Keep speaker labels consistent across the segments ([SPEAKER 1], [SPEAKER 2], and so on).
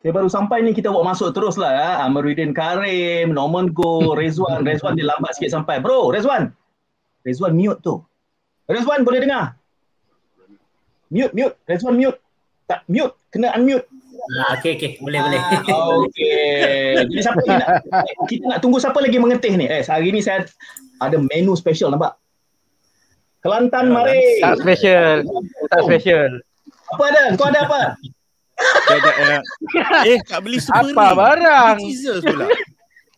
[SPEAKER 1] Okay, baru sampai ni kita buat masuk terus lah ya. Amiruddin Karim, Norman Go, Rezwan. Rezwan dia lambat sikit sampai. Bro, Rezwan. Rezwan mute tu. Rezwan boleh dengar? Mute, mute. Rezwan mute. Tak, mute. Kena unmute.
[SPEAKER 2] Ah, okay, okay. Boleh, boleh.
[SPEAKER 1] Okay. Jadi siapa ni nak, kita nak tunggu siapa lagi mengetih ni? Eh, hari ni saya ada menu special nampak? Kelantan mari.
[SPEAKER 3] Tak special. Tak special.
[SPEAKER 1] Apa ada? Kau ada apa?
[SPEAKER 4] Eh. eh, tak beli super
[SPEAKER 3] Apa barang?
[SPEAKER 4] Teaser pula.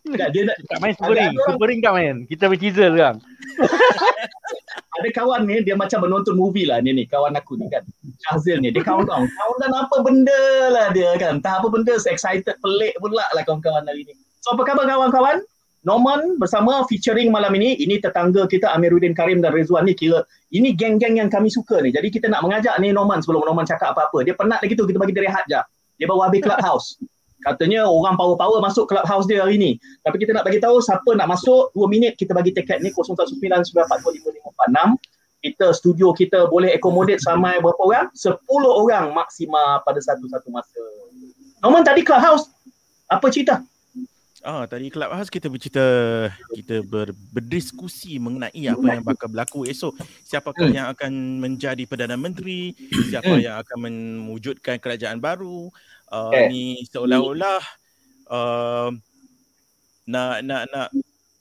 [SPEAKER 1] Tak, dia nak,
[SPEAKER 3] Tak main Super Ring. Super Ring tak main. Kita main sekarang.
[SPEAKER 1] ada kawan ni dia macam menonton movie lah ni ni. Kawan aku ni kan. Shazil ni. Dia countdown countdown apa benda lah dia kan. Tak apa benda excited pelik pula lah kawan-kawan hari ni. So apa khabar kawan-kawan? Norman bersama featuring malam ini. Ini tetangga kita Amiruddin Karim dan Rezwan ni. Kira ini geng-geng yang kami suka ni. Jadi kita nak mengajak ni Norman sebelum Norman cakap apa-apa. Dia penat lagi tu kita bagi dia rehat je. Dia baru habis clubhouse Katanya orang power-power masuk clubhouse dia hari ni. Tapi kita nak bagi tahu siapa nak masuk 2 minit kita bagi tiket ni 0199425546. Kita studio kita boleh accommodate sampai berapa orang? 10 orang maksimal pada satu-satu masa. Norman tadi clubhouse apa cerita?
[SPEAKER 4] Ah, tadi Clubhouse kita bercerita kita ber, berdiskusi mengenai apa yang bakal berlaku esok. Siapakah
[SPEAKER 1] Hmm.
[SPEAKER 4] yang akan menjadi Perdana Menteri, siapa
[SPEAKER 1] Hmm.
[SPEAKER 4] yang akan mewujudkan kerajaan baru. Uh,
[SPEAKER 1] Okay.
[SPEAKER 4] ni seolah-olah uh, nak nak nak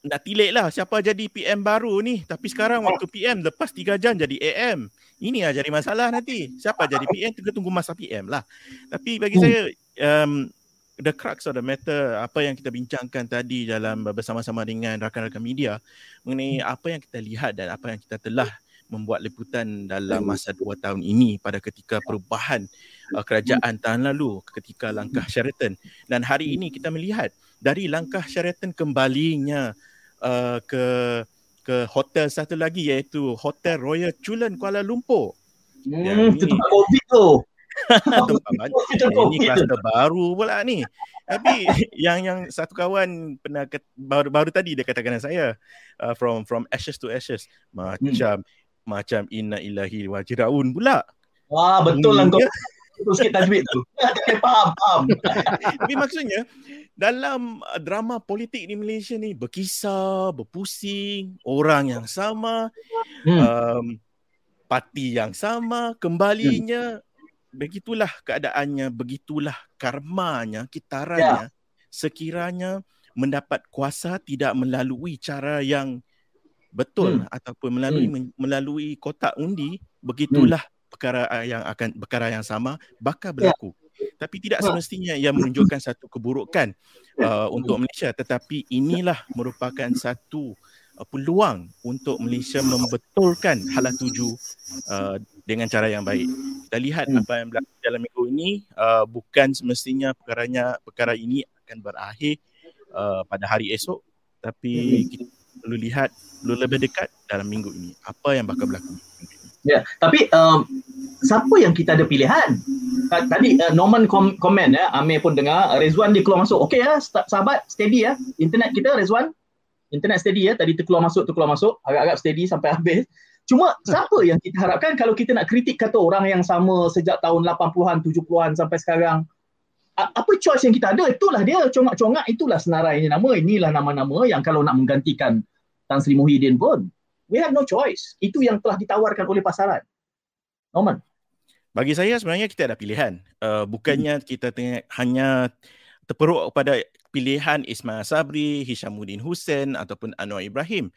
[SPEAKER 4] nak tilik lah siapa jadi PM baru ni. Tapi sekarang waktu PM lepas 3 jam jadi AM. Ini lah jadi masalah nanti. Siapa jadi PM kita tunggu masa PM lah. Tapi bagi
[SPEAKER 1] Hmm.
[SPEAKER 4] saya um, the crux of the matter apa yang kita bincangkan tadi dalam bersama-sama dengan rakan-rakan media mengenai apa yang kita lihat dan apa yang kita telah membuat liputan dalam masa dua tahun ini pada ketika perubahan uh, kerajaan tahun lalu ketika langkah Sheraton dan hari ini kita melihat dari langkah Sheraton kembalinya uh, ke ke hotel satu lagi iaitu Hotel Royal Chulen Kuala Lumpur. Ya,
[SPEAKER 1] Hmm,
[SPEAKER 4] ini-
[SPEAKER 1] itu tempat COVID tu.
[SPEAKER 4] Tempat banyak.
[SPEAKER 1] Itu
[SPEAKER 4] Ini kluster baru pula ni. Tapi yang yang satu kawan pernah ket, baru baru tadi dia katakan dengan saya uh, from from ashes to ashes macam macam inna ilahi wa jiraun pula.
[SPEAKER 1] Wah, betul lah
[SPEAKER 4] Hmm,
[SPEAKER 1] kau.
[SPEAKER 4] Ya.
[SPEAKER 1] Betul sikit tajwid tu. Tapi faham, faham.
[SPEAKER 4] Tapi maksudnya dalam uh, drama politik di Malaysia ni berkisar, berpusing, orang yang sama,
[SPEAKER 1] Hmm.
[SPEAKER 4] um, parti yang sama, kembalinya begitulah keadaannya, begitulah karmanya, kitarannya. Sekiranya mendapat kuasa tidak melalui cara yang betul ataupun melalui melalui kotak undi, begitulah perkara yang akan perkara yang sama bakal berlaku. Tapi tidak semestinya ia menunjukkan satu keburukan uh, untuk Malaysia. Tetapi inilah merupakan satu uh, peluang untuk Malaysia membetulkan hala tuju uh, dengan cara yang baik. Kita lihat apa yang berlaku dalam minggu ini. Uh, bukan semestinya perkaranya perkara ini akan berakhir uh, pada hari esok. Tapi kita perlu lihat perlu lebih dekat dalam minggu ini. Apa yang bakal berlaku.
[SPEAKER 1] Ya, tapi um, siapa yang kita ada pilihan? Ta- Tadi uh, Norman kom- komen ya, Amir pun dengar, Rezwan dia keluar masuk. Okey ya, sahabat, steady ya. Internet kita Rezwan, internet steady ya. Tadi terkeluar masuk, terkeluar masuk, harap-harap steady sampai habis. Cuma siapa yang kita harapkan kalau kita nak kritik kata orang yang sama sejak tahun 80-an, 70-an sampai sekarang, apa choice yang kita ada? Itulah dia, congak-congak itulah senarai ini nama. Inilah nama-nama yang kalau nak menggantikan Tan Sri Muhyiddin pun, we have no choice. Itu yang telah ditawarkan oleh pasaran. Norman.
[SPEAKER 4] Bagi saya sebenarnya kita ada pilihan. Uh, bukannya kita tengah hanya terperuk pada pilihan Ismail Sabri, Hishamuddin Hussein ataupun Anwar Ibrahim.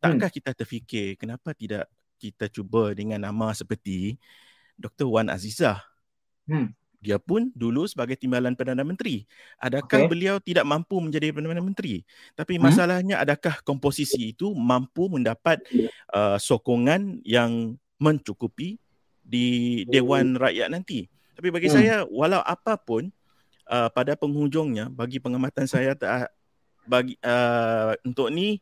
[SPEAKER 4] Takkah kita terfikir kenapa tidak kita cuba dengan nama seperti Dr. Wan Azizah?
[SPEAKER 1] Hmm.
[SPEAKER 4] Dia pun dulu sebagai timbalan Perdana Menteri. Adakah
[SPEAKER 1] Okey.
[SPEAKER 4] beliau tidak mampu menjadi Perdana Menteri? Tapi
[SPEAKER 1] Hmm.
[SPEAKER 4] masalahnya adakah komposisi itu mampu mendapat uh, sokongan yang mencukupi di Dewan Rakyat nanti? Tapi bagi
[SPEAKER 1] Hmm.
[SPEAKER 4] saya walau apapun uh, pada penghujungnya bagi pengamatan saya tak bagi uh, untuk ni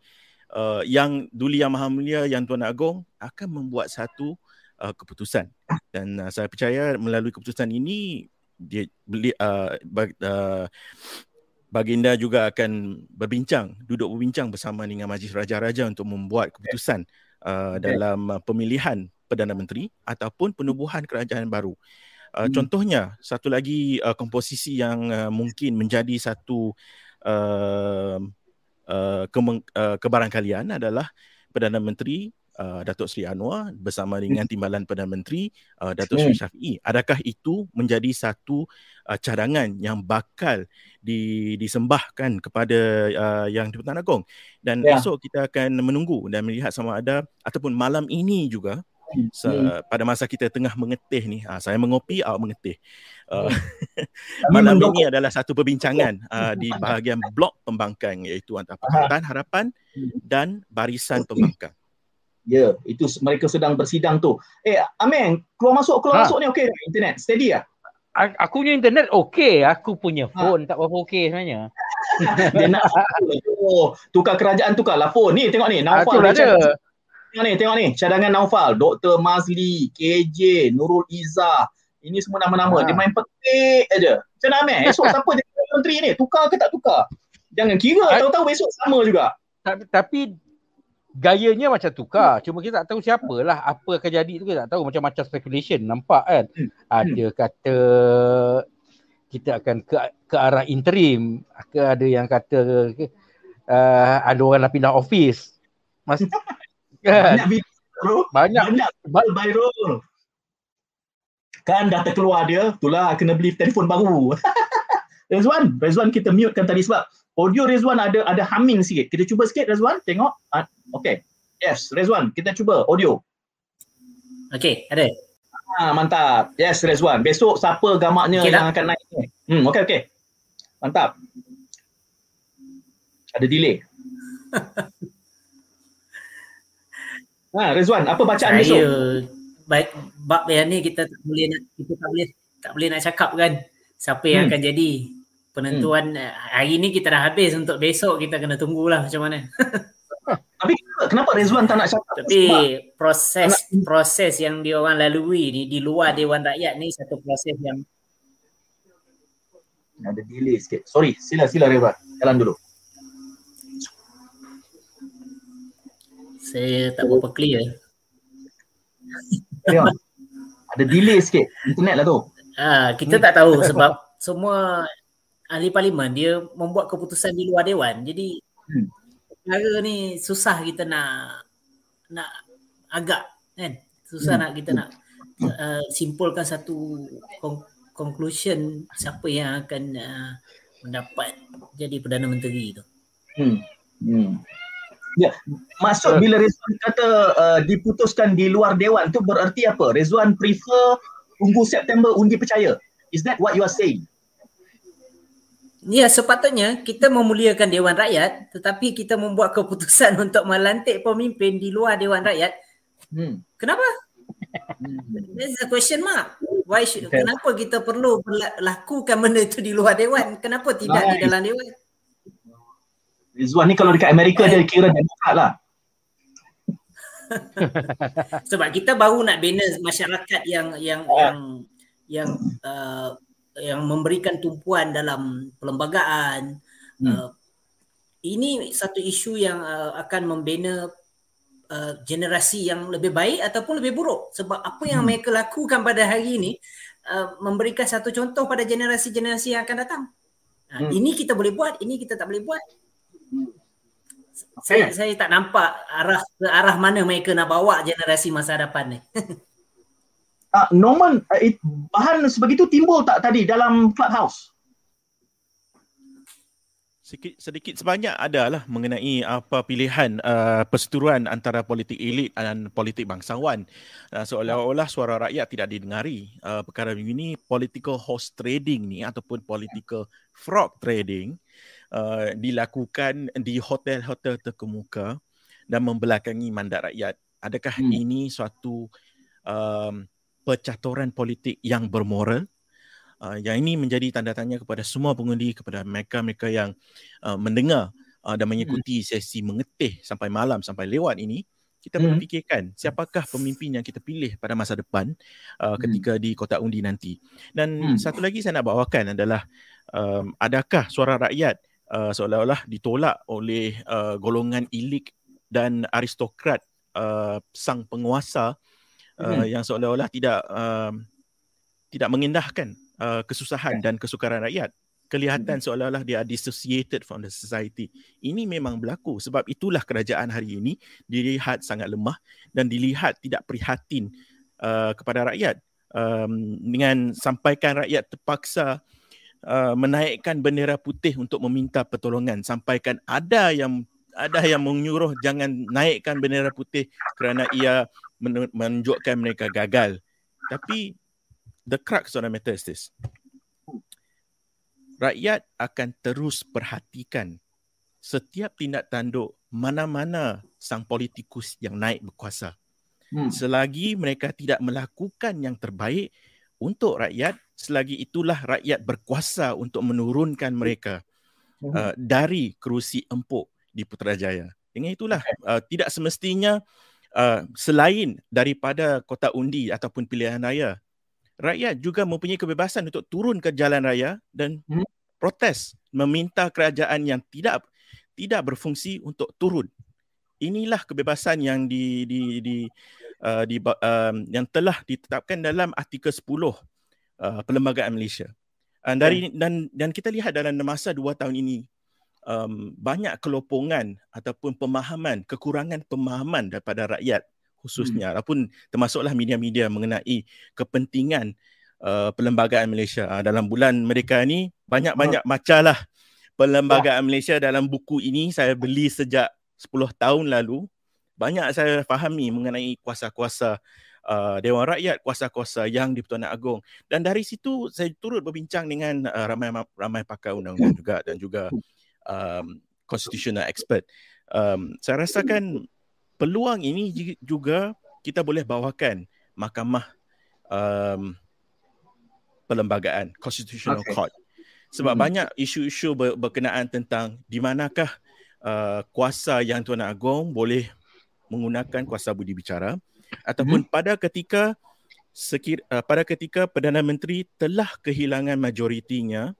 [SPEAKER 4] uh, yang Duli Yang Maha Mulia yang Tuan Agong akan membuat satu uh, keputusan dan uh, saya percaya melalui keputusan ini dia beli uh, bag, uh, baginda juga akan berbincang duduk berbincang bersama dengan majlis raja-raja untuk membuat keputusan uh, dalam uh, pemilihan perdana menteri ataupun penubuhan kerajaan baru. Uh, hmm. contohnya satu lagi uh, komposisi yang uh, mungkin menjadi satu uh, uh, ke- uh, kebarangkalian adalah perdana menteri uh, Datuk Seri Anwar bersama dengan timbalan Perdana Menteri uh, Datuk Seri Syafiee. Adakah itu menjadi satu uh, cadangan yang bakal di, disembahkan kepada uh, Yang di-Pertuan Agong? Dan ya. esok kita akan menunggu dan melihat sama ada ataupun malam ini juga se- hmm. pada masa kita tengah mengetih ni, uh, saya mengopi, awak mengetih. Uh, malam ini adalah satu perbincangan uh, di bahagian blok pembangkang iaitu antara Pakatan Harapan dan Barisan Pembangkang.
[SPEAKER 1] Ya, itu mereka sedang bersidang tu. Eh, Amin, keluar masuk, keluar ha. masuk ni okey internet? Steady ah?
[SPEAKER 3] Aku punya internet okey, aku punya ha. phone ha. tak berapa okey sebenarnya.
[SPEAKER 1] Dia nak oh, tukar kerajaan tukarlah phone ni, tengok ni,
[SPEAKER 3] Naufal. Ha, ada.
[SPEAKER 1] Tengok ni, tengok ni, cadangan Naufal, Dr. Mazli, KJ, Nurul Izzah. Ini semua nama-nama, ha. dia main petik aja. Macam mana Amin? Esok siapa jadi menteri ni? Tukar ke tak tukar? Jangan kira, tahu-tahu besok sama juga.
[SPEAKER 3] Tapi gayanya macam tukar. Cuma kita tak tahu siapa lah apa akan jadi tu kita tak tahu. Macam macam speculation nampak kan? Hmm. ada kata kita akan ke ke arah interim. Ke ada yang kata uh, ada orang nak pindah office. Mas
[SPEAKER 1] kan? Banyak video, banyak. Banyak. Viral kan dah terkeluar dia itulah kena beli telefon baru. Rezwan, Rezwan kita mute kan tadi sebab audio Rezwan ada ada humming sikit. Kita cuba sikit Rezwan, tengok. Uh, okay. Yes, Rezwan, kita cuba audio.
[SPEAKER 2] Okay, ada.
[SPEAKER 1] Ha, mantap. Yes, Rezwan. Besok siapa gamaknya okay, yang tak? akan naik ni? Hmm, okay, okay. Mantap. Ada delay. ha, Rezwan, apa bacaan Saya, besok?
[SPEAKER 2] Baik, bab yang ni kita tak boleh nak kita tak boleh tak boleh nak cakap kan siapa yang hmm. akan jadi penentuan hmm. hari ni kita dah habis untuk besok kita kena tunggulah macam mana.
[SPEAKER 1] Tapi kenapa Rezwan tak nak cakap?
[SPEAKER 2] Tapi proses proses yang dia orang lalui ni di luar Dewan Rakyat ni satu proses yang
[SPEAKER 1] ada delay sikit. Sorry, sila sila Rezwan. Jalan dulu.
[SPEAKER 2] Saya tak berapa clear.
[SPEAKER 1] ada delay sikit. Internet lah tu.
[SPEAKER 2] Ah, kita tak tahu sebab semua ahli parlimen dia membuat keputusan di luar dewan. Jadi hmm. perkara ni susah kita nak nak agak kan susah hmm. nak kita nak uh, simpulkan satu conclusion siapa yang akan uh, mendapat jadi perdana menteri tu. Hmm.
[SPEAKER 1] Hmm. Ya, maksud bila Rezwan kata uh, diputuskan di luar dewan tu berarti apa? Rezwan prefer tunggu September undi percaya. Is that what you are saying?
[SPEAKER 2] Ya sepatutnya kita memuliakan Dewan Rakyat tetapi kita membuat keputusan untuk melantik pemimpin di luar Dewan Rakyat. Hmm. Kenapa? Hmm. This is a question mark. Why should, okay. Kenapa kita perlu lakukan benda itu di luar Dewan? Kenapa tidak right. di dalam Dewan?
[SPEAKER 1] Rizwan ni kalau dekat Amerika dia kira demokrat lah.
[SPEAKER 2] Sebab kita baru nak bina masyarakat yang yang yang yang uh, yang memberikan tumpuan dalam perlembagaan. Hmm. Uh, ini satu isu yang uh, akan membina uh, generasi yang lebih baik ataupun lebih buruk. Sebab apa yang hmm. mereka lakukan pada hari ini uh, memberikan satu contoh pada generasi-generasi yang akan datang. Uh, hmm. Ini kita boleh buat, ini kita tak boleh buat. Hmm. Saya, saya tak nampak arah ke arah mana mereka nak bawa generasi masa hadapan ni.
[SPEAKER 1] uh, Norman uh, it, bahan sebegitu timbul tak tadi dalam clubhouse?
[SPEAKER 4] Sedikit, sedikit sebanyak adalah mengenai apa pilihan uh, perseturuan antara politik elit dan politik bangsawan. Uh, seolah-olah suara rakyat tidak didengari. Uh, perkara ini political horse trading ni ataupun political frog trading uh, dilakukan di hotel-hotel terkemuka dan membelakangi mandat rakyat. Adakah hmm. ini suatu um, percaturan politik yang bermoral. Uh, yang ini menjadi tanda tanya kepada semua pengundi, kepada mereka-mereka yang uh, mendengar uh, dan mengikuti hmm. sesi mengetih sampai malam, sampai lewat ini. kita hmm. berfikirkan siapakah pemimpin yang kita pilih pada masa depan uh, ketika hmm. di kotak undi nanti. Dan hmm. satu lagi saya nak bawakan adalah um, adakah suara rakyat uh, seolah-olah ditolak oleh uh, golongan elit dan aristokrat uh, sang penguasa uh, hmm. yang seolah-olah tidak uh, tidak mengindahkan uh, kesusahan dan kesukaran rakyat kelihatan hmm. seolah-olah dia dissociated from the society. Ini memang berlaku sebab itulah kerajaan hari ini dilihat sangat lemah dan dilihat tidak prihatin uh, kepada rakyat um, dengan sampaikan rakyat terpaksa uh, menaikkan bendera putih untuk meminta pertolongan sampaikan ada yang ada yang menyuruh jangan naikkan bendera putih kerana ia menunjukkan mereka gagal. Tapi the crux of the matter is this rakyat akan terus perhatikan setiap tindak tanduk mana-mana sang politikus yang naik berkuasa. Hmm. Selagi mereka tidak melakukan yang terbaik untuk rakyat, selagi itulah rakyat berkuasa untuk menurunkan mereka hmm. uh, dari kerusi empuk di Putrajaya. Dengan itulah uh, tidak semestinya uh, selain daripada kota undi ataupun pilihan raya, rakyat juga mempunyai kebebasan untuk turun ke jalan raya dan hmm. protes meminta kerajaan yang tidak tidak berfungsi untuk turun. Inilah kebebasan yang di di di, uh, di um, yang telah ditetapkan dalam artikel 10 uh, Perlembagaan Malaysia. Dan dari hmm. dan dan kita lihat dalam masa dua tahun ini um, banyak kelopongan ataupun pemahaman kekurangan pemahaman daripada rakyat khususnya hmm. ataupun termasuklah media-media mengenai kepentingan uh, perlembagaan Malaysia. Uh, dalam bulan mereka ni banyak-banyak hmm. lah perlembagaan ya. Malaysia dalam buku ini saya beli sejak 10 tahun lalu. Banyak saya fahami mengenai kuasa-kuasa uh, Dewan Rakyat, kuasa-kuasa yang di Pertuanan Agong. Dan dari situ saya turut berbincang dengan uh, ramai ramai pakar undang-undang juga dan juga um, constitutional expert. Um, saya rasakan peluang ini juga kita boleh bawakan mahkamah um, perlembagaan constitutional okay. court sebab hmm. banyak isu-isu ber- berkenaan tentang di manakah uh, kuasa yang Tuan Agong boleh menggunakan kuasa budi bicara ataupun hmm. pada ketika sekir, uh, pada ketika perdana menteri telah kehilangan majoritinya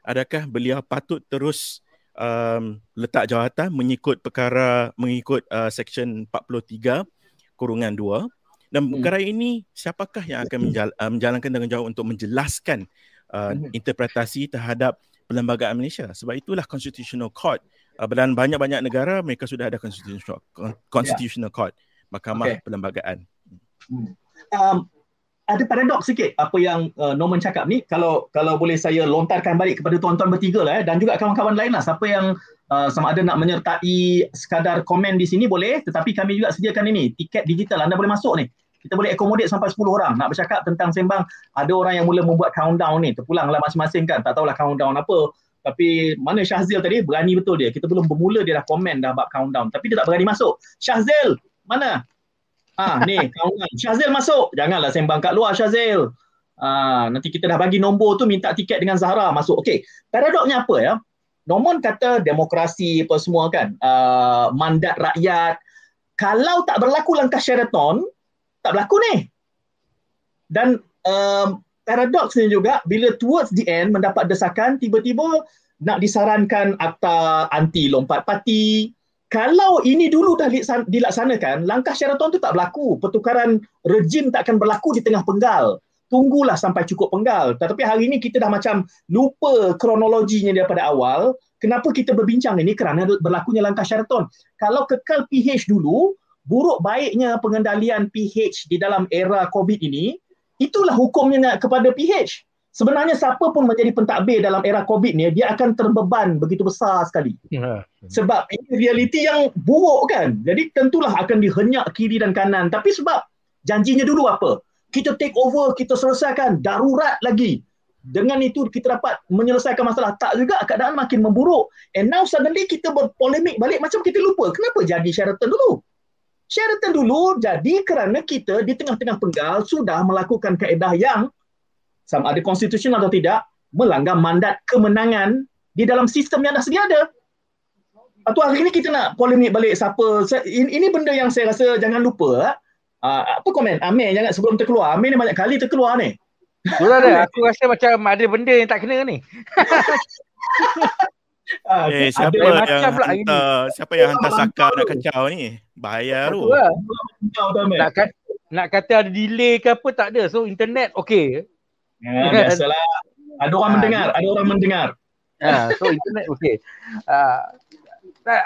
[SPEAKER 4] adakah beliau patut terus um, letak jawatan mengikut perkara mengikut uh, section 43 kurungan 2 dan hmm. perkara ini siapakah yang akan menjal, uh, menjalankan tanggungjawab untuk menjelaskan uh, hmm. interpretasi terhadap perlembagaan Malaysia sebab itulah constitutional court uh, dan banyak-banyak negara mereka sudah ada constitutional constitutional court mahkamah okay. perlembagaan
[SPEAKER 1] hmm. um, ada paradoks sikit apa yang uh, Norman cakap ni. Kalau kalau boleh saya lontarkan balik kepada tuan-tuan bertiga lah eh, dan juga kawan-kawan lain lah. Siapa yang uh, sama ada nak menyertai sekadar komen di sini boleh tetapi kami juga sediakan ini tiket digital. Anda boleh masuk ni. Kita boleh accommodate sampai 10 orang. Nak bercakap tentang sembang ada orang yang mula membuat countdown ni. Terpulang lah masing-masing kan. Tak tahulah countdown apa. Tapi mana Syahzil tadi? Berani betul dia. Kita belum bermula dia dah komen dah bab countdown. Tapi dia tak berani masuk. Syahzil mana Ha, ni kawan Syazil masuk. Janganlah sembang kat luar Syazil. Ha, nanti kita dah bagi nombor tu minta tiket dengan Zahra masuk. Okey. Paradoknya apa ya? Nomon kata demokrasi apa semua kan. Uh, mandat rakyat. Kalau tak berlaku langkah Sheraton, tak berlaku ni. Dan um, paradoksnya juga bila towards the end mendapat desakan tiba-tiba nak disarankan akta anti lompat parti, kalau ini dulu dah dilaksanakan, langkah Sheraton tu tak berlaku. Pertukaran rejim tak akan berlaku di tengah penggal. Tunggulah sampai cukup penggal. Tetapi hari ini kita dah macam lupa kronologinya daripada awal. Kenapa kita berbincang ini? Kerana berlakunya langkah Sheraton. Kalau kekal PH dulu, buruk baiknya pengendalian PH di dalam era COVID ini, itulah hukumnya kepada PH sebenarnya siapa pun menjadi pentadbir dalam era COVID ni dia akan terbeban begitu besar sekali. Ya. Sebab ini realiti yang buruk kan. Jadi tentulah akan dihenyak kiri dan kanan. Tapi sebab janjinya dulu apa? Kita take over, kita selesaikan darurat lagi. Dengan itu kita dapat menyelesaikan masalah. Tak juga keadaan makin memburuk. And now suddenly kita berpolemik balik macam kita lupa. Kenapa jadi Sheraton dulu? Sheraton dulu jadi kerana kita di tengah-tengah penggal sudah melakukan kaedah yang sama ada konstitusi atau tidak melanggar mandat kemenangan di dalam sistem yang dah sedia ada. Atau hari ni kita nak polemik balik siapa. Ini, ini benda yang saya rasa jangan lupa. Uh, apa komen? Amir jangan sebelum terkeluar. Amir ni banyak kali terkeluar ni.
[SPEAKER 3] Betul ada. Aku rasa macam ada benda yang tak kena ni.
[SPEAKER 4] Ah, eh, siapa yang hantar, ini. siapa yang hantar Saka nak kacau ni? Bahaya tu. Lah.
[SPEAKER 3] Nak, kat, nak kata ada delay ke apa tak ada. So internet okey.
[SPEAKER 1] Ya, biasalah. Ada orang ha, mendengar, ada orang mendengar.
[SPEAKER 3] Ha, so internet okey. Uh, tak,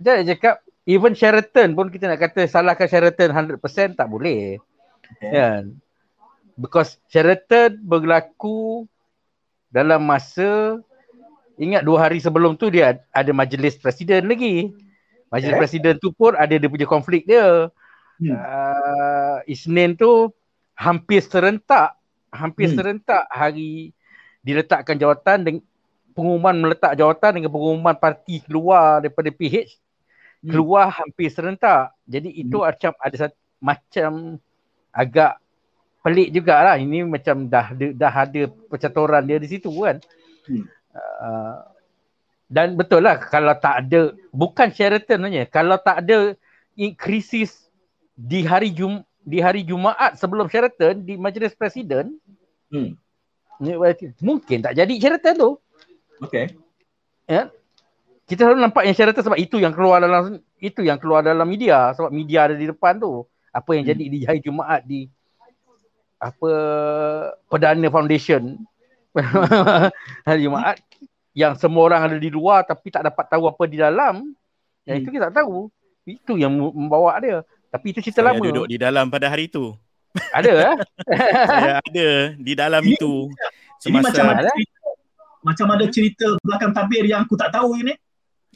[SPEAKER 3] saya cakap even Sheraton pun kita nak kata salahkan Sheraton 100% tak boleh. Okay. Kan? Because Sheraton berlaku dalam masa Ingat dua hari sebelum tu dia ada majlis presiden lagi. Majlis yeah. presiden tu pun ada dia punya konflik dia. Hmm. Uh, Isnin tu hampir serentak. Hampir hmm. serentak hari diletakkan jawatan dengan pengumuman meletak jawatan dengan pengumuman parti keluar daripada PH hmm. keluar hampir serentak. Jadi itu hmm. macam ada satu, macam agak pelik jugalah. Ini macam dah dah ada percaturan dia di situ kan. Hmm. Uh, dan betul lah kalau tak ada bukan Sheraton saja kalau tak ada krisis di hari Jum di hari Jumaat sebelum Sheraton di majlis presiden hmm. mungkin tak jadi Sheraton tu.
[SPEAKER 1] Okey.
[SPEAKER 3] Ya. Kita selalu nampak yang Sheraton sebab itu yang keluar dalam itu yang keluar dalam media sebab media ada di depan tu. Apa yang hmm. jadi di hari Jumaat di apa Perdana Foundation. Hari Jumaat yang semua orang ada di luar tapi tak dapat tahu apa di dalam. Yang hmm. itu kita tak tahu. Itu yang membawa dia tapi itu cerita
[SPEAKER 4] saya
[SPEAKER 3] lama.
[SPEAKER 4] duduk di dalam pada hari itu.
[SPEAKER 3] Ada eh?
[SPEAKER 4] Saya ada di dalam ini, itu.
[SPEAKER 1] semasa macam ada cerita, macam ada cerita belakang tabir yang aku tak tahu ini.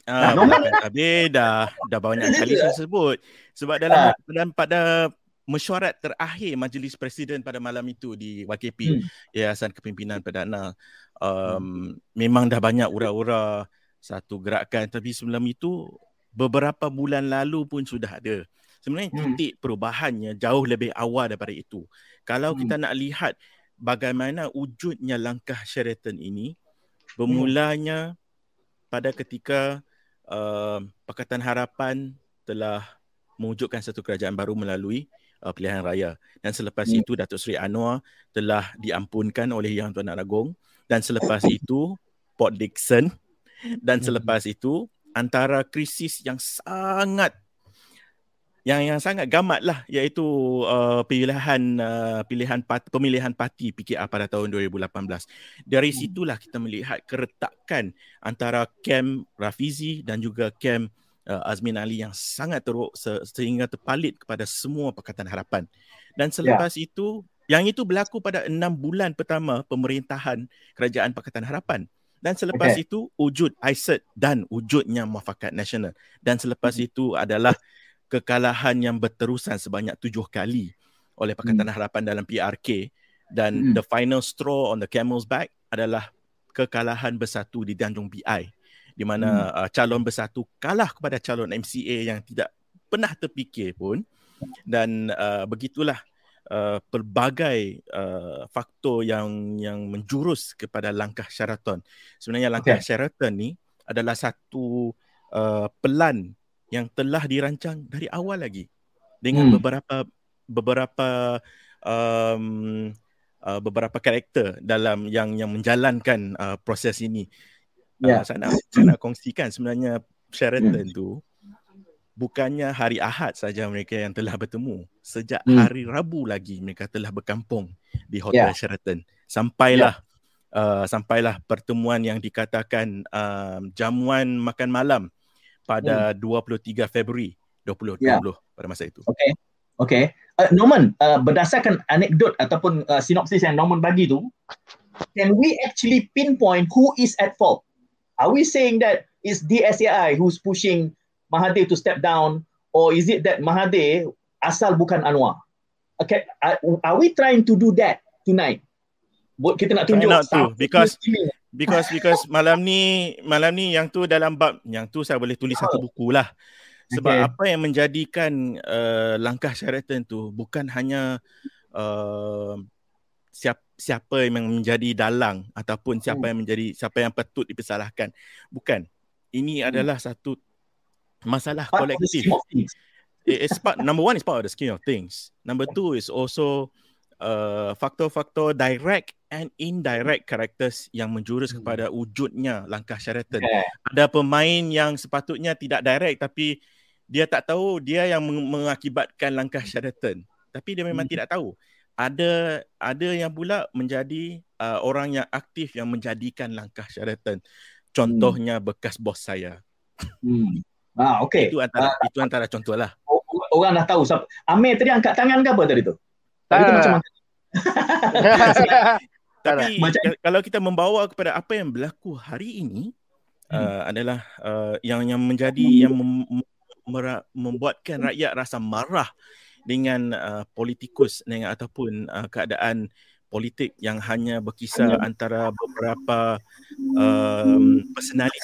[SPEAKER 4] Ah, belakang tabir dah dah banyak kali saya sebut. Sebab dalam ah. dalam pada mesyuarat terakhir majlis presiden pada malam itu di YKP hmm. Yayasan Kepimpinan Perdana um, memang dah banyak ura-ura satu gerakan. Tapi sebelum itu beberapa bulan lalu pun sudah ada. Sebenarnya hmm. titik perubahannya jauh lebih awal daripada itu. Kalau hmm. kita nak lihat bagaimana wujudnya langkah Sheraton ini bermulanya pada ketika uh, Pakatan Harapan telah mewujudkan satu kerajaan baru melalui uh, pilihan raya dan selepas hmm. itu Datuk Seri Anwar telah diampunkan oleh Yang Tuan Agong dan selepas itu Port Dixon dan hmm. selepas itu antara krisis yang sangat yang yang sangat gamat lah iaitu uh, pilihan uh, pilihan part, pemilihan parti PKR pada tahun 2018. Dari hmm. situlah kita melihat keretakan antara kem Rafizi dan juga kem uh, Azmin Ali yang sangat teruk se- sehingga terpalit kepada semua Pakatan Harapan. Dan selepas yeah. itu yang itu berlaku pada enam bulan pertama pemerintahan Kerajaan Pakatan Harapan. Dan selepas okay. itu wujud ISET dan wujudnya Muafakat Nasional. Dan selepas hmm. itu adalah kekalahan yang berterusan sebanyak tujuh kali oleh Pakatan hmm. Harapan dalam PRK. Dan hmm. the final straw on the camel's back adalah kekalahan bersatu di Tanjung BI. Di mana hmm. uh, calon bersatu kalah kepada calon MCA yang tidak pernah terfikir pun. Dan uh, begitulah uh, pelbagai uh, faktor yang yang menjurus kepada langkah Sheraton. Sebenarnya langkah okay. Sheraton ni adalah satu uh, pelan yang telah dirancang dari awal lagi dengan hmm. beberapa beberapa um, uh, beberapa karakter dalam yang yang menjalankan uh, proses ini. Yeah. Uh, ya. saya nak saya nak kongsikan sebenarnya Sheraton hmm. tu bukannya hari Ahad saja mereka yang telah bertemu. Sejak hmm. hari Rabu lagi mereka telah berkampung di Hotel yeah. Sheraton. Sampailah yeah. uh, sampailah pertemuan yang dikatakan uh, jamuan makan malam pada hmm. 23 Februari 2020 yeah. pada masa itu.
[SPEAKER 1] Okay. Okay. Uh, Norman, uh, berdasarkan anekdot ataupun uh, sinopsis yang Norman bagi tu, can we actually pinpoint who is at fault? Are we saying that it's DSAI who's pushing Mahathir to step down or is it that Mahathir asal bukan Anwar? Okay, are we trying to do that tonight? Kita nak tunjuk
[SPEAKER 4] not to, because because because malam ni malam ni yang tu dalam bab yang tu saya boleh tulis satu buku lah. Sebab okay. apa yang menjadikan uh, langkah Sheraton tu bukan hanya uh, siap, siapa yang menjadi dalang ataupun siapa hmm. yang menjadi siapa yang patut dipersalahkan. Bukan ini
[SPEAKER 1] Hmm.
[SPEAKER 4] adalah satu masalah
[SPEAKER 1] Part
[SPEAKER 4] kolektif. It's part number one is part of the scheme of things. Number two is also uh, faktor-faktor direct and indirect characters yang menjurus
[SPEAKER 1] Hmm.
[SPEAKER 4] kepada wujudnya langkah Sheraton.
[SPEAKER 1] Okay.
[SPEAKER 4] Ada pemain yang sepatutnya tidak direct tapi dia tak tahu dia yang meng- mengakibatkan langkah Sheraton. Tapi dia memang
[SPEAKER 1] Hmm.
[SPEAKER 4] tidak tahu. Ada ada yang pula menjadi uh, orang yang aktif yang menjadikan langkah Sheraton. Contohnya bekas bos saya.
[SPEAKER 1] Hmm. Ah, okay.
[SPEAKER 4] Itu antara itu antara contoh lah.
[SPEAKER 1] O- Orang dah tahu siapa. Amir tadi angkat tangan ke apa tadi tu? Tadi tu
[SPEAKER 3] Tak.
[SPEAKER 1] macam
[SPEAKER 4] Tapi
[SPEAKER 1] Macam-
[SPEAKER 4] ka- kalau kita membawa kepada apa yang berlaku hari ini
[SPEAKER 1] Hmm.
[SPEAKER 4] uh, adalah uh, yang yang menjadi yang mem, mera- membuatkan rakyat rasa marah dengan uh, politikus dengan ataupun uh, keadaan politik yang hanya berkisar antara beberapa um, personalis.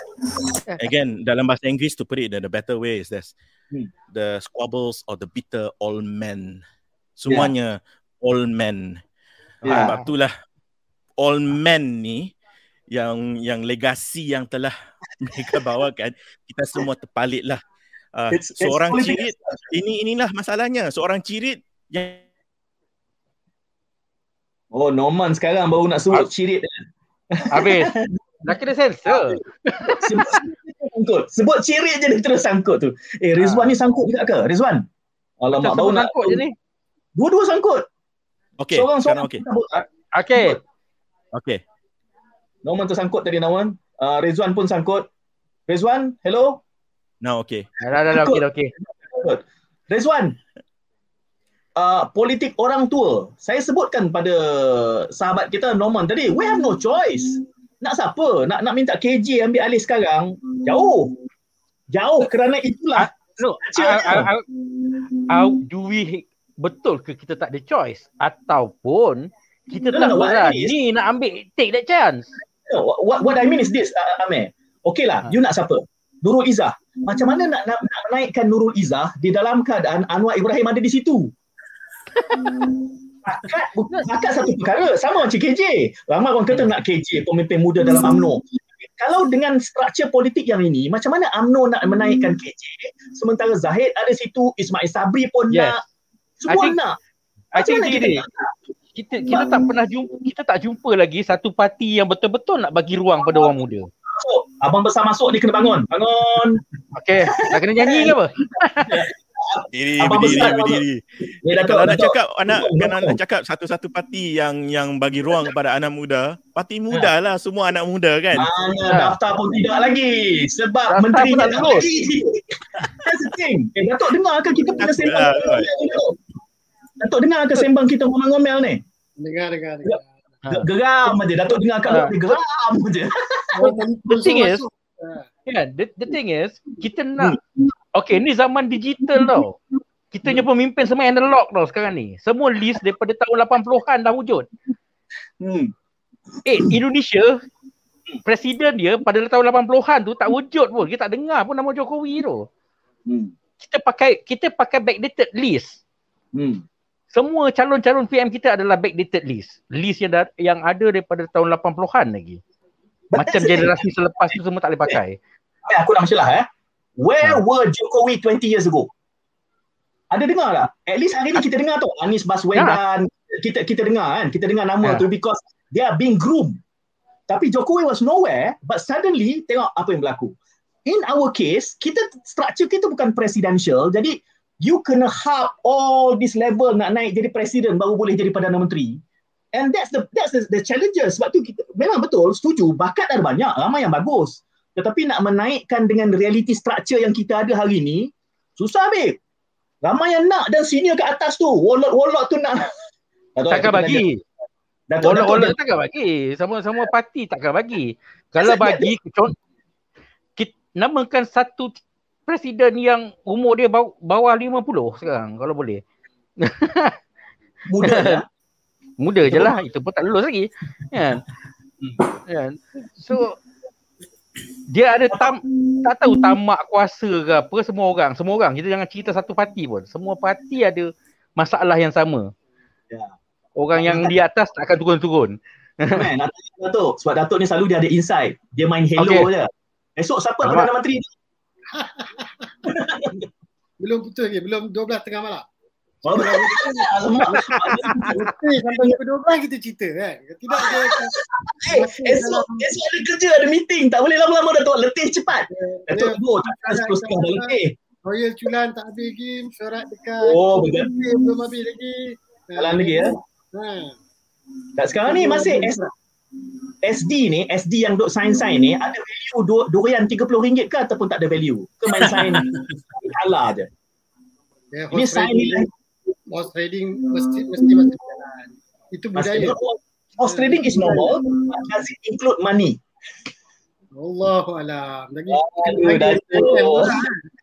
[SPEAKER 4] Again, dalam bahasa Inggeris to put it in a better way is this.
[SPEAKER 1] Hmm.
[SPEAKER 4] The squabbles or the bitter old men. Semuanya old men.
[SPEAKER 1] Ya.
[SPEAKER 4] Sebab itulah all men ni yang yang legasi yang telah mereka bawakan kita semua terpalit lah. Uh,
[SPEAKER 1] It's- it's
[SPEAKER 4] seorang
[SPEAKER 1] political
[SPEAKER 4] cirit ini inilah masalahnya seorang cirit yang
[SPEAKER 1] Oh, Norman sekarang baru nak sebut cirit.
[SPEAKER 3] Habis. Dah kena sensor.
[SPEAKER 1] Sebut sangkut. Sebut cirit je dia terus sangkut tu. Eh, Rizwan ni sangkut juga ke? Rizwan? Alamak, baru nak.
[SPEAKER 3] sangkut je ni.
[SPEAKER 1] Dua-dua sangkut.
[SPEAKER 4] okey
[SPEAKER 1] Seorang
[SPEAKER 4] sekarang
[SPEAKER 1] seorang.
[SPEAKER 4] okey
[SPEAKER 3] Okay.
[SPEAKER 4] okey
[SPEAKER 1] Norman tu sangkut tadi Norman. Uh, Rizwan pun sangkut. Rizwan, hello?
[SPEAKER 4] now okey
[SPEAKER 3] Dah dah dah okey dah okey.
[SPEAKER 1] Rizwan, uh, politik orang tua. Saya sebutkan pada sahabat kita Norman tadi, we have no choice. Nak siapa? Nak nak minta KJ ambil alih sekarang? Jauh. Jauh kerana itulah.
[SPEAKER 3] No,
[SPEAKER 1] Cik,
[SPEAKER 3] I, I, I, how do we betul ke kita tak ada choice ataupun kita
[SPEAKER 1] No,
[SPEAKER 3] tak
[SPEAKER 1] no, I mean is-
[SPEAKER 3] berani nak ambil take that chance.
[SPEAKER 1] No, what, what I mean is this, uh, Amir. Okey lah,
[SPEAKER 3] Ha.
[SPEAKER 1] you nak siapa? Nurul Izzah. Macam mana nak, nak, nak menaikkan Nurul Izzah di dalam keadaan Anwar Ibrahim ada di situ? Bakat, satu perkara. Sama macam KJ. Ramai orang kata nak KJ, pemimpin muda dalam UMNO. Kalau dengan struktur politik yang ini, macam mana UMNO nak menaikkan KJ? Sementara Zahid ada situ, Ismail Sabri pun
[SPEAKER 3] Yes.
[SPEAKER 1] nak. Semua
[SPEAKER 3] I think-
[SPEAKER 1] nak.
[SPEAKER 3] I
[SPEAKER 1] Macam
[SPEAKER 3] think
[SPEAKER 1] mana kita nak?
[SPEAKER 3] Kita kita tak pernah jumpa kita tak jumpa lagi satu parti yang betul-betul nak bagi ruang pada orang muda.
[SPEAKER 1] Masuk. Abang besar masuk ni kena bangun. Bangun.
[SPEAKER 3] Okey, dah kena nyanyi ke apa?
[SPEAKER 4] Diri
[SPEAKER 1] Abang
[SPEAKER 4] berdiri
[SPEAKER 1] besar,
[SPEAKER 4] berdiri.
[SPEAKER 1] Eh, Datuk,
[SPEAKER 4] Kalau nak
[SPEAKER 1] Datuk.
[SPEAKER 4] cakap anak kalau nak cakap satu-satu parti yang yang bagi ruang kepada anak muda, parti muda lah semua anak muda kan.
[SPEAKER 1] Mana
[SPEAKER 3] Ha.
[SPEAKER 1] daftar pun tidak lagi sebab
[SPEAKER 3] Daftar
[SPEAKER 1] menteri
[SPEAKER 3] tak lulus.
[SPEAKER 1] lagi. That's the thing. Eh Datuk dengar ke kita punya sembang
[SPEAKER 4] lah?
[SPEAKER 1] Datuk dengar ke sembang kita ngomel-ngomel ni?
[SPEAKER 5] Dengar, dengar, dengar.
[SPEAKER 1] Ge- Geram aja. Datuk dengar kat
[SPEAKER 3] Ha.
[SPEAKER 1] geram aja.
[SPEAKER 3] The thing is-
[SPEAKER 5] masuk. Ah.
[SPEAKER 3] Kan, the, the thing is kita nak okey ni zaman digital tau. Kita punya pemimpin semua analog tau sekarang ni. Semua list daripada tahun 80-an dah wujud.
[SPEAKER 1] Hmm.
[SPEAKER 3] Eh, Indonesia presiden dia pada tahun 80-an tu tak wujud pun. Kita tak dengar pun nama Jokowi tu.
[SPEAKER 1] Hmm.
[SPEAKER 3] Kita pakai kita pakai backdated list.
[SPEAKER 1] Hmm.
[SPEAKER 3] Semua calon-calon PM kita adalah backdated list. List yang da- yang ada daripada tahun 80-an lagi.
[SPEAKER 1] But
[SPEAKER 3] Macam generasi selepas tu semua tak boleh pakai.
[SPEAKER 1] Eh, aku nak masalah eh. Where
[SPEAKER 3] Ha.
[SPEAKER 1] were Jokowi 20 years ago? Ada dengar tak? At least hari ni kita dengar tu. Anies Baswedan. Kita kita dengar kan. Kita dengar nama
[SPEAKER 3] Ya.
[SPEAKER 1] tu because they are being groomed. Tapi Jokowi was nowhere but suddenly tengok apa yang berlaku. In our case, kita structure kita bukan presidential. Jadi you kena hub all this level nak naik jadi presiden baru boleh jadi Perdana Menteri. And that's the that's the, the challenges. Sebab tu kita, memang betul setuju bakat ada banyak, ramai yang bagus. Tetapi nak menaikkan dengan reality structure yang kita ada hari ni susah babe. Ramai yang nak dan senior kat atas tu. Wallet-wallet tu nak.
[SPEAKER 3] Takkan bagi.
[SPEAKER 1] Datuk,
[SPEAKER 3] Oleh-oleh takkan bagi. Semua-semua parti takkan bagi. Kalau bagi, con- kita namakan satu presiden yang umur dia baw- bawah 50 sekarang kalau boleh.
[SPEAKER 1] muda ya.
[SPEAKER 3] Muda je lah. Itu pun tak lulus lagi. Kan? Kan? So, dia ada tam, tak tahu tamak kuasa ke apa semua orang. Semua orang. Kita jangan cerita satu parti pun. Semua parti ada masalah yang sama.
[SPEAKER 1] Ya.
[SPEAKER 3] Orang yang di atas tak akan turun-turun.
[SPEAKER 1] Man, Datuk. Sebab Datuk ni selalu dia ada insight. Dia main hello
[SPEAKER 3] Okay.
[SPEAKER 1] je. Esok siapa. Perdana Menteri?
[SPEAKER 5] Belum putus lagi. Belum 12 tengah malam.
[SPEAKER 1] Alamak.
[SPEAKER 5] Sampai pukul 12 kita cerita kan. Tidak ada
[SPEAKER 1] Eh, esok, esok ada kerja, ada meeting. Tak boleh lama-lama dah tuan. Letih cepat. Datuk Ibu, takkan sepuluh setengah dah letih.
[SPEAKER 5] Royal Culan tak habis lagi. Surat dekat.
[SPEAKER 1] Oh, betul.
[SPEAKER 5] Belum habis lagi.
[SPEAKER 1] Jalan lagi ya.
[SPEAKER 5] Ha.
[SPEAKER 1] Tak sekarang ni masih S- SD ni, SD yang duk sign-sign ni, ada value du- durian RM30 ke ataupun tak ada value? Ke main sign kalah je?
[SPEAKER 5] Ya,
[SPEAKER 1] Ini sign
[SPEAKER 5] trading,
[SPEAKER 1] nilai.
[SPEAKER 5] horse trading mesti mesti masih berjalan. Itu budaya.
[SPEAKER 1] Horse trading is normal, but does it include money?
[SPEAKER 5] Allahu alam. Lagi
[SPEAKER 1] Datuk.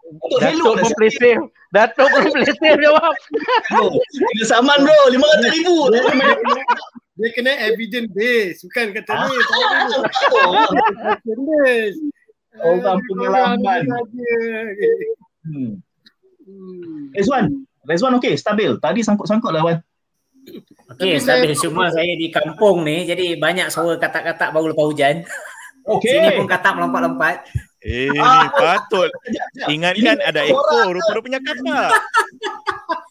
[SPEAKER 1] Untuk
[SPEAKER 3] Datuk
[SPEAKER 1] hello
[SPEAKER 3] pun play safe. Datuk pun play safe jawab.
[SPEAKER 1] Kena saman bro, RM500,000.
[SPEAKER 5] Dia, kena, evidence base bukan kata
[SPEAKER 1] Ah.
[SPEAKER 5] ni tak ada evidence base
[SPEAKER 1] Orang pengalaman.
[SPEAKER 5] saja
[SPEAKER 1] Hmm.
[SPEAKER 5] hmm.
[SPEAKER 1] Rezwan, Rezwan okey, stabil. Tadi sangkut-sangkut lah Wan.
[SPEAKER 2] Okey,
[SPEAKER 5] Tapi
[SPEAKER 2] stabil.
[SPEAKER 5] saya-
[SPEAKER 2] Cuma saya di kampung ni, jadi banyak suara katak-katak baru lepas hujan.
[SPEAKER 1] Okey.
[SPEAKER 2] Sini pun katak melompat-lompat.
[SPEAKER 4] Eh,
[SPEAKER 1] Ah.
[SPEAKER 4] patut. Ingatkan ada ekor rupa-rupanya kata.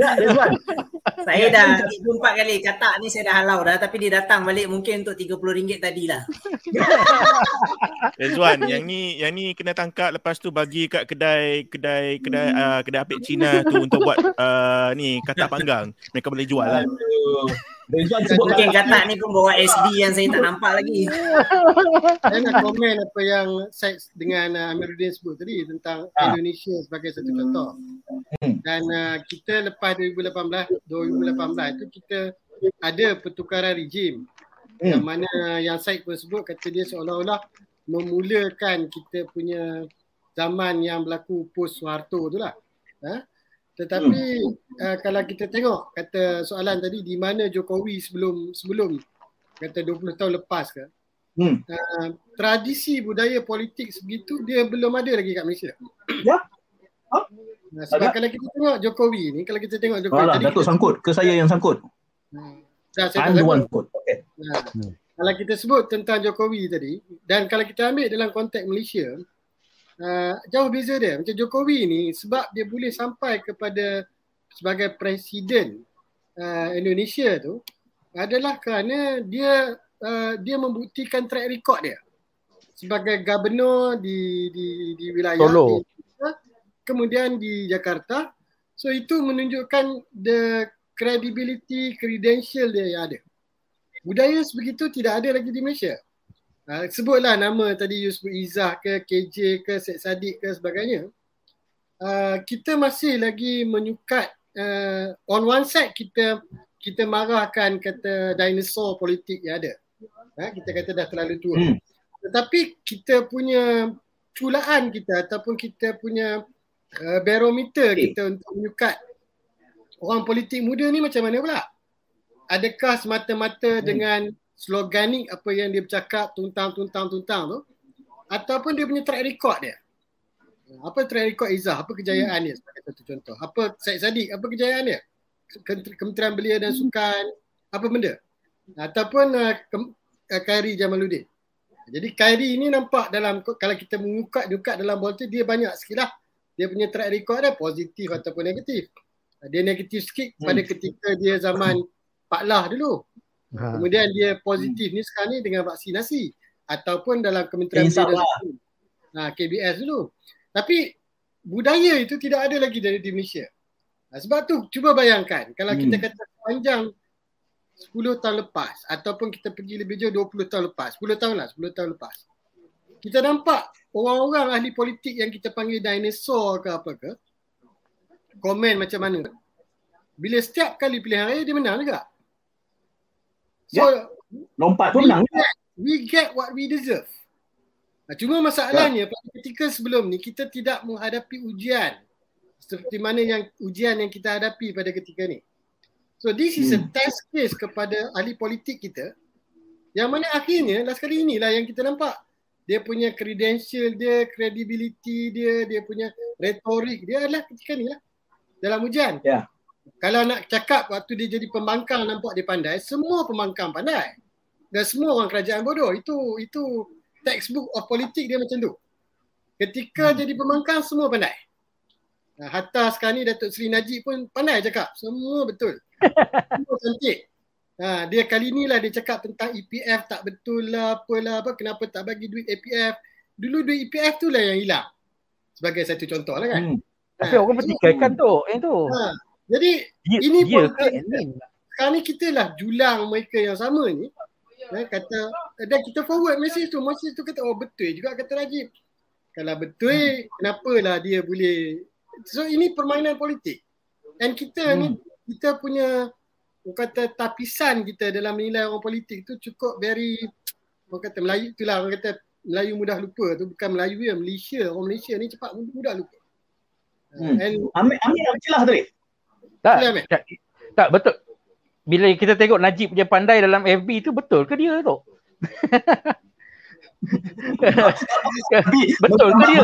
[SPEAKER 1] Tak, Rezwan.
[SPEAKER 2] Saya
[SPEAKER 1] Ya,
[SPEAKER 2] dah tiga empat kali katak ni saya dah halau dah tapi dia datang balik mungkin untuk RM30 tadi lah.
[SPEAKER 4] Rezwan, yang ni yang ni kena tangkap lepas tu bagi kat kedai kedai kedai uh, kedai apik Cina tu untuk buat uh, ni katak panggang. Mereka boleh jual lah.
[SPEAKER 2] Mungkin
[SPEAKER 1] katak
[SPEAKER 2] ni pun bawa SD yang saya tak nampak lagi.
[SPEAKER 5] saya nak komen apa yang Syed dengan uh, Amiruddin sebut tadi tentang
[SPEAKER 1] Ah.
[SPEAKER 5] Indonesia sebagai satu contoh
[SPEAKER 1] Hmm.
[SPEAKER 5] dan uh, kita lepas 2018 2018 itu kita ada pertukaran rejim
[SPEAKER 1] Hmm.
[SPEAKER 5] yang mana yang Syed pun sebut kata dia seolah-olah memulakan kita punya zaman yang berlaku post Soeharto tu lah. Ha? Tetapi hmm. uh, kalau kita tengok kata soalan tadi di mana Jokowi sebelum sebelum kata 20 tahun lepas ke
[SPEAKER 1] Hmm.
[SPEAKER 5] uh, tradisi budaya politik sebegitu dia belum ada lagi kat Malaysia.
[SPEAKER 1] Ya. Ha?
[SPEAKER 5] Nah, sebab
[SPEAKER 1] Ada?
[SPEAKER 5] kalau kita tengok Jokowi ni, kalau kita tengok Jokowi
[SPEAKER 1] Alah,
[SPEAKER 5] tadi,
[SPEAKER 1] Datuk sangkut. Ke saya yang sangkut.
[SPEAKER 5] Hmm. Dah, saya
[SPEAKER 1] I'm the one
[SPEAKER 5] sangkut.
[SPEAKER 1] sangkut. Okay.
[SPEAKER 5] Nah,
[SPEAKER 3] Hmm.
[SPEAKER 5] Kalau kita sebut tentang Jokowi tadi dan kalau kita ambil dalam konteks Malaysia uh, jauh beza dia. Macam Jokowi ni sebab dia boleh sampai kepada sebagai presiden uh, Indonesia tu adalah kerana dia uh, dia membuktikan track record dia sebagai gubernur di di di wilayah
[SPEAKER 3] Solo.
[SPEAKER 5] di, kemudian di Jakarta. So itu menunjukkan the credibility credential dia yang ada. Budaya sebegitu tidak ada lagi di Malaysia. Uh, sebutlah nama tadi you sebut Izzah ke KJ ke Syed Saddiq ke sebagainya. Uh, kita masih lagi menyukat uh, on one side kita kita marahkan kata dinosaur politik yang ada. Ha, kita kata dah terlalu tua.
[SPEAKER 1] Hmm.
[SPEAKER 5] Tetapi kita punya culaan kita ataupun kita punya uh, barometer
[SPEAKER 1] Okay.
[SPEAKER 5] kita untuk menyukat orang politik muda ni macam mana pula? Adakah semata-mata
[SPEAKER 1] Hmm.
[SPEAKER 5] dengan sloganik apa yang dia bercakap tuntang tuntang tuntang tu ataupun dia punya track record dia? Apa track record Izzah? Apa kejayaan dia sebagai satu contoh? Apa Syed Saddiq? Apa kejayaan dia? Kem- Kementerian Belia dan Sukan apa benda? Ataupun uh, Kem- uh, Khairi Jamaluddin. Jadi Khairi ini nampak dalam kalau kita mengukat-ukat dalam politik dia banyak sikit lah. Dia punya track record dia positif ataupun negatif. Dia negatif sikit
[SPEAKER 1] Hmm.
[SPEAKER 5] pada ketika dia zaman Pak Lah dulu.
[SPEAKER 3] Ha.
[SPEAKER 5] Kemudian dia positif ni sekarang ni dengan vaksinasi ataupun dalam Kementerian. Sukan. Ha, KBS dulu. Tapi budaya itu tidak ada lagi dari di Malaysia. Ha, sebab tu cuba bayangkan kalau
[SPEAKER 1] Hmm.
[SPEAKER 5] kita kata panjang 10 tahun lepas ataupun kita pergi lebih jauh 20 tahun lepas, 10 tahun lah, 10 tahun lepas. Kita nampak orang-orang ahli politik yang kita panggil dinosaur ke apa ke, komen macam mana. Bila setiap kali pilihan raya dia menang juga. So,
[SPEAKER 1] Lompat pun
[SPEAKER 5] we
[SPEAKER 1] menang.
[SPEAKER 5] get, we get what we deserve. Nah, cuma masalahnya pada ketika sebelum ni kita tidak menghadapi ujian seperti mana yang ujian yang kita hadapi pada ketika ni. So this is a
[SPEAKER 1] Hmm.
[SPEAKER 5] test case kepada ahli politik kita yang mana akhirnya last kali inilah yang kita nampak dia punya credential dia, credibility dia, dia punya retorik dia adalah ketika ni lah dalam ujian.
[SPEAKER 1] Ya.
[SPEAKER 5] Kalau nak cakap waktu dia jadi pembangkang nampak dia pandai, semua pembangkang pandai. Dan semua orang kerajaan bodoh. Itu itu textbook of politik dia macam tu. Ketika hmm. jadi pembangkang semua pandai. Hatta sekarang ni Datuk Seri Najib pun pandai cakap. Semua betul. Semua cantik. Ha, dia kali ni lah dia cakap tentang EPF tak betul lah, apalah, apa, kenapa tak bagi duit EPF. Dulu duit EPF tu lah yang hilang. Sebagai satu contoh lah kan. Hmm.
[SPEAKER 3] Ha, Tapi orang pertikaikan tu. Yang tu. Ha,
[SPEAKER 5] jadi dia, ini dia pun ke, sekarang ni kita lah julang mereka yang sama ni. Eh, kata, dan kita forward message tu. Message tu kata, oh betul juga kata Rajib. Kalau betul, hmm. kenapalah dia boleh. So ini permainan politik. Dan kita hmm. ni, kita punya orang kata tapisan kita dalam menilai orang politik tu cukup very orang kata Melayu itulah orang kata Melayu mudah lupa tu bukan Melayu ya Malaysia orang Malaysia ni cepat mudah lupa.
[SPEAKER 1] Hmm. And, Amir Amir nak celah tadi.
[SPEAKER 3] Tak, tak, tak betul. Bila kita tengok Najib punya pandai dalam FB tu betul ke dia tu? betul ke dia?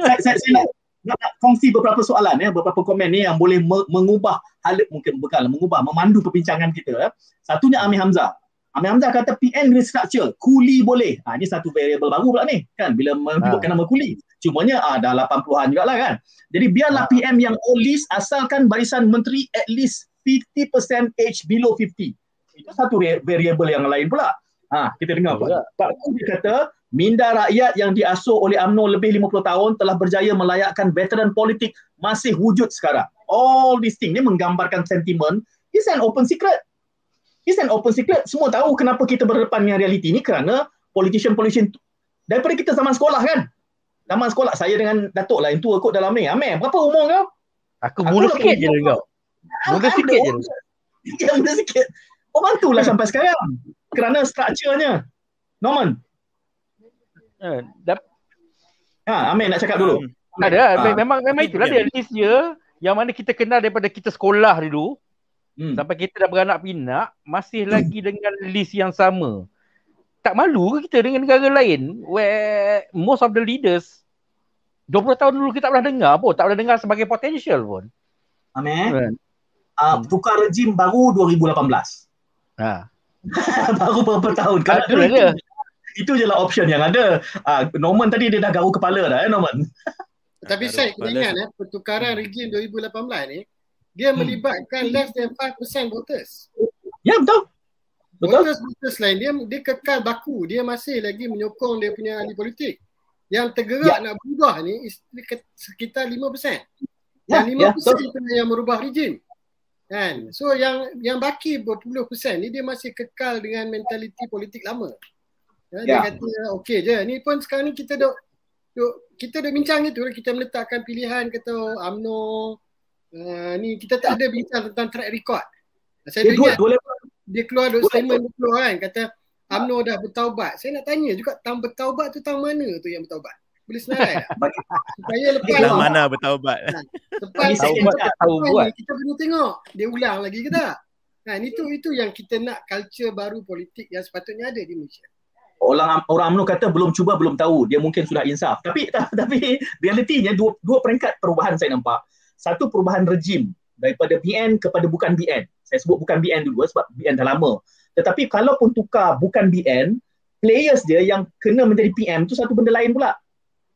[SPEAKER 1] saya, saya, saya nak nak, nak kongsi beberapa soalan ya, beberapa komen ni yang boleh me- mengubah hal mungkin bukan mengubah memandu perbincangan kita ya. Satunya Amir Hamzah. Amir Hamzah kata PN restructure, kuli boleh. Ha ini satu variable baru pula ni kan bila menyebutkan ha. nama kuli. Cumanya ah dah 80-an jugaklah kan. Jadi biarlah ha. PM yang all list asalkan barisan menteri at least 50% age below 50. Itu satu variable yang lain pula. Ha, kita dengar Pak. Pak Kun dia kata minda rakyat yang diasuh oleh AMNO lebih 50 tahun telah berjaya melayakkan veteran politik masih wujud sekarang. All these things ni menggambarkan sentimen is an open secret. It's an open secret. Semua tahu kenapa kita berdepan dengan realiti ni kerana politician-politician daripada kita zaman sekolah kan. Zaman sekolah saya dengan Datuk lah yang tua kot dalam ni. Amir, berapa umur kau?
[SPEAKER 3] Aku muda sikit je kau. Muda sikit je.
[SPEAKER 1] Ya, muda sikit. Orang tu lah sampai sekarang. Kerana strukturnya. Norman,
[SPEAKER 3] Uh, dap-
[SPEAKER 1] ha, Amin nak cakap dulu.
[SPEAKER 3] Hmm. Ada, ha. memang memang itulah dia list dia yang mana kita kenal daripada kita sekolah dulu. Hmm. Sampai kita dah beranak pinak, masih hmm. lagi dengan list yang sama. Tak malu ke kita dengan negara lain where most of the leaders 20 tahun dulu kita tak pernah dengar pun, tak pernah dengar sebagai potential pun.
[SPEAKER 1] Amin. Right. Uh, tukar rejim baru 2018. Ha. baru beberapa tahun. Kan ada itu je lah option yang ada. Uh, Norman tadi dia dah garu kepala dah eh Norman.
[SPEAKER 5] Tapi saya ingat eh pertukaran hmm. rejim 2018 ni dia hmm. melibatkan less than 5% voters.
[SPEAKER 1] Ya betul.
[SPEAKER 5] Betul. Voters, voters lain dia dia kekal baku, dia masih lagi menyokong dia punya ahli politik. Yang tergerak ya. nak berubah ni sekitar 5%. Ya, Dan 5% ya, itu yang merubah rejim. Kan? So yang yang baki berpuluh persen ni dia masih kekal dengan mentaliti politik lama. Ya, dia ya. kata okey je. Ni pun sekarang ni kita duk kita dah bincang itu kita meletakkan pilihan kata AMNO uh, ni kita tak ada bincang tentang track record. Saya dia, dua, dua dia keluar duk statement dia keluar kan kata AMNO dah bertaubat. Saya nak tanya juga tang bertaubat tu tang mana tu yang bertaubat? Boleh senarai tak? Supaya lepas
[SPEAKER 4] Tang mana bertaubat?
[SPEAKER 5] Nah, lepas bertaubat tahu buat. Kita perlu tengok dia ulang lagi ke tak? Nah, itu itu yang kita nak culture baru politik yang sepatutnya ada di Malaysia
[SPEAKER 1] orang orang UMNO kata belum cuba belum tahu dia mungkin sudah insaf tapi tapi realitinya dua dua peringkat perubahan saya nampak satu perubahan rejim daripada BN kepada bukan BN saya sebut bukan BN dulu sebab BN dah lama. Tetapi kalaupun tukar bukan BN players dia yang kena menjadi PM tu satu benda lain pula.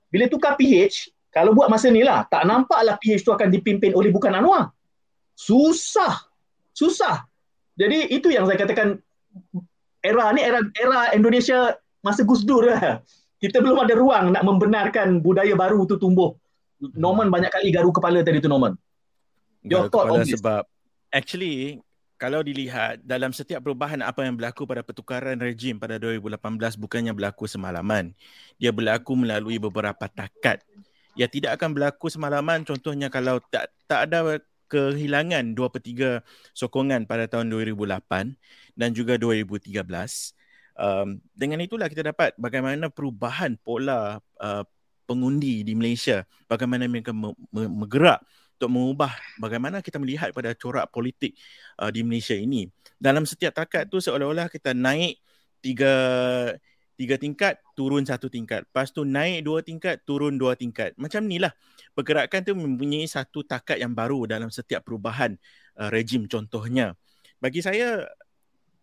[SPEAKER 1] Bila tukar PH kalau buat masa ni lah tak nampaklah PH tu akan dipimpin oleh bukan Anwar. Susah. Susah. Jadi itu yang saya katakan era ni era era Indonesia masa Gus Dur lah. Kita belum ada ruang nak membenarkan budaya baru tu tumbuh. Norman banyak kali garu kepala tadi tu Norman.
[SPEAKER 4] Garu kepala sebab actually kalau dilihat dalam setiap perubahan apa yang berlaku pada pertukaran rejim pada 2018 bukannya berlaku semalaman. Dia berlaku melalui beberapa takat. Ya tidak akan berlaku semalaman contohnya kalau tak tak ada kehilangan 2 per 3 sokongan pada tahun 2008 dan juga 2013. Um, dengan itulah kita dapat bagaimana perubahan pola uh, pengundi di Malaysia, bagaimana mereka me- me- bergerak untuk mengubah bagaimana kita melihat pada corak politik uh, di Malaysia ini. Dalam setiap takat tu seolah-olah kita naik tiga tiga tingkat turun satu tingkat. Lepas tu naik dua tingkat turun dua tingkat. Macam ni lah pergerakan tu mempunyai satu takat yang baru dalam setiap perubahan uh, rejim contohnya. Bagi saya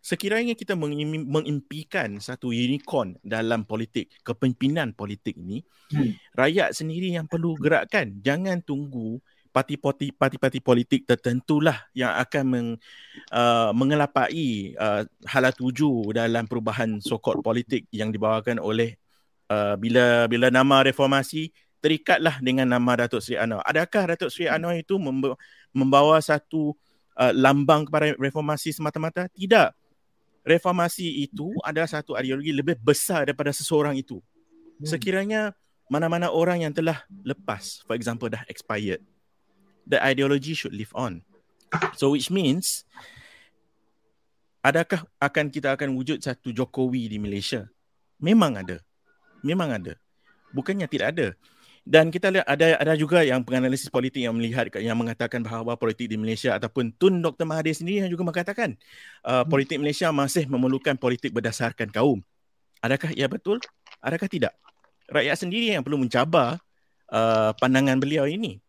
[SPEAKER 4] sekiranya kita mengim- mengimpikan satu unicorn dalam politik, kepimpinan politik ini,
[SPEAKER 1] Hmm.
[SPEAKER 4] rakyat sendiri yang perlu gerakkan. Jangan tunggu parti-parti parti-parti politik tertentulah yang akan meng, uh, mengelapai uh, hala tuju dalam perubahan sokot politik yang dibawakan oleh uh, bila bila nama reformasi terikatlah dengan nama Datuk Seri Anwar. Adakah Datuk Seri Anwar itu memb- membawa satu uh, lambang kepada reformasi semata-mata? Tidak. Reformasi itu adalah satu ideologi lebih besar daripada seseorang itu. Sekiranya mana-mana orang yang telah lepas, for example dah expired, the ideology should live on. So which means adakah akan kita akan wujud satu Jokowi di Malaysia? Memang ada. Memang ada. Bukannya tidak ada. Dan kita lihat ada ada juga yang penganalisis politik yang melihat yang mengatakan bahawa politik di Malaysia ataupun Tun Dr Mahathir sendiri yang juga mengatakan uh, politik Malaysia masih memerlukan politik berdasarkan kaum. Adakah ia betul? Adakah tidak? Rakyat sendiri yang perlu mencabar uh, pandangan beliau ini.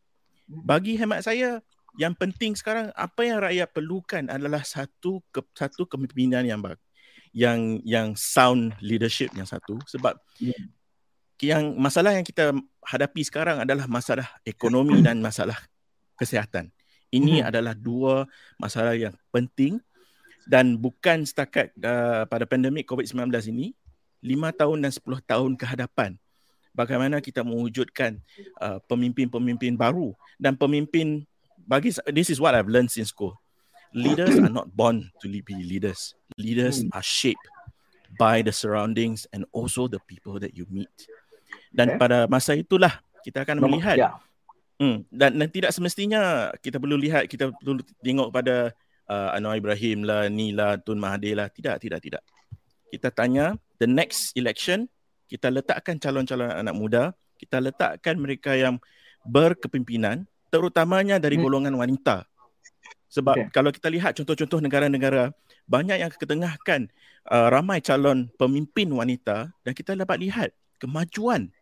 [SPEAKER 4] Bagi hemat saya, yang penting sekarang apa yang rakyat perlukan adalah satu ke, satu kepimpinan yang yang yang sound leadership yang satu sebab
[SPEAKER 1] Hmm.
[SPEAKER 4] Yang masalah yang kita hadapi sekarang adalah masalah ekonomi dan masalah kesihatan. Ini
[SPEAKER 1] Hmm.
[SPEAKER 4] adalah dua masalah yang penting dan bukan setakat uh, pada pandemik COVID-19 ini, lima tahun dan 10 tahun ke hadapan. Bagaimana kita mewujudkan uh, pemimpin-pemimpin baru dan pemimpin bagi this is what I've learned since school. Leaders are not born to be leaders. Leaders are shaped by the surroundings and also the people that you meet. Dan
[SPEAKER 1] Okay.
[SPEAKER 4] pada masa itulah kita akan
[SPEAKER 1] Nombor-
[SPEAKER 4] melihat
[SPEAKER 1] Ya.
[SPEAKER 4] Hmm, dan, dan tidak semestinya kita perlu lihat, kita perlu tengok pada uh, Anwar Ibrahim lah, ni lah, Tun Mahathir lah. Tidak, tidak, tidak. Kita tanya, the next election, kita letakkan calon-calon anak muda, kita letakkan mereka yang berkepimpinan, terutamanya dari
[SPEAKER 1] Hmm.
[SPEAKER 4] golongan wanita. Sebab
[SPEAKER 1] Okay.
[SPEAKER 4] kalau kita lihat contoh-contoh negara-negara, banyak yang ketengahkan uh, ramai calon pemimpin wanita dan kita dapat lihat kemajuan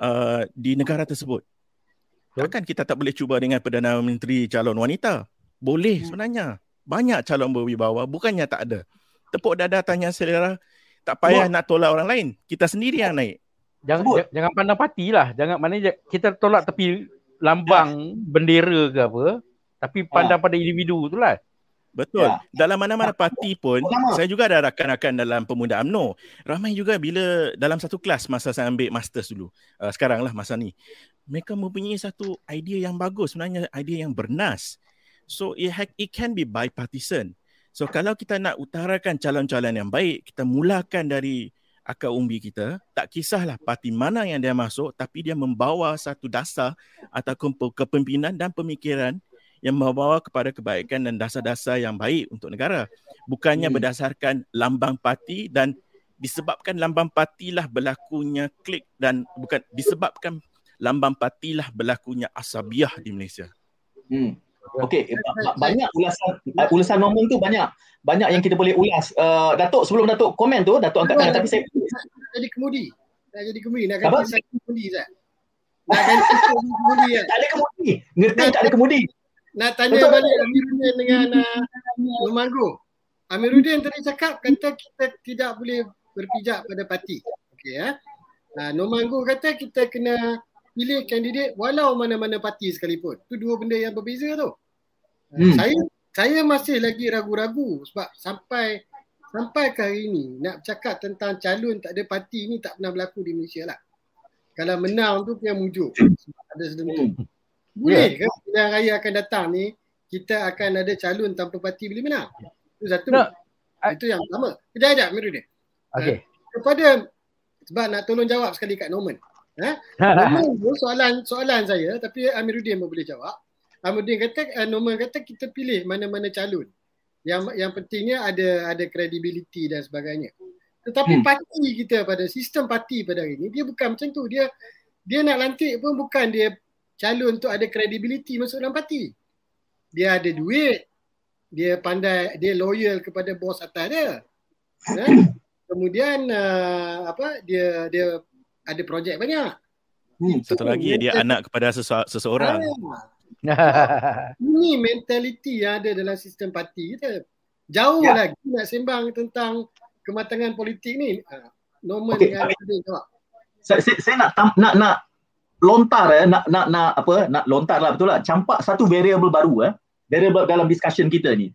[SPEAKER 4] uh, di negara tersebut.
[SPEAKER 3] Betul.
[SPEAKER 4] Takkan kita tak boleh cuba dengan Perdana Menteri calon wanita? Boleh
[SPEAKER 1] Hmm.
[SPEAKER 4] sebenarnya. Banyak calon berwibawa, bukannya tak ada. Tepuk dada tanya selera, tak payah
[SPEAKER 1] Sebut.
[SPEAKER 4] nak tolak orang lain. Kita sendiri yang naik.
[SPEAKER 3] Jangan
[SPEAKER 1] Sebut.
[SPEAKER 3] jangan pandang parti lah. Jangan mana kita tolak tepi lambang bendera ke apa. Tapi pandang pada individu tu lah.
[SPEAKER 4] Betul.
[SPEAKER 1] Ya.
[SPEAKER 4] Dalam mana-mana parti pun,
[SPEAKER 1] Pertama.
[SPEAKER 4] saya juga ada rakan-rakan dalam pemuda UMNO. Ramai juga bila dalam satu kelas masa saya ambil masters dulu. Uh, sekarang lah masa ni. Mereka mempunyai satu idea yang bagus. Sebenarnya idea yang bernas. So it, ha- it can be bipartisan. So kalau kita nak utarakan calon-calon yang baik, kita mulakan dari akar umbi kita. Tak kisahlah parti mana yang dia masuk, tapi dia membawa satu dasar atau kemp- kepimpinan dan pemikiran yang membawa kepada kebaikan dan dasar-dasar yang baik untuk negara. Bukannya
[SPEAKER 1] Hmm.
[SPEAKER 4] berdasarkan lambang parti dan disebabkan lambang partilah berlakunya klik dan bukan disebabkan lambang partilah berlakunya asabiah di Malaysia.
[SPEAKER 1] Hmm. Okey, ba- ba- banyak ulasan uh, ulasan nombor tu banyak. Banyak yang kita boleh ulas. Uh, Datuk sebelum Datuk komen tu, Datuk angkat tangan tapi saya
[SPEAKER 5] jadi kemudi. Nak jadi kemudi. Nak ganti saya kemudi Zat. Nak ganti saya kemudi kan.
[SPEAKER 1] tak ada kemudi. Ngerti tak ada kemudi.
[SPEAKER 5] Nak tanya
[SPEAKER 1] Betul.
[SPEAKER 5] balik Amiruddin dengan uh, Lumanggo. Amiruddin tadi cakap kata kita tidak boleh berpijak pada parti. Okey ya. Uh, Nomanggo kata kita kena pilih kandidat walau mana-mana parti sekalipun. Itu dua benda yang berbeza tu.
[SPEAKER 1] Hmm.
[SPEAKER 5] Saya saya masih lagi ragu-ragu sebab sampai sampai ke hari ini nak cakap tentang calon tak ada parti ni tak pernah berlaku di Malaysia lah. Kalau menang tu punya. Sebab ada sedentu.
[SPEAKER 1] Hmm.
[SPEAKER 5] Boleh ke pilihan raya akan datang ni kita akan ada calon tanpa parti boleh menang? Itu satu.
[SPEAKER 3] Nak-
[SPEAKER 5] Itu yang pertama. Kejap kejap Miruddin.
[SPEAKER 3] Okey.
[SPEAKER 5] Kepada sebab nak tolong jawab sekali kat Norman. Eh? Norman tu soalan soalan saya tapi Amiruddin pun boleh jawab. Amiruddin kata uh, Norman kata kita pilih mana-mana calon. Yang yang pentingnya ada ada credibility dan sebagainya. Tetapi
[SPEAKER 1] Hmm.
[SPEAKER 5] parti kita pada sistem parti pada hari ini dia bukan macam tu. Dia dia nak lantik pun bukan dia calon tu ada credibility masuk dalam parti. Dia ada duit. Dia pandai dia loyal kepada bos atas dia. Ya? Kemudian uh, apa dia dia ada projek banyak.
[SPEAKER 1] Hmm.
[SPEAKER 4] Satu lagi dia anak kepada sese- seseorang.
[SPEAKER 5] Ah, ini mentaliti yang ada dalam sistem parti kita. Jauh ya. lagi nak sembang tentang kematangan politik ni. Uh, Norman okay. dengan jawab.
[SPEAKER 1] Saya, saya, saya nak tam, nak nak lontar eh nak nak nak apa nak lontar lah betul lah campak satu variable baru eh variable dalam discussion kita ni.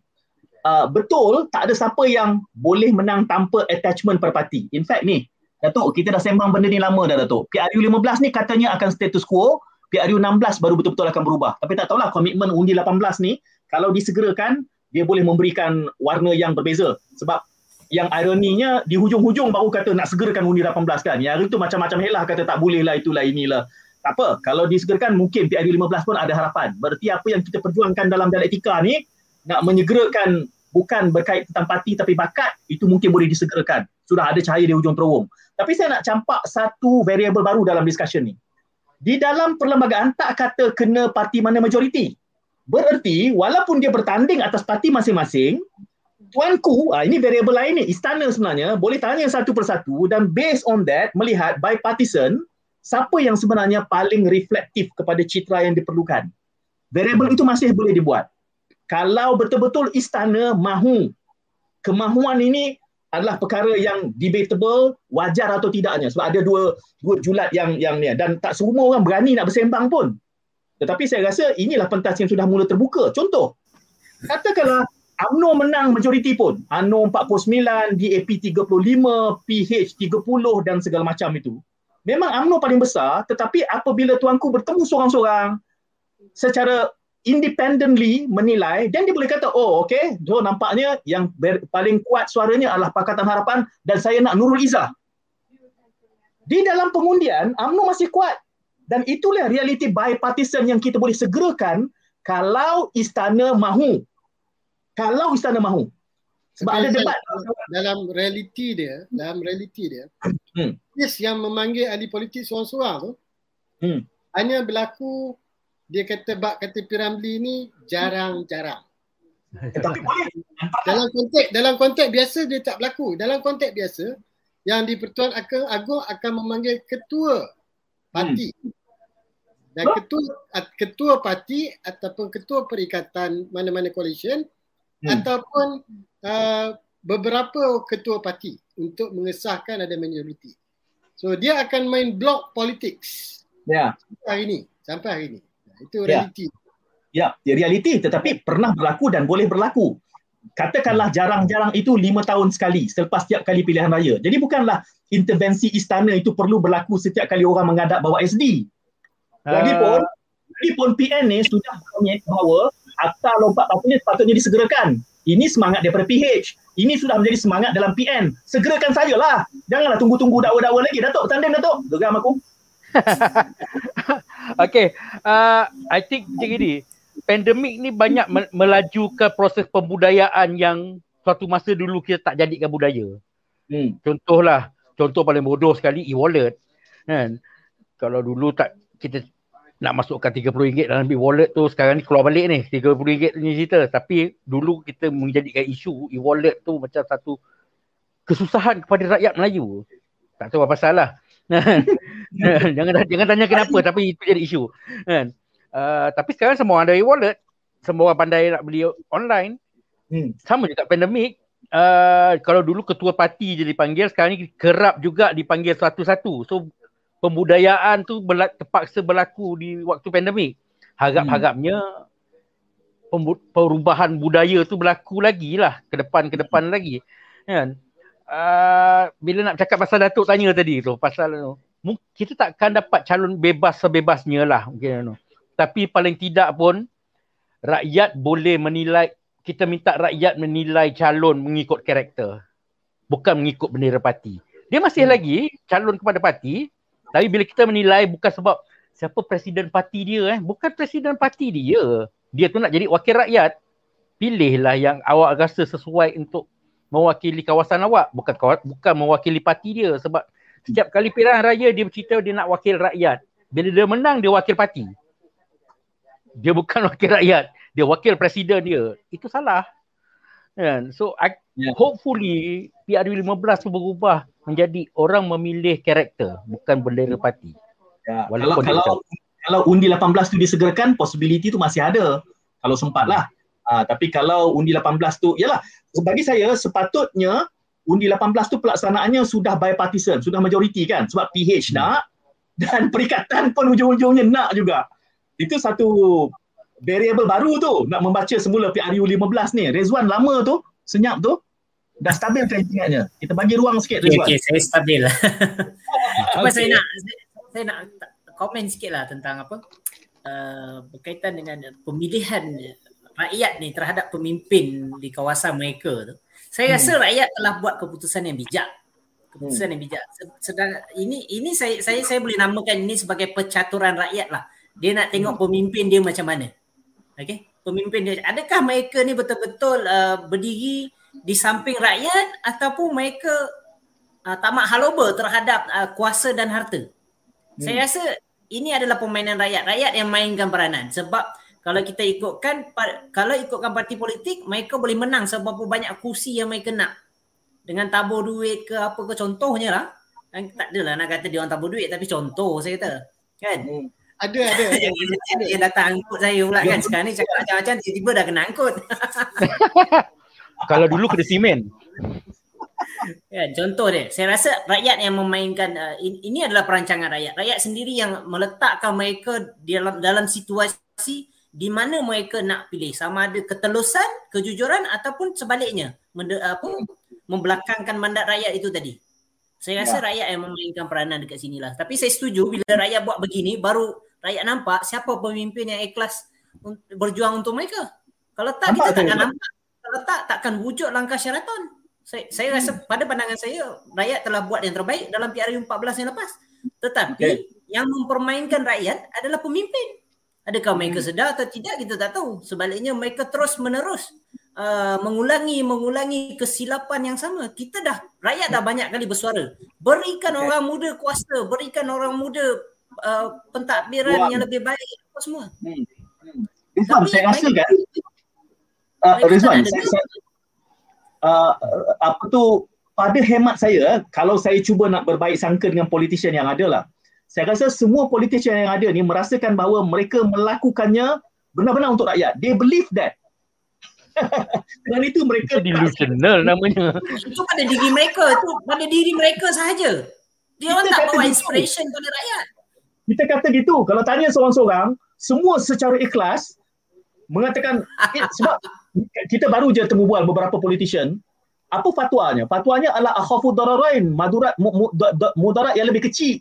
[SPEAKER 1] Uh, betul tak ada siapa yang boleh menang tanpa attachment per parti in fact ni Datuk kita dah sembang benda ni lama dah Datuk. PRU 15 ni katanya akan status quo PRU 16 baru betul-betul akan berubah. Tapi tak tahulah komitmen undi 18 ni kalau disegerakan dia boleh memberikan warna yang berbeza. Sebab yang ironinya di hujung-hujung baru kata nak segerakan undi 18 kan. Yang hari tu macam-macam helah kata tak boleh lah itulah inilah. Tak apa, kalau disegerakan mungkin PRU 15 pun ada harapan. Berarti apa yang kita perjuangkan dalam dialektika ni nak menyegerakan bukan berkait tentang parti tapi bakat itu mungkin boleh disegerakan. Sudah ada cahaya di hujung terowong. Tapi saya nak campak satu variable baru dalam discussion ni. Di dalam perlembagaan tak kata kena parti mana majoriti. Bererti walaupun dia bertanding atas parti masing-masing, tuanku, ah, ini variable lain ni, istana sebenarnya boleh tanya satu persatu dan based on that melihat bipartisan siapa yang sebenarnya paling reflektif kepada citra yang diperlukan. Variable itu masih boleh dibuat. Kalau betul-betul istana mahu kemahuan ini adalah perkara yang debatable, wajar atau tidaknya. Sebab ada dua dua julat yang yang ni dan tak semua orang berani nak bersembang pun. Tetapi saya rasa inilah pentas yang sudah mula terbuka. Contoh, katakanlah UMNO menang majoriti pun. UMNO 49, DAP 35, PH 30 dan segala macam itu memang UMNO paling besar tetapi apabila tuanku bertemu seorang-seorang secara independently menilai dan dia boleh kata oh okey so nampaknya yang ber, paling kuat suaranya adalah Pakatan Harapan dan saya nak Nurul Izzah. Di dalam pengundian UMNO masih kuat. Dan itulah realiti bipartisan yang kita boleh segerakan kalau istana mahu. Kalau istana mahu
[SPEAKER 5] sebab ada debat dalam realiti dia, dalam realiti dia. Hmm. Kes yang memanggil ahli politik seorang-seorang tu hmm. hanya berlaku dia kata bak kata Piramli ni jarang-jarang. Eh, tapi boleh. Dalam konteks dalam konteks biasa dia tak berlaku. Dalam konteks biasa yang di Pertuan Agung akan memanggil ketua parti. Hmm. Dan ketua ketua parti ataupun ketua perikatan mana-mana coalition hmm. ataupun uh, beberapa ketua parti untuk mengesahkan ada majoriti. So dia akan main block politics. Ya. Yeah. Sampai hari ini, sampai hari ini. Itu ya. realiti.
[SPEAKER 1] Ya, yeah. realiti tetapi pernah berlaku dan boleh berlaku. Katakanlah jarang-jarang itu lima tahun sekali selepas setiap kali pilihan raya. Jadi bukanlah intervensi istana itu perlu berlaku setiap kali orang mengadap bawa SD. Lagipun, uh. lagipun PN ni sudah berkongsi bahawa akta lompat patutnya sepatutnya disegerakan. Ini semangat daripada PH. Ini sudah menjadi semangat dalam PN. Segerakan saja lah. Janganlah tunggu-tunggu dakwa-dakwa lagi. Datuk, bertanding Datuk. Geram aku.
[SPEAKER 3] okay. Uh, I think macam ini. Pandemik ni banyak melajukan proses pembudayaan yang suatu masa dulu kita tak jadikan budaya. Hmm. Contohlah, contoh paling bodoh sekali e-wallet. Kan? Kalau dulu tak kita nak masukkan RM30 dalam e-wallet tu sekarang ni keluar balik ni RM30 ni cerita. Tapi dulu kita menjadikan isu e-wallet tu macam satu kesusahan kepada rakyat Melayu. Tak tahu apa salah jangan jangan tanya kenapa tapi itu jadi isu. Kan? Uh, tapi sekarang semua ada e-wallet. Semua orang pandai nak beli online. Hmm. sama juga pandemik. Uh, kalau dulu ketua parti je dipanggil sekarang ni kerap juga dipanggil satu-satu. So pembudayaan tu berla- terpaksa berlaku di waktu pandemik. Harap-harapnya hmm. perubahan budaya tu berlaku lagi lah ke depan ke depan lagi. Kan? Uh, bila nak cakap pasal Datuk tanya tadi tu pasal tu kita takkan dapat calon bebas sebebasnya lah mungkin tu. Tapi paling tidak pun rakyat boleh menilai kita minta rakyat menilai calon mengikut karakter bukan mengikut bendera parti. Dia masih hmm. lagi calon kepada parti tapi bila kita menilai bukan sebab siapa presiden parti dia eh, bukan presiden parti dia. Dia tu nak jadi wakil rakyat. Pilihlah yang awak rasa sesuai untuk mewakili kawasan awak, bukan bukan mewakili parti dia sebab setiap kali pilihan raya dia bercerita dia nak wakil rakyat. Bila dia menang dia wakil parti. Dia bukan wakil rakyat, dia wakil presiden dia. Itu salah. Kan? So I, yeah. hopefully PRU 15 tu berubah menjadi orang memilih karakter bukan bendera parti.
[SPEAKER 1] Ya. Kalau kalau kalau undi 18 tu disegerakan possibility tu masih ada. Kalau sempat lah. Uh, tapi kalau undi 18 tu, yalah, bagi saya sepatutnya undi 18 tu pelaksanaannya sudah bipartisan, sudah majoriti kan sebab PH hmm. nak dan perikatan pun ujung-ujungnya nak juga. Itu satu variable baru tu nak membaca semula PRU 15 ni. Rezwan lama tu, senyap tu dah stabil kan ingatnya. Kita bagi ruang sikit
[SPEAKER 2] okay, Rezwan. Okey, saya stabil. Cuma okay. saya nak saya nak komen sikit lah tentang apa uh, berkaitan dengan pemilihan rakyat ni terhadap pemimpin di kawasan mereka tu. Saya hmm. rasa rakyat telah buat keputusan yang bijak. Keputusan hmm. yang bijak. Sedang ini ini saya saya saya boleh namakan ini sebagai percaturan rakyat lah. Dia nak tengok hmm. pemimpin dia macam mana. Okey, pemimpin dia adakah mereka ni betul-betul uh, berdiri di samping rakyat ataupun mereka uh, tamak haloba terhadap uh, kuasa dan harta. Hmm. Saya rasa ini adalah permainan rakyat. Rakyat yang mainkan peranan sebab kalau kita ikutkan kalau ikutkan parti politik mereka boleh menang sebab banyak kursi yang mereka nak dengan tabur duit ke apa ke contohnya lah kan tak adalah nak kata dia orang tabur duit tapi contoh saya kata kan hmm.
[SPEAKER 5] ada ada
[SPEAKER 2] yang, yang datang angkut saya pula kan sekarang ni cakap macam-macam tiba-tiba dah kena angkut
[SPEAKER 3] kalau dulu kena simen
[SPEAKER 2] kan contoh dia saya rasa rakyat yang memainkan uh, ini adalah perancangan rakyat rakyat sendiri yang meletakkan mereka dalam dalam situasi di mana mereka nak pilih sama ada ketelusan, kejujuran ataupun sebaliknya mende, apa membelakangkan mandat rakyat itu tadi. Saya rasa ya. rakyat yang memainkan peranan dekat sinilah. Tapi saya setuju bila rakyat buat begini baru rakyat nampak siapa pemimpin yang ikhlas berjuang untuk mereka. Kalau tak nampak kita takkan nampak. Kalau tak takkan wujud langkah syaratan. Saya, saya rasa hmm. pada pandangan saya rakyat telah buat yang terbaik dalam PRU 14 yang lepas. Tetapi okay. yang mempermainkan rakyat adalah pemimpin. Adakah mereka hmm. sedar atau tidak kita tak tahu. Sebaliknya mereka terus menerus uh, mengulangi mengulangi kesilapan yang sama. Kita dah rakyat dah banyak kali bersuara. Berikan okay. orang muda kuasa, berikan orang muda uh, pentadbiran Wah. yang lebih baik apa semua. Hmm.
[SPEAKER 1] Hmm. Rizwan, saya rasa kan uh, Rizwan, saya, saya, uh, apa tu pada hemat saya kalau saya cuba nak berbaik sangka dengan politician yang ada lah saya rasa semua politician yang ada ni merasakan bahawa mereka melakukannya benar-benar untuk rakyat. They believe that. Dan itu mereka
[SPEAKER 3] itu delusional namanya.
[SPEAKER 2] Itu pada diri mereka, itu pada diri mereka sahaja. Dia orang tak bawa inspiration gitu. pada rakyat.
[SPEAKER 1] Kita kata gitu, kalau tanya seorang-seorang, semua secara ikhlas mengatakan eh, sebab kita baru je temu bual beberapa politician, apa fatwanya? Fatwanya adalah akhafu dararain, madurat mudarat yang lebih kecil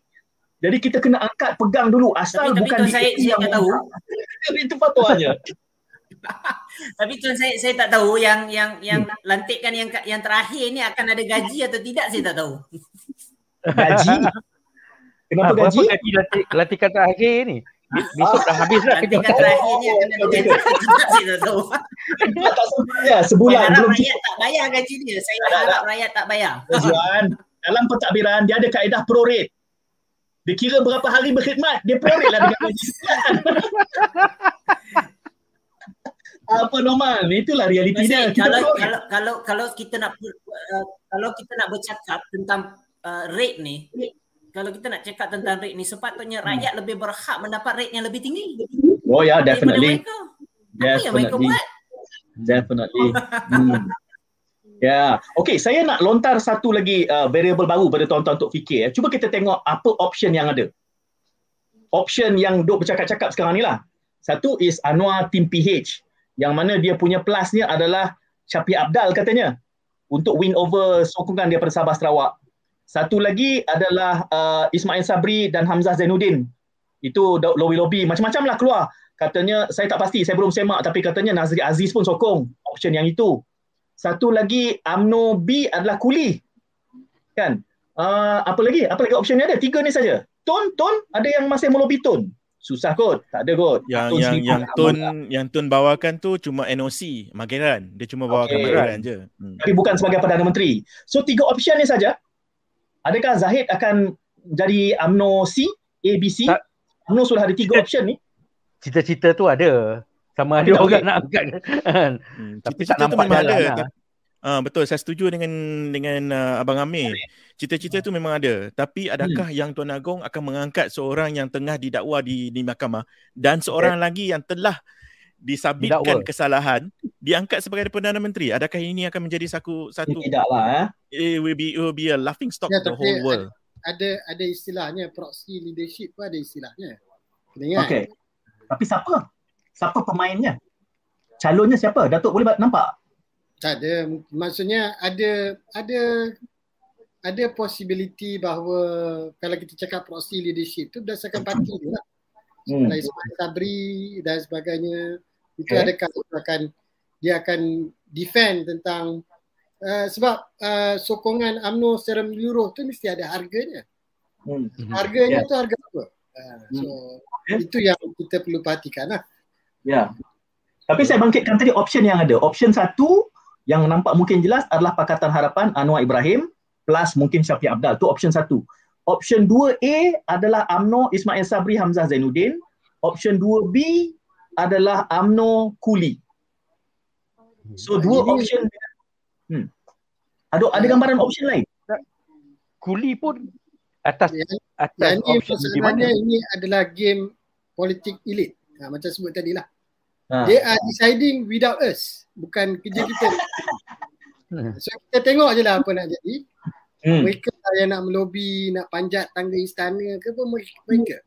[SPEAKER 1] jadi kita kena angkat pegang dulu asal tapi, bukan
[SPEAKER 2] tapi saya, saya tak tahu.
[SPEAKER 1] itu fatwanya.
[SPEAKER 2] tapi tuan saya saya tak tahu yang yang yang hmm. lantikan yang yang terakhir ni akan ada gaji atau tidak saya tak tahu.
[SPEAKER 1] gaji? Kenapa
[SPEAKER 3] ha, gaji? Gaji lantik, lantikan terakhir ni? Besok dah habis lah
[SPEAKER 2] kerja. Lantikan terakhir ni akan ada tahu. tak
[SPEAKER 1] sebulan
[SPEAKER 2] saya harap rakyat tak bayar gaji dia. Saya harap rakyat tak bayar.
[SPEAKER 1] Tuan, dalam pentadbiran dia ada kaedah prorate. Dia kira berapa hari berkhidmat, dia prorate lah dengan gaji. Apa normal? Itulah realiti dia.
[SPEAKER 2] Kalau, kalau kalau kalau kita nak uh, kalau kita nak bercakap tentang uh, rate ni, kalau kita nak cakap tentang rate ni sepatutnya hmm. rakyat lebih berhak mendapat rate yang lebih tinggi.
[SPEAKER 1] Oh ya, yeah, definitely. Apa yang mereka buat? Definitely. hmm. Ya, yeah. okey. Saya nak lontar satu lagi uh, variable baru pada tuan-tuan untuk fikir. Ya. Cuba kita tengok apa option yang ada. Option yang duk bercakap-cakap sekarang ni lah. Satu is Anwar Tim PH. Yang mana dia punya plusnya adalah Syafi Abdal katanya. Untuk win over sokongan dia pada Sabah Sarawak. Satu lagi adalah uh, Ismail Sabri dan Hamzah Zainuddin. Itu lobby-lobby. Macam-macam lah keluar. Katanya, saya tak pasti, saya belum semak. Tapi katanya Nazri Aziz pun sokong option yang itu. Satu lagi UMNO B adalah kuli. Kan? Uh, apa lagi? Apa lagi option ni ada? Tiga ni saja. Tun, tun, ada yang masih melobi tun. Susah kot. Tak ada kot.
[SPEAKER 4] Yang tun yang yang tun yang tun bawakan tu cuma NOC, Mageran. Dia cuma bawakan okay. Mageran je.
[SPEAKER 1] Hmm. Tapi bukan sebagai Perdana Menteri. So tiga option ni saja. Adakah Zahid akan jadi UMNO C, A, B, C? Tak. UMNO sudah ada tiga option ni.
[SPEAKER 3] Cita-cita tu ada sama ada orang nak angkat. Hmm, tapi tak nampak memang ada. Lah.
[SPEAKER 4] Uh, betul saya setuju dengan dengan uh, abang Amir. Cita-cita tu memang ada. Tapi adakah hmm. yang Tuan Agong akan mengangkat seorang yang tengah didakwa di di mahkamah dan seorang okay. lagi yang telah disabitkan
[SPEAKER 3] Didakwa.
[SPEAKER 4] kesalahan diangkat sebagai Perdana Menteri adakah ini akan menjadi satu satu
[SPEAKER 1] Tidaklah eh.
[SPEAKER 4] it will be it will be a laughing stock
[SPEAKER 5] Ya,
[SPEAKER 4] to the whole world
[SPEAKER 5] Ada ada istilahnya proxy leadership pun ada istilahnya. Kena ingat.
[SPEAKER 1] Okey. Tapi siapa? Siapa pemainnya? Calonnya siapa? Datuk boleh nampak?
[SPEAKER 5] Tak ada. Maksudnya ada ada ada possibility bahawa kalau kita cakap proxy leadership tu berdasarkan parti dia lah.
[SPEAKER 1] Hmm.
[SPEAKER 5] Ismail Sabri dan sebagainya itu
[SPEAKER 1] Okay.
[SPEAKER 5] adakah dia akan dia akan defend tentang uh, sebab uh, sokongan UMNO secara menyeluruh tu mesti ada harganya.
[SPEAKER 1] Hmm.
[SPEAKER 5] Harganya
[SPEAKER 1] Yeah.
[SPEAKER 5] tu harga apa? Uh, so
[SPEAKER 1] Okay.
[SPEAKER 5] itu yang kita perlu perhatikan lah.
[SPEAKER 1] Ya. Tapi saya bangkitkan tadi option yang ada. Option satu yang nampak mungkin jelas adalah Pakatan Harapan Anwar Ibrahim plus mungkin Syafiq Abdal. Tu option satu. Option 2A adalah AMNO Ismail Sabri Hamzah Zainuddin. Option 2B adalah AMNO Kuli. So dua
[SPEAKER 5] Ini-
[SPEAKER 1] option hmm. Ada ada gambaran option lain?
[SPEAKER 3] Kuli pun atas
[SPEAKER 5] Yang,
[SPEAKER 3] atas
[SPEAKER 5] yang ini
[SPEAKER 3] option di mana?
[SPEAKER 5] ini adalah game politik elit. Ha, macam sebut tadi lah.
[SPEAKER 1] Ha.
[SPEAKER 5] They are deciding without us. Bukan kerja kita.
[SPEAKER 3] Hmm.
[SPEAKER 5] So kita tengok je lah apa nak jadi.
[SPEAKER 1] Hmm.
[SPEAKER 5] Mereka lah yang nak melobi, nak panjat tangga istana ke apa mereka.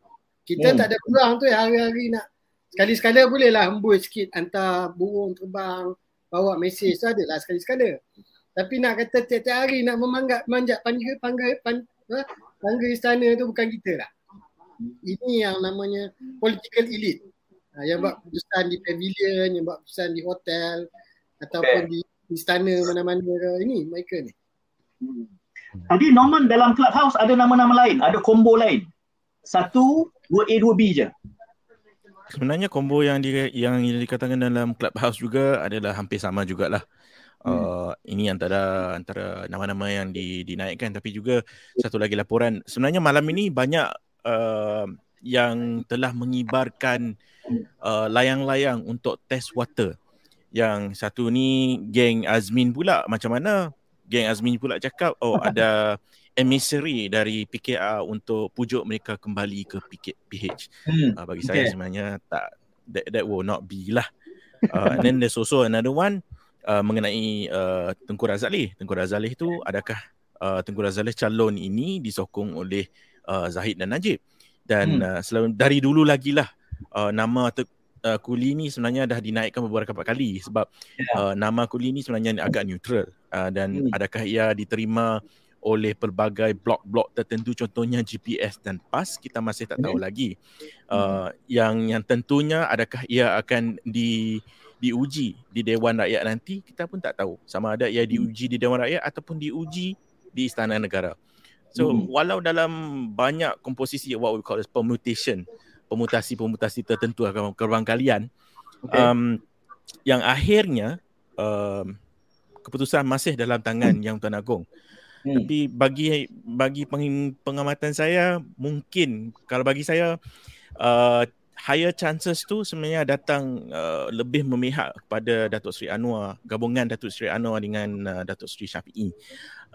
[SPEAKER 5] Kita
[SPEAKER 1] Hmm.
[SPEAKER 5] tak ada peluang tu hari-hari nak sekali-sekala boleh lah hembus sikit hantar burung terbang, bawa mesej tu ada lah sekali-sekala. Tapi nak kata tiap-tiap hari nak memanjat manjat pangga pangga pan, ha, tangga istana tu bukan kita lah. Ini yang namanya political elite. Ha, yang buat keputusan di pavilion, yang buat keputusan di hotel ataupun di istana mana-mana ke. Ini mereka ni.
[SPEAKER 1] Tadi Norman dalam clubhouse ada nama-nama lain, ada combo lain. Satu, dua A, dua B je.
[SPEAKER 4] Sebenarnya combo yang di, yang dikatakan dalam clubhouse juga adalah hampir sama jugalah. Uh, ini antara antara nama-nama yang di, dinaikkan tapi juga satu lagi laporan sebenarnya malam ini banyak uh, yang telah mengibarkan uh, layang-layang untuk test water. Yang satu ni geng Azmin pula macam mana? Geng Azmin pula cakap oh ada emissary dari PKR untuk pujuk mereka kembali ke PH.
[SPEAKER 1] Hmm.
[SPEAKER 4] Uh, bagi saya
[SPEAKER 1] Okay.
[SPEAKER 4] sebenarnya tak that, that will not be lah. Uh, and then there's also another one uh, mengenai uh, Tengku Razalih. Tengku Razalih tu adakah uh, Tengku Razalih calon ini disokong oleh uh, Zahid dan Najib. Dan
[SPEAKER 1] Hmm.
[SPEAKER 4] uh, selalu dari dulu lagi lah uh, nama te, uh, Kuli ni sebenarnya dah dinaikkan beberapa kali sebab
[SPEAKER 1] Ya.
[SPEAKER 4] uh, nama Kuli ni sebenarnya agak neutral uh, dan
[SPEAKER 1] Hmm.
[SPEAKER 4] adakah ia diterima oleh pelbagai blok-blok tertentu contohnya GPS dan PAS kita masih tak tahu lagi. Uh, yang yang tentunya adakah ia akan di diuji di Dewan Rakyat nanti kita pun tak tahu sama ada ia diuji di Dewan Rakyat ataupun diuji di Istana Negara. So
[SPEAKER 1] Hmm.
[SPEAKER 4] walau dalam banyak komposisi what we call as permutation, pemutasi-pemutasi tertentu akan kerbang kalian
[SPEAKER 1] Okay.
[SPEAKER 4] um, yang akhirnya um, keputusan masih dalam tangan Yang Tuan Agong.
[SPEAKER 1] Hmm.
[SPEAKER 4] Tapi bagi bagi peng, pengamatan saya mungkin kalau bagi saya uh, higher chances tu sebenarnya datang uh, lebih memihak kepada Datuk Seri Anwar, gabungan Datuk Seri Anwar dengan uh, Datuk Seri Syafiee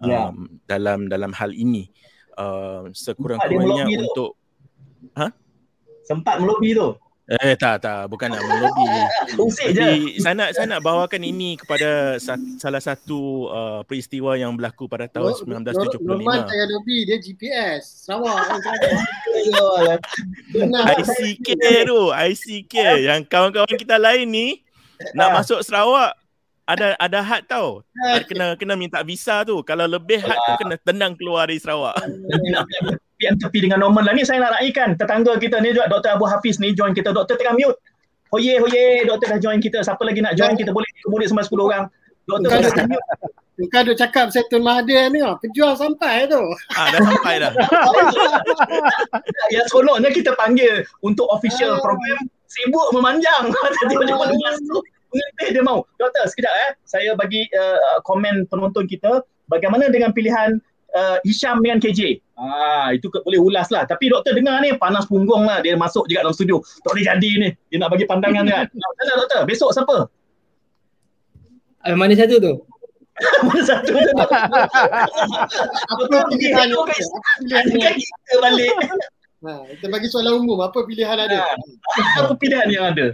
[SPEAKER 4] um,
[SPEAKER 1] Ya.
[SPEAKER 4] dalam dalam hal ini. Uh, sekurang-kurangnya
[SPEAKER 1] tu.
[SPEAKER 4] untuk
[SPEAKER 1] Sempat melobi tu.
[SPEAKER 4] Eh tak tak bukan nak melobi. Tapi saya nak saya nak bawakan ini kepada sa- salah satu uh, peristiwa yang berlaku pada tahun
[SPEAKER 5] Norman
[SPEAKER 4] 1975.
[SPEAKER 5] saya lobby dia GPS. Sarawak.
[SPEAKER 4] ICK tu, ICK yang kawan-kawan kita lain ni nak masuk Sarawak ada ada had tau. Kena kena minta visa tu. Kalau lebih had tu kena tendang keluar dari Sarawak.
[SPEAKER 1] yang tepi dengan Norman lah ni saya nak raikan tetangga kita ni juga Dr. Abu Hafiz ni join kita Dr. tengah mute hoye hoye doktor dah join kita siapa lagi nak join kita boleh kemudian sampai 10 orang doktor dah
[SPEAKER 5] ada-
[SPEAKER 1] mute
[SPEAKER 5] Bukan duk cakap saya Mahathir ni. oh. Pejuang sampai tu.
[SPEAKER 4] Ah dah sampai dah.
[SPEAKER 1] yang seronoknya kita panggil untuk official
[SPEAKER 5] Ah.
[SPEAKER 1] program sibuk memanjang tadi macam mana masuk mengetih dia mau doktor sekejap eh saya bagi uh, komen penonton kita bagaimana dengan pilihan uh, Hisham dengan KJ ah itu ke, boleh ulas lah tapi doktor dengar ni panas punggung lah dia masuk juga dalam studio tak boleh jadi ni dia nak bagi pandangan kan Nah, doktor besok siapa
[SPEAKER 6] Ah, mana satu tu?
[SPEAKER 1] mana satu tu
[SPEAKER 5] Apa pilihan ada?
[SPEAKER 1] pilihan Adakah kita balik
[SPEAKER 5] Ha, kita bagi soalan umum. Apa pilihan ada?
[SPEAKER 1] apa pilihan yang ada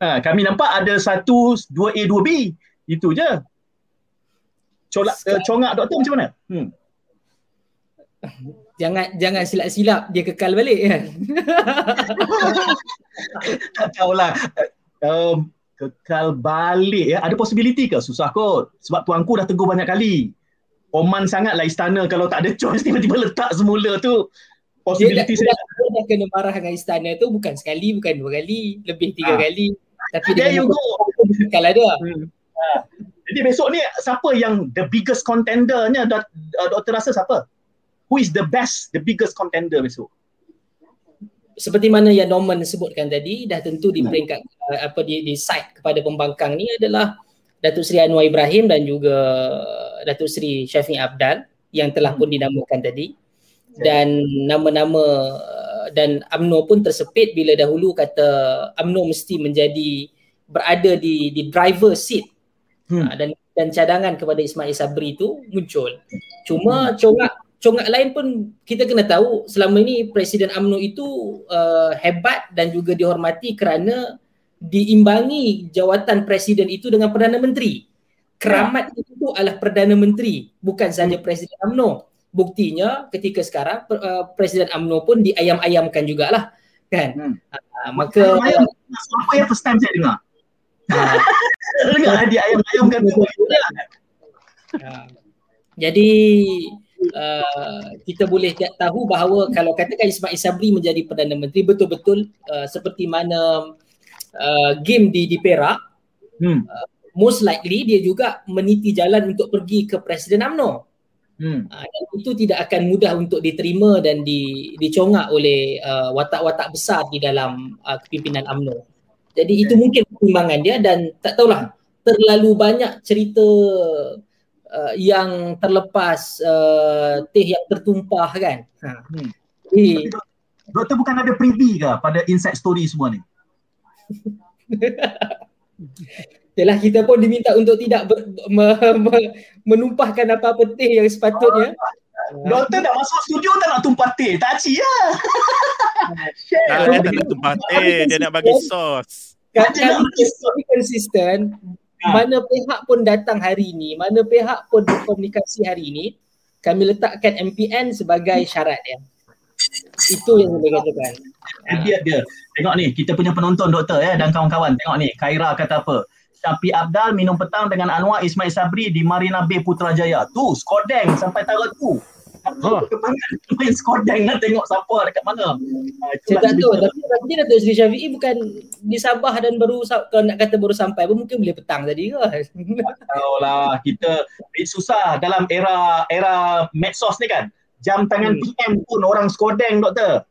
[SPEAKER 1] Ha, kami nampak ada satu, dua A, dua B. Itu je. Colak, uh, congak doktor macam mana? Hmm.
[SPEAKER 6] Jangan jangan silap-silap dia kekal balik kan.
[SPEAKER 1] tak tahulah. Um, kekal balik ya. Ada possibility ke? Susah kot. Sebab tuanku dah tegur banyak kali. Oman sangatlah istana kalau tak ada choice tiba-tiba letak semula tu. Possibility
[SPEAKER 6] dia, dah, dia, dah kena marah dengan istana tu bukan sekali, bukan dua kali, lebih tiga ha. kali. Tapi
[SPEAKER 1] There you go.
[SPEAKER 6] Kekal ada. Hmm.
[SPEAKER 1] Ha. Jadi besok ni siapa yang the biggest contendernya Dr. Rasa siapa? Who is the best, the biggest contender besok?
[SPEAKER 6] Seperti mana yang Norman sebutkan tadi, dah tentu di peringkat uh, apa di, di side kepada pembangkang ni adalah Datuk Seri Anwar Ibrahim dan juga Datuk Seri Syafiq Abdal yang telah pun hmm. dinamakan tadi. Dan nama-nama uh, dan AMNO pun tersepit bila dahulu kata AMNO mesti menjadi berada di di driver seat hmm. Uh, dan dan cadangan kepada Ismail Sabri itu muncul. Cuma hmm. Congak lain pun kita kena tahu selama ini Presiden AMNO itu uh, hebat dan juga dihormati kerana diimbangi jawatan Presiden itu dengan Perdana Menteri. Keramat ya. itu adalah Perdana Menteri bukan sahaja hmm. Presiden AMNO. Buktinya ketika sekarang uh, Presiden AMNO pun diayam-ayamkan jugalah kan. Hmm. Uh, maka
[SPEAKER 1] ayam, apa yang first time saya dengar? dengar diayam-ayamkan.
[SPEAKER 6] Uh, jadi uh, kita boleh tahu bahawa kalau katakan Ismail Sabri menjadi Perdana Menteri betul-betul uh, seperti mana uh, game di di Perak hmm. uh, most likely dia juga meniti jalan untuk pergi ke Presiden AMNO. Hmm. Uh, dan itu tidak akan mudah untuk diterima dan di, dicongak oleh uh, watak-watak besar di dalam uh, kepimpinan AMNO. Jadi okay. itu mungkin pertimbangan dia dan tak tahulah terlalu banyak cerita uh, yang terlepas uh, teh yang tertumpah kan. Ha. Hmm.
[SPEAKER 1] Eh. Doktor bukan ada privy ke pada inside story semua ni?
[SPEAKER 6] Yalah kita pun diminta untuk tidak ber, me, me, menumpahkan apa-apa teh yang sepatutnya.
[SPEAKER 1] Doktor dah masuk studio tak nak tumpah teh. Tak aci ya.
[SPEAKER 4] Tak, dia tak nak tumpah teh. Dia nak bagi sos.
[SPEAKER 6] Kan konsisten Ha. mana pihak pun datang hari ini, mana pihak pun berkomunikasi hari ini, kami letakkan MPN sebagai syarat dia. Itu yang saya katakan.
[SPEAKER 1] Dia dia. Tengok ni, kita punya penonton doktor ya dan kawan-kawan. Tengok ni, Khaira kata apa? Syafi Abdal minum petang dengan Anwar Ismail Sabri di Marina Bay Putrajaya. Tu, skodeng sampai taruh tu. Ha. Main skodeng nak tengok siapa dekat mana.
[SPEAKER 6] Saya tak tahu tapi nanti Datuk Seri Syafi'i bukan di Sabah dan baru kalau nak kata baru sampai pun mungkin boleh petang tadi ke.
[SPEAKER 1] Tahu lah kita susah dalam era era medsos ni kan. Jam tangan hmm. PM pun orang skodeng doktor.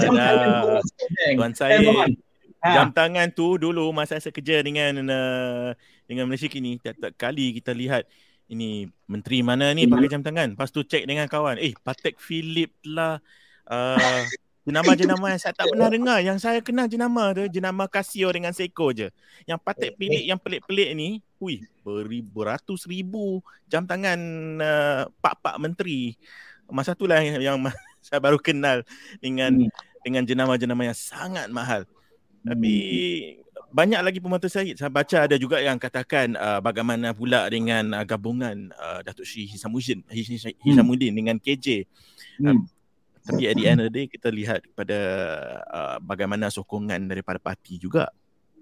[SPEAKER 4] jam tangan pun skodeng. Tuan saya. Eh, ha. Jam tangan tu dulu masa saya kerja dengan uh, dengan Malaysia kini tiap-tiap kali kita lihat ini menteri mana ni pakai jam tangan. Lepas tu check dengan kawan. Eh, Patek Philip lah. Uh, jenama-jenama yang saya tak pernah dengar. Yang saya kenal jenama tu, jenama Casio dengan Seiko je. Yang Patek Philip yang pelik-pelik ni, hui, beribu, beratus ribu jam tangan uh, pak-pak menteri. Masa tu lah yang, yang saya baru kenal dengan hmm. dengan jenama-jenama yang sangat mahal. Tapi hmm banyak lagi pembantu saya saya baca ada juga yang katakan uh, bagaimana pula dengan uh, gabungan uh, Datuk Sri Hisamuddin Hisamuddin hmm. dengan KJ uh, hmm. tapi at the end of the day kita lihat kepada uh, bagaimana sokongan daripada parti juga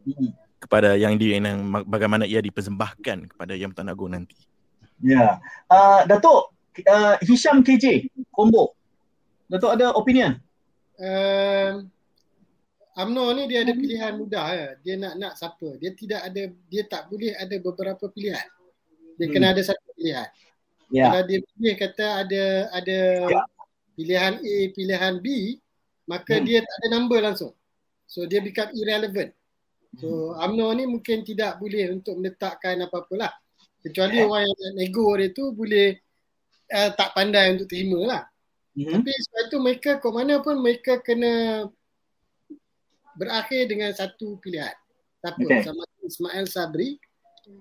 [SPEAKER 4] hmm. kepada yang dia yang bagaimana ia dipersembahkan kepada Yang Pertuan Agong nanti
[SPEAKER 1] ya yeah. uh, Datuk uh, Hisham KJ combo Datuk ada opinion
[SPEAKER 5] uh, UMNO ni dia ada hmm. pilihan mudah ya. Dia nak nak siapa? Dia tidak ada dia tak boleh ada beberapa pilihan. Dia hmm. kena ada satu pilihan. Ya. Kalau dia pilih kata ada ada ya. pilihan A, pilihan B, maka hmm. dia tak ada number langsung. So dia become irrelevant. So hmm. UMNO ni mungkin tidak boleh untuk meletakkan apa-apalah. Kecuali ya. orang yang nego dia tu boleh uh, tak pandai untuk terima lah. Hmm. Tapi sebab itu mereka kok mana pun mereka kena berakhir dengan satu pilihan. Siapa? Okay. Sama Ismail Sabri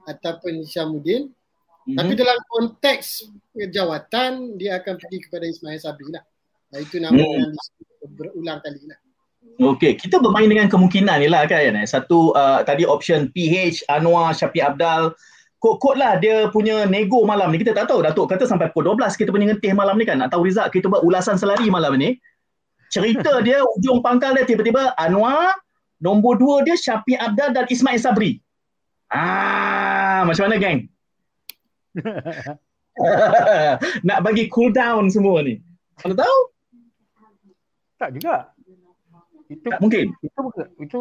[SPEAKER 5] ataupun Hishamuddin. Mm-hmm. Tapi dalam konteks jawatan, dia akan pergi kepada Ismail Sabri lah. Nah, itu nama mm. yang berulang kali lah.
[SPEAKER 1] Okey, kita bermain dengan kemungkinan ni lah kan. Eh. Satu uh, tadi option PH, Anwar, Syafiq Abdal. Kod-kod lah dia punya nego malam ni. Kita tak tahu Datuk kata sampai pukul 12 kita punya ngentih malam ni kan. Nak tahu result kita buat ulasan selari malam ni. Cerita dia ujung pangkal dia tiba-tiba Anwar, nombor dua dia Syafiq Abdal dan Ismail Sabri. Ah, macam mana geng? Nak bagi cool down semua ni. Kalau tahu?
[SPEAKER 3] Tak juga. Itu
[SPEAKER 1] Tak mungkin.
[SPEAKER 3] itu itu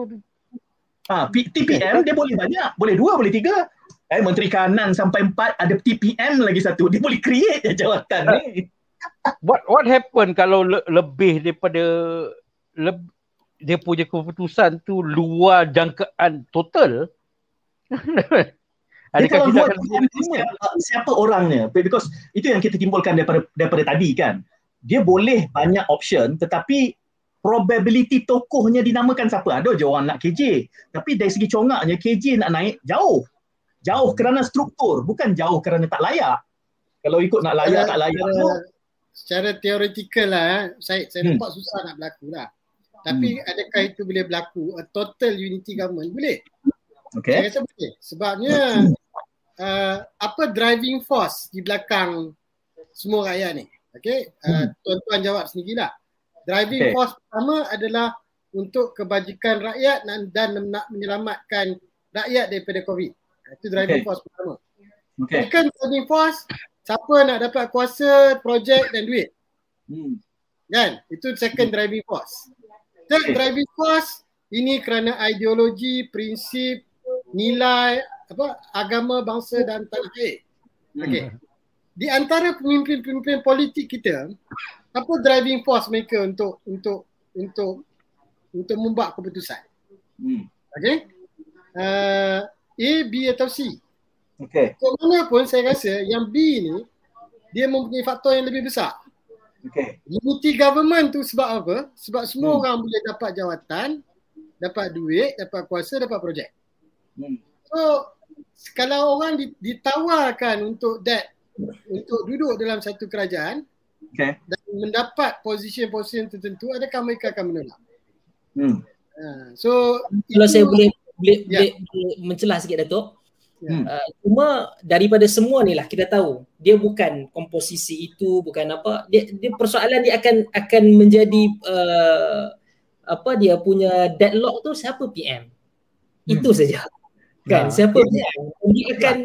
[SPEAKER 1] Ha, P- TPM dia boleh banyak. Boleh dua, boleh tiga. Eh, Menteri Kanan sampai empat, ada TPM lagi satu. Dia boleh create je jawatan ni.
[SPEAKER 3] What what happen kalau le, lebih daripada le, dia punya keputusan tu luar jangkaan total?
[SPEAKER 1] Dia kalau luar tu siapa, siapa orangnya? Because itu yang kita timbulkan daripada daripada tadi kan. Dia boleh banyak option tetapi probability tokohnya dinamakan siapa? Ada je orang nak KJ. Tapi dari segi congaknya KJ nak naik jauh. Jauh kerana struktur, bukan jauh kerana tak layak. Kalau ikut nak layak tak layak tu.
[SPEAKER 5] Secara teoretikal lah, eh, saya saya
[SPEAKER 1] Hmm.
[SPEAKER 5] nampak susah nak berlaku lah. Tapi adakah itu boleh berlaku? A total unity government? Boleh. Saya
[SPEAKER 1] Okay.
[SPEAKER 5] rasa boleh. Sebabnya uh, apa driving force di belakang semua rakyat ni? Okay? Uh, tuan-tuan jawab sendirilah. Driving
[SPEAKER 1] Okay.
[SPEAKER 5] force pertama adalah untuk kebajikan rakyat dan, dan nak menyelamatkan rakyat daripada COVID. Itu driving
[SPEAKER 1] Okay.
[SPEAKER 5] force pertama.
[SPEAKER 1] Okay.
[SPEAKER 5] Second driving force, siapa nak dapat kuasa, projek dan duit.
[SPEAKER 1] Hmm.
[SPEAKER 5] Kan? Itu second driving force. Third driving force, ini kerana ideologi, prinsip, nilai, apa agama, bangsa dan tanah air. Okey. Di antara pemimpin-pemimpin politik kita, apa driving force mereka untuk untuk untuk untuk membuat keputusan?
[SPEAKER 1] Hmm.
[SPEAKER 5] Okey? Uh, A, B atau C?
[SPEAKER 1] Okay.
[SPEAKER 5] Kok mana pun saya rasa yang B ni dia mempunyai faktor yang lebih besar.
[SPEAKER 1] Okay.
[SPEAKER 5] Unity government tu sebab apa? Sebab semua
[SPEAKER 1] Hmm.
[SPEAKER 5] orang boleh dapat jawatan, dapat duit, dapat kuasa, dapat projek.
[SPEAKER 1] Hmm.
[SPEAKER 5] So kalau orang di- ditawarkan untuk that untuk duduk dalam satu kerajaan
[SPEAKER 1] Okay.
[SPEAKER 5] dan mendapat position-position tertentu adakah mereka akan menolak?
[SPEAKER 1] Hmm.
[SPEAKER 5] Ha, so
[SPEAKER 6] Kalau
[SPEAKER 5] itu-
[SPEAKER 6] saya boleh boleh,
[SPEAKER 5] Ya.
[SPEAKER 6] boleh, boleh mencelah sikit Datuk.
[SPEAKER 1] Hmm.
[SPEAKER 6] Uh, cuma daripada semua ni lah kita tahu dia bukan komposisi itu bukan apa dia, dia persoalan dia akan akan menjadi uh, apa dia punya deadlock tu siapa? PM itu saja. Kan?
[SPEAKER 3] Ha.
[SPEAKER 6] siapa PM dia akan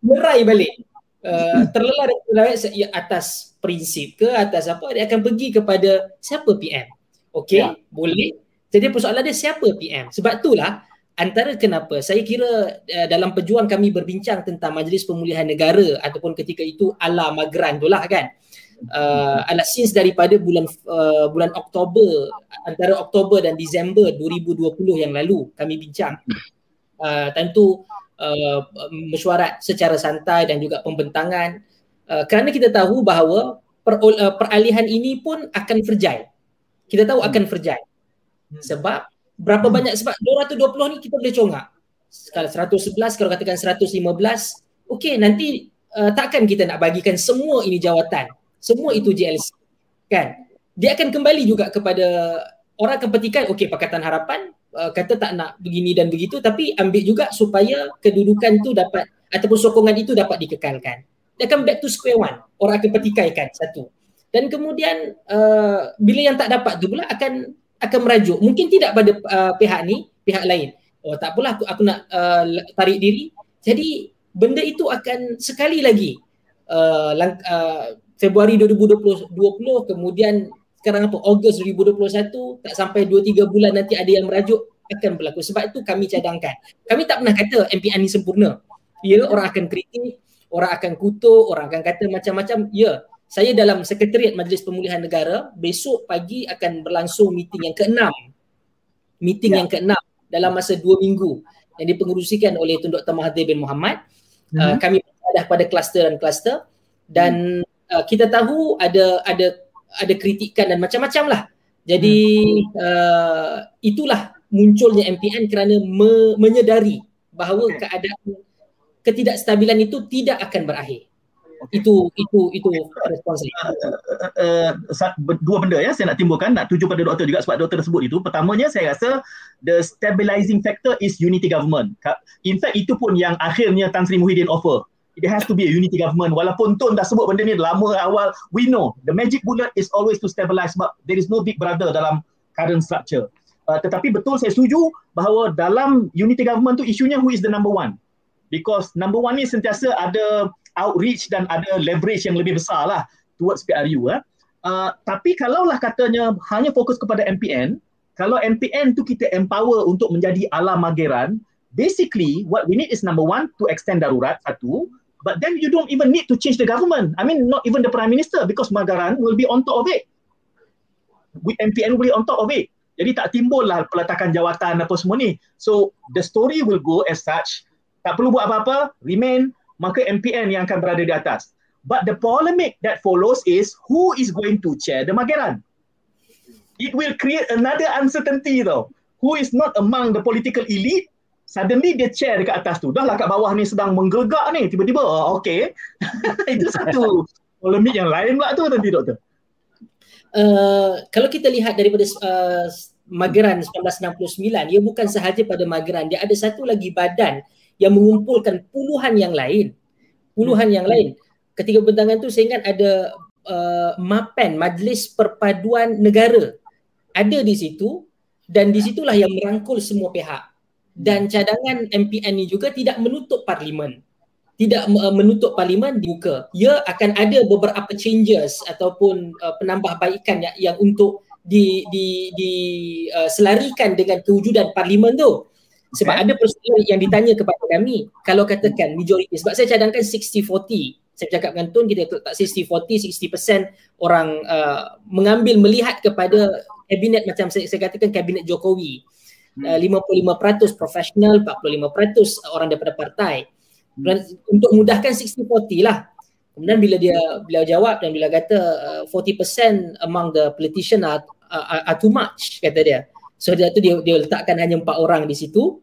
[SPEAKER 6] merai balik. Uh, terlelah daripada ya, atas prinsip ke atas apa dia akan pergi kepada siapa PM okey
[SPEAKER 1] Ya.
[SPEAKER 6] boleh. Jadi persoalan dia siapa PM sebab itulah antara kenapa? Saya kira uh, dalam pejuang kami berbincang tentang Majlis Pemulihan Negara ataupun ketika itu ala Magran tu lah kan. Uh, ala since daripada bulan uh, bulan Oktober antara Oktober dan Disember 2020 yang lalu kami bincang. Uh, tentu uh, mesyuarat secara santai dan juga pembentangan. Uh, kerana kita tahu bahawa per, uh, peralihan ini pun akan fragile. Kita tahu akan fragile. Sebab berapa banyak sebab? 220 ni kita boleh congak. Kalau 111 kalau katakan 115 okey nanti uh, takkan kita nak bagikan semua ini jawatan. Semua itu JLC kan? Dia akan kembali juga kepada orang akan petikan okey Pakatan Harapan uh, kata tak nak begini dan begitu tapi ambil juga supaya kedudukan tu dapat ataupun sokongan itu dapat dikekalkan. Dia akan back to square one. Orang akan petikaikan satu. Dan kemudian uh, bila yang tak dapat tu pula akan akan merajuk. Mungkin tidak pada uh, pihak ni pihak lain. Oh tak apalah aku, aku nak uh, tarik diri. Jadi benda itu akan sekali lagi uh, lang- uh, Februari 2020 20, kemudian sekarang apa Ogos 2021 tak sampai 2 3 bulan nanti ada yang merajuk akan berlaku. Sebab itu kami cadangkan. Kami tak pernah kata MPN ni sempurna. Ya orang akan kritik orang akan kutuk orang akan kata macam-macam. Ya saya dalam sekretariat Majlis Pemulihan Negara besok pagi akan berlangsung meeting yang keenam meeting
[SPEAKER 1] Ya.
[SPEAKER 6] yang keenam dalam masa dua minggu yang dipengerusikan oleh Tun Dr. Mahathir bin Muhammad uh,
[SPEAKER 1] Mhm.
[SPEAKER 6] kami ada pada kluster dan kluster dan uh, kita tahu ada ada ada kritikan dan macam-macam lah jadi uh, itulah munculnya MPN kerana me- menyedari bahawa
[SPEAKER 1] Okey.
[SPEAKER 6] keadaan ketidakstabilan itu tidak akan berakhir Okay. Itu itu itu respons saya.
[SPEAKER 1] Uh, uh, uh, dua benda ya saya nak timbulkan nak tuju pada doktor juga sebab doktor sebut itu. Pertamanya saya rasa the stabilizing factor is unity government. In fact itu pun yang akhirnya Tan Sri Muhyiddin offer. It has to be a unity government. Walaupun Tun dah sebut benda ni lama awal, we know the magic bullet is always to stabilize sebab there is no big brother dalam current structure. Uh, tetapi betul saya setuju bahawa dalam unity government tu isunya who is the number one. Because number one ni sentiasa ada outreach dan ada leverage yang lebih besar lah towards PRU. Eh. Uh, tapi kalaulah katanya hanya fokus kepada MPN, kalau MPN tu kita empower untuk menjadi ala mageran, basically what we need is number one to extend darurat satu, but then you don't even need to change the government. I mean not even the prime minister because Magaran will be on top of it. MPN will be on top of it. Jadi tak timbul lah peletakan jawatan apa semua ni. So the story will go as such. Tak perlu buat apa-apa, remain, maka MPN yang akan berada di atas. But the polemic that follows is who is going to chair the Mageran? It will create another uncertainty though. Who is not among the political elite, suddenly dia chair dekat atas tu. Dah lah kat bawah ni sedang menggelegak ni. Tiba-tiba, oh, okay. Itu satu polemik yang lain pula tu nanti doktor.
[SPEAKER 6] Uh, kalau kita lihat daripada uh, Mageran 1969, ia bukan sahaja pada Mageran. Dia ada satu lagi badan yang mengumpulkan puluhan yang lain. Puluhan yang lain. Ketika bentangan tu saya ingat ada uh, MAPEN, Majlis Perpaduan Negara. Ada di situ dan di situlah yang merangkul semua pihak. Dan cadangan MPN ni juga tidak menutup parlimen. Tidak uh, menutup parlimen dibuka. Ia akan ada beberapa changes ataupun uh, penambahbaikan yang, yang untuk di di di uh, selarikan dengan kewujudan parlimen tu. Sebab okay. ada persoalan yang ditanya kepada kami kalau katakan majoriti sebab saya cadangkan 60-40 saya cakap dengan Tun kita letak 60-40 60% orang uh, mengambil melihat kepada kabinet macam saya, saya katakan kabinet Jokowi hmm. uh, 55% profesional 45% orang daripada partai hmm. untuk mudahkan 60-40 lah kemudian bila dia beliau jawab dan bila kata uh, 40% among the politician are, are, are too much kata dia So dia tu dia, dia letakkan hanya empat orang di situ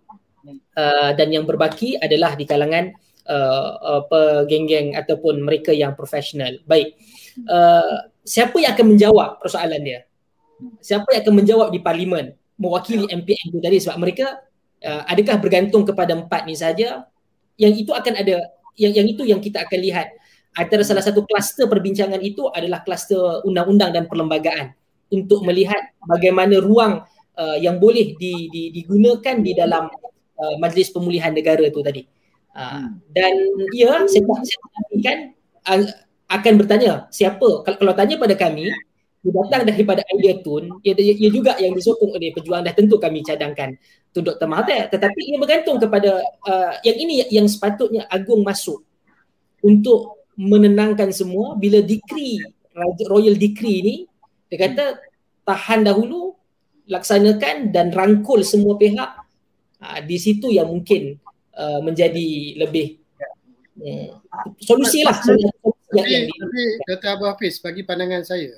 [SPEAKER 6] uh, dan yang berbaki adalah di kalangan uh, apa geng-geng ataupun mereka yang profesional. Baik. Uh, siapa yang akan menjawab persoalan dia? Siapa yang akan menjawab di parlimen mewakili MPN tu tadi sebab mereka uh, adakah bergantung kepada empat ni saja? Yang itu akan ada yang yang itu yang kita akan lihat antara salah satu kluster perbincangan itu adalah kluster undang-undang dan perlembagaan untuk melihat bagaimana ruang uh, yang boleh di, di, digunakan di dalam uh, majlis pemulihan negara tu tadi. Uh, dan ya saya tak saya kan uh, akan bertanya siapa kalau, kalau tanya pada kami dia datang daripada idea tun ia, ia juga yang disokong oleh pejuang dah tentu kami cadangkan tu Dr. Mahathir tetapi ia bergantung kepada uh, yang ini yang sepatutnya agung masuk untuk menenangkan semua bila decree royal decree ni dia kata tahan dahulu laksanakan dan rangkul semua pihak uh, di situ yang mungkin uh, menjadi lebih uh, solusi lah
[SPEAKER 5] tapi, tapi Dr. Abu Hafiz bagi pandangan saya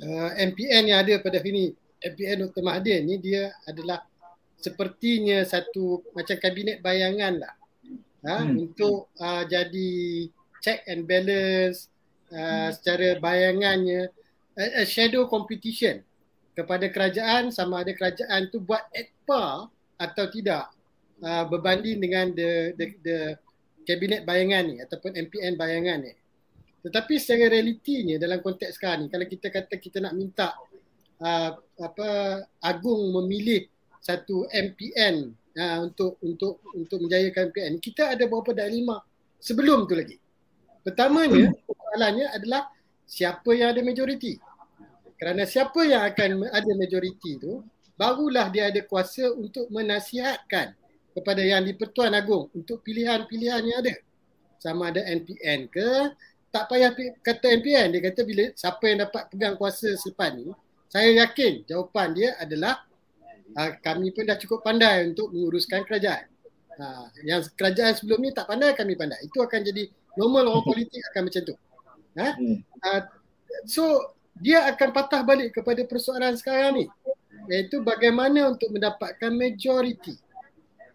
[SPEAKER 5] uh, MPN yang ada pada hari ini MPN Dr. Mahathir ni dia adalah sepertinya satu macam kabinet bayangan lah ha, hmm. untuk uh, jadi check and balance uh, secara bayangannya a, a shadow competition kepada kerajaan sama ada kerajaan tu buat EDPA atau tidak uh, berbanding dengan the, the the kabinet bayangan ni ataupun MPN bayangan ni. Tetapi secara realitinya dalam konteks sekarang ni kalau kita kata kita nak minta uh, apa agung memilih satu MPN uh, untuk untuk untuk menjayakan MPN kita ada beberapa dilema sebelum tu lagi. Pertamanya soalannya adalah siapa yang ada majoriti? Kerana siapa yang akan ada majoriti tu, barulah dia ada kuasa untuk menasihatkan kepada yang di-Pertuan Agong untuk pilihan-pilihan yang ada. Sama ada NPN ke, tak payah kata NPN. Dia kata bila siapa yang dapat pegang kuasa selepas ni, saya yakin jawapan dia adalah uh, kami pun dah cukup pandai untuk menguruskan kerajaan. Uh, yang kerajaan sebelum ni tak pandai, kami pandai. Itu akan jadi normal orang politik akan macam tu. Uh, so dia akan patah balik kepada persoalan sekarang ni iaitu bagaimana untuk mendapatkan majoriti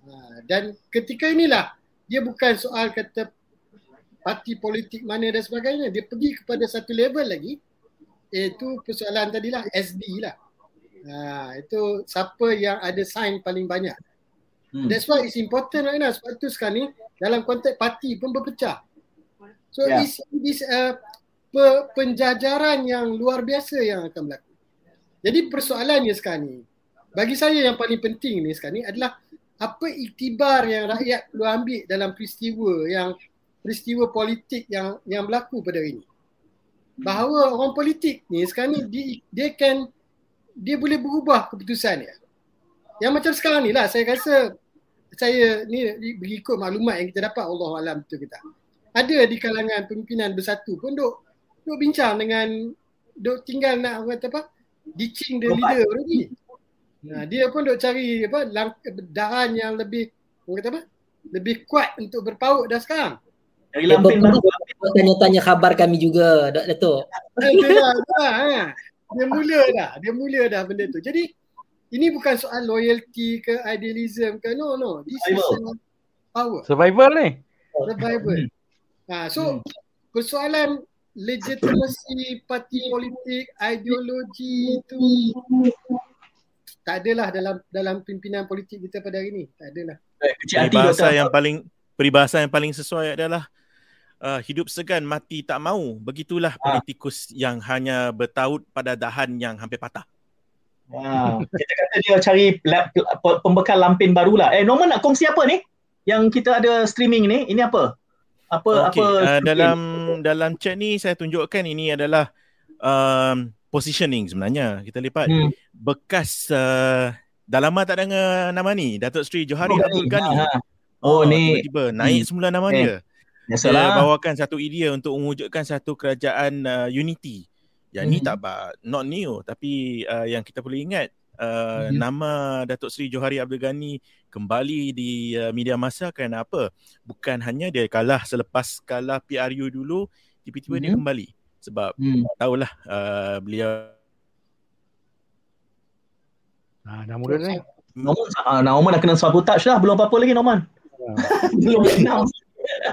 [SPEAKER 5] ha, dan ketika inilah dia bukan soal kata parti politik mana dan sebagainya. Dia pergi kepada satu level lagi iaitu persoalan tadilah SD lah. Ha, itu siapa yang ada sign paling banyak. Hmm. That's why it's important right now. Sebab tu sekarang ni dalam konteks parti pun berpecah. So yeah. it's, it's uh, pe, penjajaran yang luar biasa yang akan berlaku. Jadi persoalannya sekarang ni, bagi saya yang paling penting ni sekarang ni adalah apa iktibar yang rakyat perlu ambil dalam peristiwa yang peristiwa politik yang yang berlaku pada hari ini. Bahawa orang politik ni sekarang ni dia, dia can dia boleh berubah keputusan dia. Yang macam sekarang ni lah saya rasa saya ni berikut maklumat yang kita dapat Allah alam betul kita. Ada di kalangan pimpinan bersatu pun duk duk bincang dengan duk tinggal nak kata apa? Ditching the leader already. Nah, dia pun duk cari apa dahan yang lebih orang kata apa? Lebih kuat untuk berpaut dah sekarang.
[SPEAKER 6] Dari lampin baru tanya-tanya khabar kami juga, Datuk.
[SPEAKER 5] Eh, dia, dah, dah, ha. dia mula dah, dia mula dah benda tu. Jadi ini bukan soal loyalty ke idealism ke no no. This Survival. is power.
[SPEAKER 3] Survival ni.
[SPEAKER 5] Survival. Ha, so hmm. persoalan legitimasi parti politik, ideologi itu tak adalah dalam dalam pimpinan politik kita pada hari ini. Tak adalah.
[SPEAKER 4] Eh, peribahasa yang paling peribahasa yang paling sesuai adalah uh, hidup segan mati tak mau. Begitulah ha. politikus yang hanya bertaut pada dahan yang hampir patah.
[SPEAKER 1] Ha. Kita kata dia cari pembekal lampin barulah. Eh Norman nak kongsi apa ni? Yang kita ada streaming ni. Ini apa? Apa okay. apa
[SPEAKER 4] uh, dalam dalam chat ni saya tunjukkan ini adalah um, positioning sebenarnya. Kita lihat hmm. bekas uh, dah lama tak dengar nama ni Datuk Seri Johari oh, Abdul Ghani. Ha.
[SPEAKER 1] Oh, oh ni
[SPEAKER 4] tiba-tiba naik hmm. semula nama okay. dia. Biasalah. Dia bawakan satu idea untuk mewujudkan satu kerajaan uh, unity. Yang hmm. ni tak not new tapi uh, yang kita perlu ingat uh, hmm. nama Datuk Seri Johari Abdul Ghani kembali di uh, media masa kerana apa? Bukan hanya dia kalah selepas kalah PRU dulu tiba-tiba hmm. dia kembali sebab hmm. tahulah uh, beliau
[SPEAKER 1] Ah, nama dia ni. Norman, uh, Norman dah kena sabu touch lah. Belum apa-apa lagi Norman.
[SPEAKER 5] Belum announce.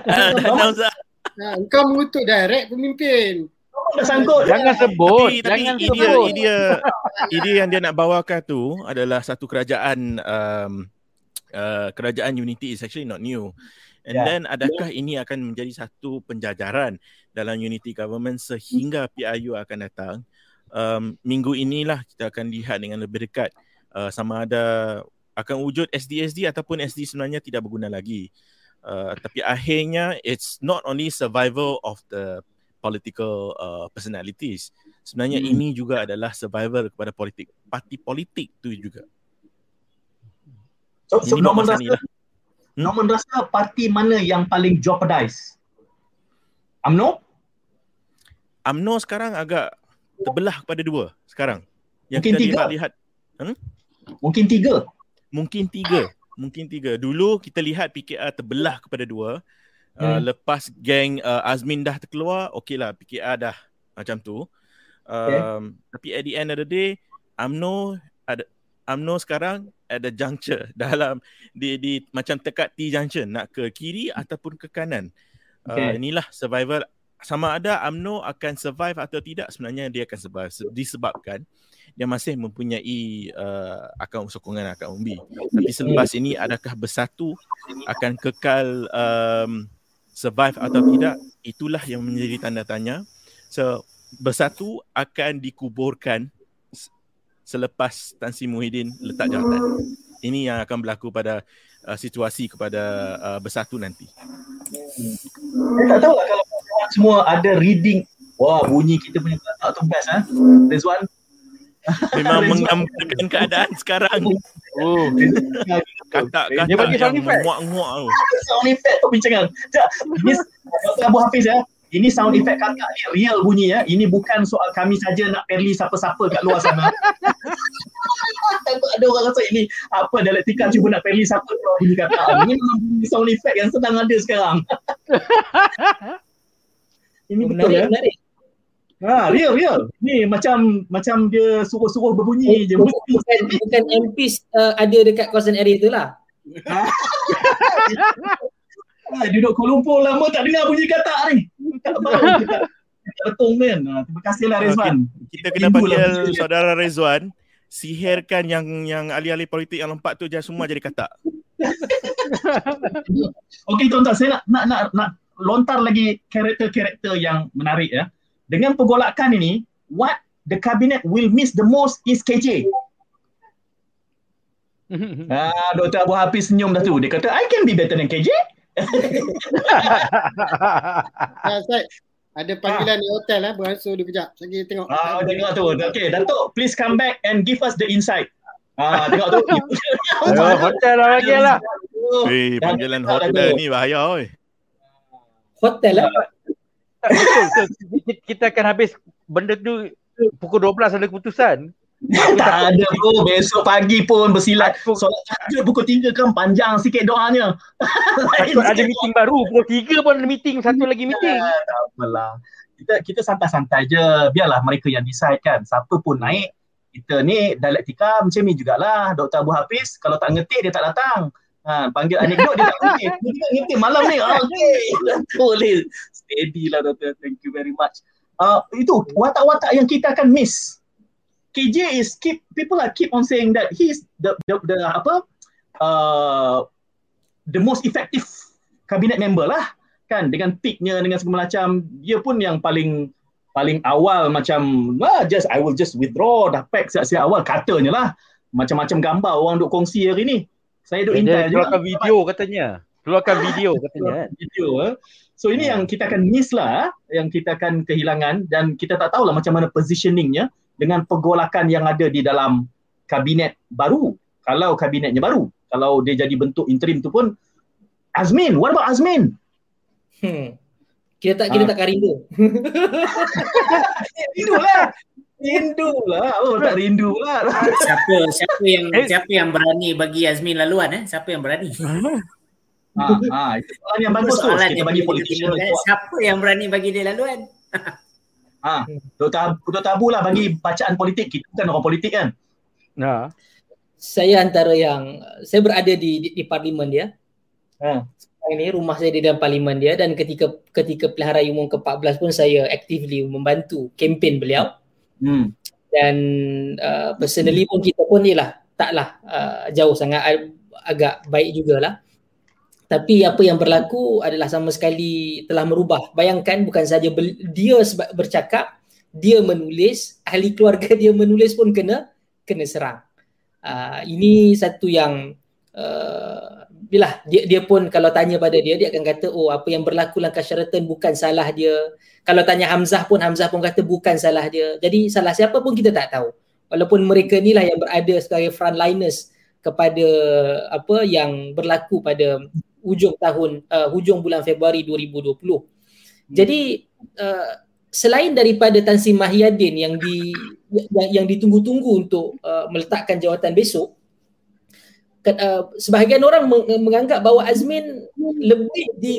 [SPEAKER 5] Ah, announce lah. Nah, kau mengutuk direct pemimpin.
[SPEAKER 1] Dah sangkut.
[SPEAKER 3] Jangan sebut.
[SPEAKER 4] Tapi, tapi
[SPEAKER 3] Jangan
[SPEAKER 4] idea, sebut. idea, idea yang dia nak bawakan tu adalah satu kerajaan um, uh, kerajaan Unity is actually not new. And yeah. then adakah yeah. ini akan menjadi satu penjajaran dalam unity government sehingga PIU akan datang? Um, minggu inilah kita akan lihat dengan lebih dekat uh, sama ada akan wujud SDSD ataupun SD sebenarnya tidak berguna lagi. Uh, tapi akhirnya it's not only survival of the political uh, personalities. Sebenarnya hmm. ini juga adalah survival kepada politik parti politik tu juga.
[SPEAKER 1] So, so Norman rasa, lah. hmm? Norman rasa parti mana yang paling jeopardize? UMNO?
[SPEAKER 4] UMNO sekarang agak terbelah kepada dua sekarang.
[SPEAKER 1] Yang Mungkin kita tiga. lihat, lihat hmm? Mungkin tiga.
[SPEAKER 4] Mungkin tiga. Mungkin tiga. Dulu kita lihat PKR terbelah kepada dua. Uh, hmm. Lepas geng uh, Azmin dah terkeluar, okeylah PKR dah macam tu. Um, okay. Tapi at the end of the day, UMNO ada UMNO sekarang ada juncture dalam di, di macam tekat T junction nak ke kiri ataupun ke kanan. Okay. Uh, inilah survival sama ada UMNO akan survive atau tidak sebenarnya dia akan survive disebabkan dia masih mempunyai uh, akaun sokongan akaun umbi. Tapi selepas ini adakah bersatu akan kekal um, survive atau tidak itulah yang menjadi tanda tanya. So bersatu akan dikuburkan selepas Tan Sri Muhyiddin letak jawatan. Ini yang akan berlaku pada uh, situasi kepada uh, bersatu nanti.
[SPEAKER 1] Saya tak tahu lah kalau semua ada reading. Wah bunyi kita punya tak tu best eh. Rizwan
[SPEAKER 4] Memang menggambarkan keadaan sekarang. Oh. Kata kata
[SPEAKER 1] dia bagi sound effect. Muak-muak tu. Sound effect tu bincangan. Ini Abu Hafiz ya. Ini sound effect kakak ni real bunyi ya. Ini bukan soal kami saja nak perli siapa-siapa kat luar sana. Takut ada orang rasa ini apa dialektika cuba nak perli siapa keluar bunyi kakak. Ini memang sound effect yang sedang ada sekarang. ini betul menarik, ya. Menarik. Ha, real, real. Ni macam macam dia suruh-suruh berbunyi je.
[SPEAKER 6] Bukan, bukan MP uh, ada dekat kawasan area tu lah.
[SPEAKER 1] Ah, duduk Kuala Lumpur lama tak dengar bunyi katak ni. Tak tahu. Betul men. Ah, Terima kasihlah Rezwan.
[SPEAKER 4] Kita kena
[SPEAKER 1] lah
[SPEAKER 4] panggil
[SPEAKER 1] betul.
[SPEAKER 4] saudara Rezwan sihirkan yang yang ahli-ahli politik yang lompat tu jangan semua jadi katak.
[SPEAKER 1] Okey tuan-tuan, saya nak, nak nak nak lontar lagi karakter-karakter yang menarik ya. Dengan pergolakan ini, what the cabinet will miss the most is KJ. Ah, Dr. Abu Hafiz senyum dah tu. Dia kata, I can be better than KJ.
[SPEAKER 5] Ah, Syed, ada panggilan di hotel lah. Beransur dulu kejap. Lagi tengok.
[SPEAKER 1] Ah, tengok tu. Okey, Datuk, please come back and give us the insight. Ah, tengok tu.
[SPEAKER 3] Ayo, hotel lah lagi lah.
[SPEAKER 4] Eh,
[SPEAKER 1] dah-
[SPEAKER 4] panggilan hotel ni bahaya oi.
[SPEAKER 6] Hotel lah.
[SPEAKER 3] Tak, betul. Kita- akan habis benda tu pukul 12 ada keputusan.
[SPEAKER 1] tak ada bro, besok pagi pun bersilat. Solat tahajud pukul 3 kan panjang sikit doanya.
[SPEAKER 3] Takut ada meeting baru. Pukul 3 pun ada meeting. Satu lagi meeting.
[SPEAKER 1] Ah, tak apalah. Kita kita santai-santai je. Biarlah mereka yang decide kan. Siapa pun naik. Kita ni dialektika macam ni jugalah. Dr. Abu Hafiz kalau tak ngerti dia tak datang. Ha, panggil anekdot dia tak ngerti. Dia tak ngerti malam ni. Ah, Okey. Boleh. Steady lah doktor. Thank you very much. Uh, itu watak-watak yang kita akan miss. KJ is keep people are keep on saying that he's the the, the apa uh, the most effective cabinet member lah kan dengan peaknya dengan segala macam dia pun yang paling paling awal macam ah, just I will just withdraw dah pack siap-siap awal katanya lah macam-macam gambar orang duk kongsi hari ni saya duk intai juga
[SPEAKER 3] keluarkan video katanya. Keluarkan video katanya. kan.
[SPEAKER 1] video eh. So ini yang kita akan miss lah yang kita akan kehilangan dan kita tak tahulah macam mana positioningnya dengan pergolakan yang ada di dalam kabinet baru kalau kabinetnya baru kalau dia jadi bentuk interim tu pun Azmin what about Azmin
[SPEAKER 6] Hmm. Kita tak kita
[SPEAKER 1] Ah.
[SPEAKER 6] tak rindu.
[SPEAKER 1] rindu lah rindu lah oh tak rindu lah
[SPEAKER 2] Siapa siapa yang
[SPEAKER 3] Eh.
[SPEAKER 2] siapa yang berani bagi Azmin laluan eh? Siapa yang berani?
[SPEAKER 1] Ha, ha, itu soalan yang bagus tu
[SPEAKER 2] Soalan
[SPEAKER 1] kita
[SPEAKER 2] yang
[SPEAKER 1] bagi politician kuat.
[SPEAKER 2] Siapa yang berani bagi dia laluan?
[SPEAKER 1] ha, Dr. Ab- Dr. Abu lah bagi bacaan politik kita bukan orang politik kan
[SPEAKER 3] Nah.
[SPEAKER 6] Saya antara yang saya berada di di, di parlimen dia.
[SPEAKER 1] ha.
[SPEAKER 6] Sekarang ini rumah saya di dalam parlimen dia dan ketika ketika pilihan raya umum ke-14 pun saya actively membantu kempen beliau
[SPEAKER 1] hmm.
[SPEAKER 6] dan uh, personally pun kita pun ni lah taklah uh, jauh sangat ag- agak baik jugalah tapi apa yang berlaku adalah sama sekali telah merubah. Bayangkan bukan saja bel- dia bercakap dia menulis ahli keluarga dia menulis pun kena kena serang. Uh, ini satu yang uh, bila dia dia pun kalau tanya pada dia dia akan kata oh apa yang berlaku langkah Sheraton bukan salah dia. Kalau tanya Hamzah pun Hamzah pun kata bukan salah dia. Jadi salah siapa pun kita tak tahu. Walaupun mereka ni lah yang berada sebagai frontliners kepada apa yang berlaku pada hujung tahun uh, hujung bulan Februari 2020 jadi uh, selain daripada Tan Sri Mahyadin yang di yang, yang ditunggu-tunggu untuk uh, meletakkan jawatan besok Kat- uh, sebahagian orang meng- menganggap bahawa Azmin lebih di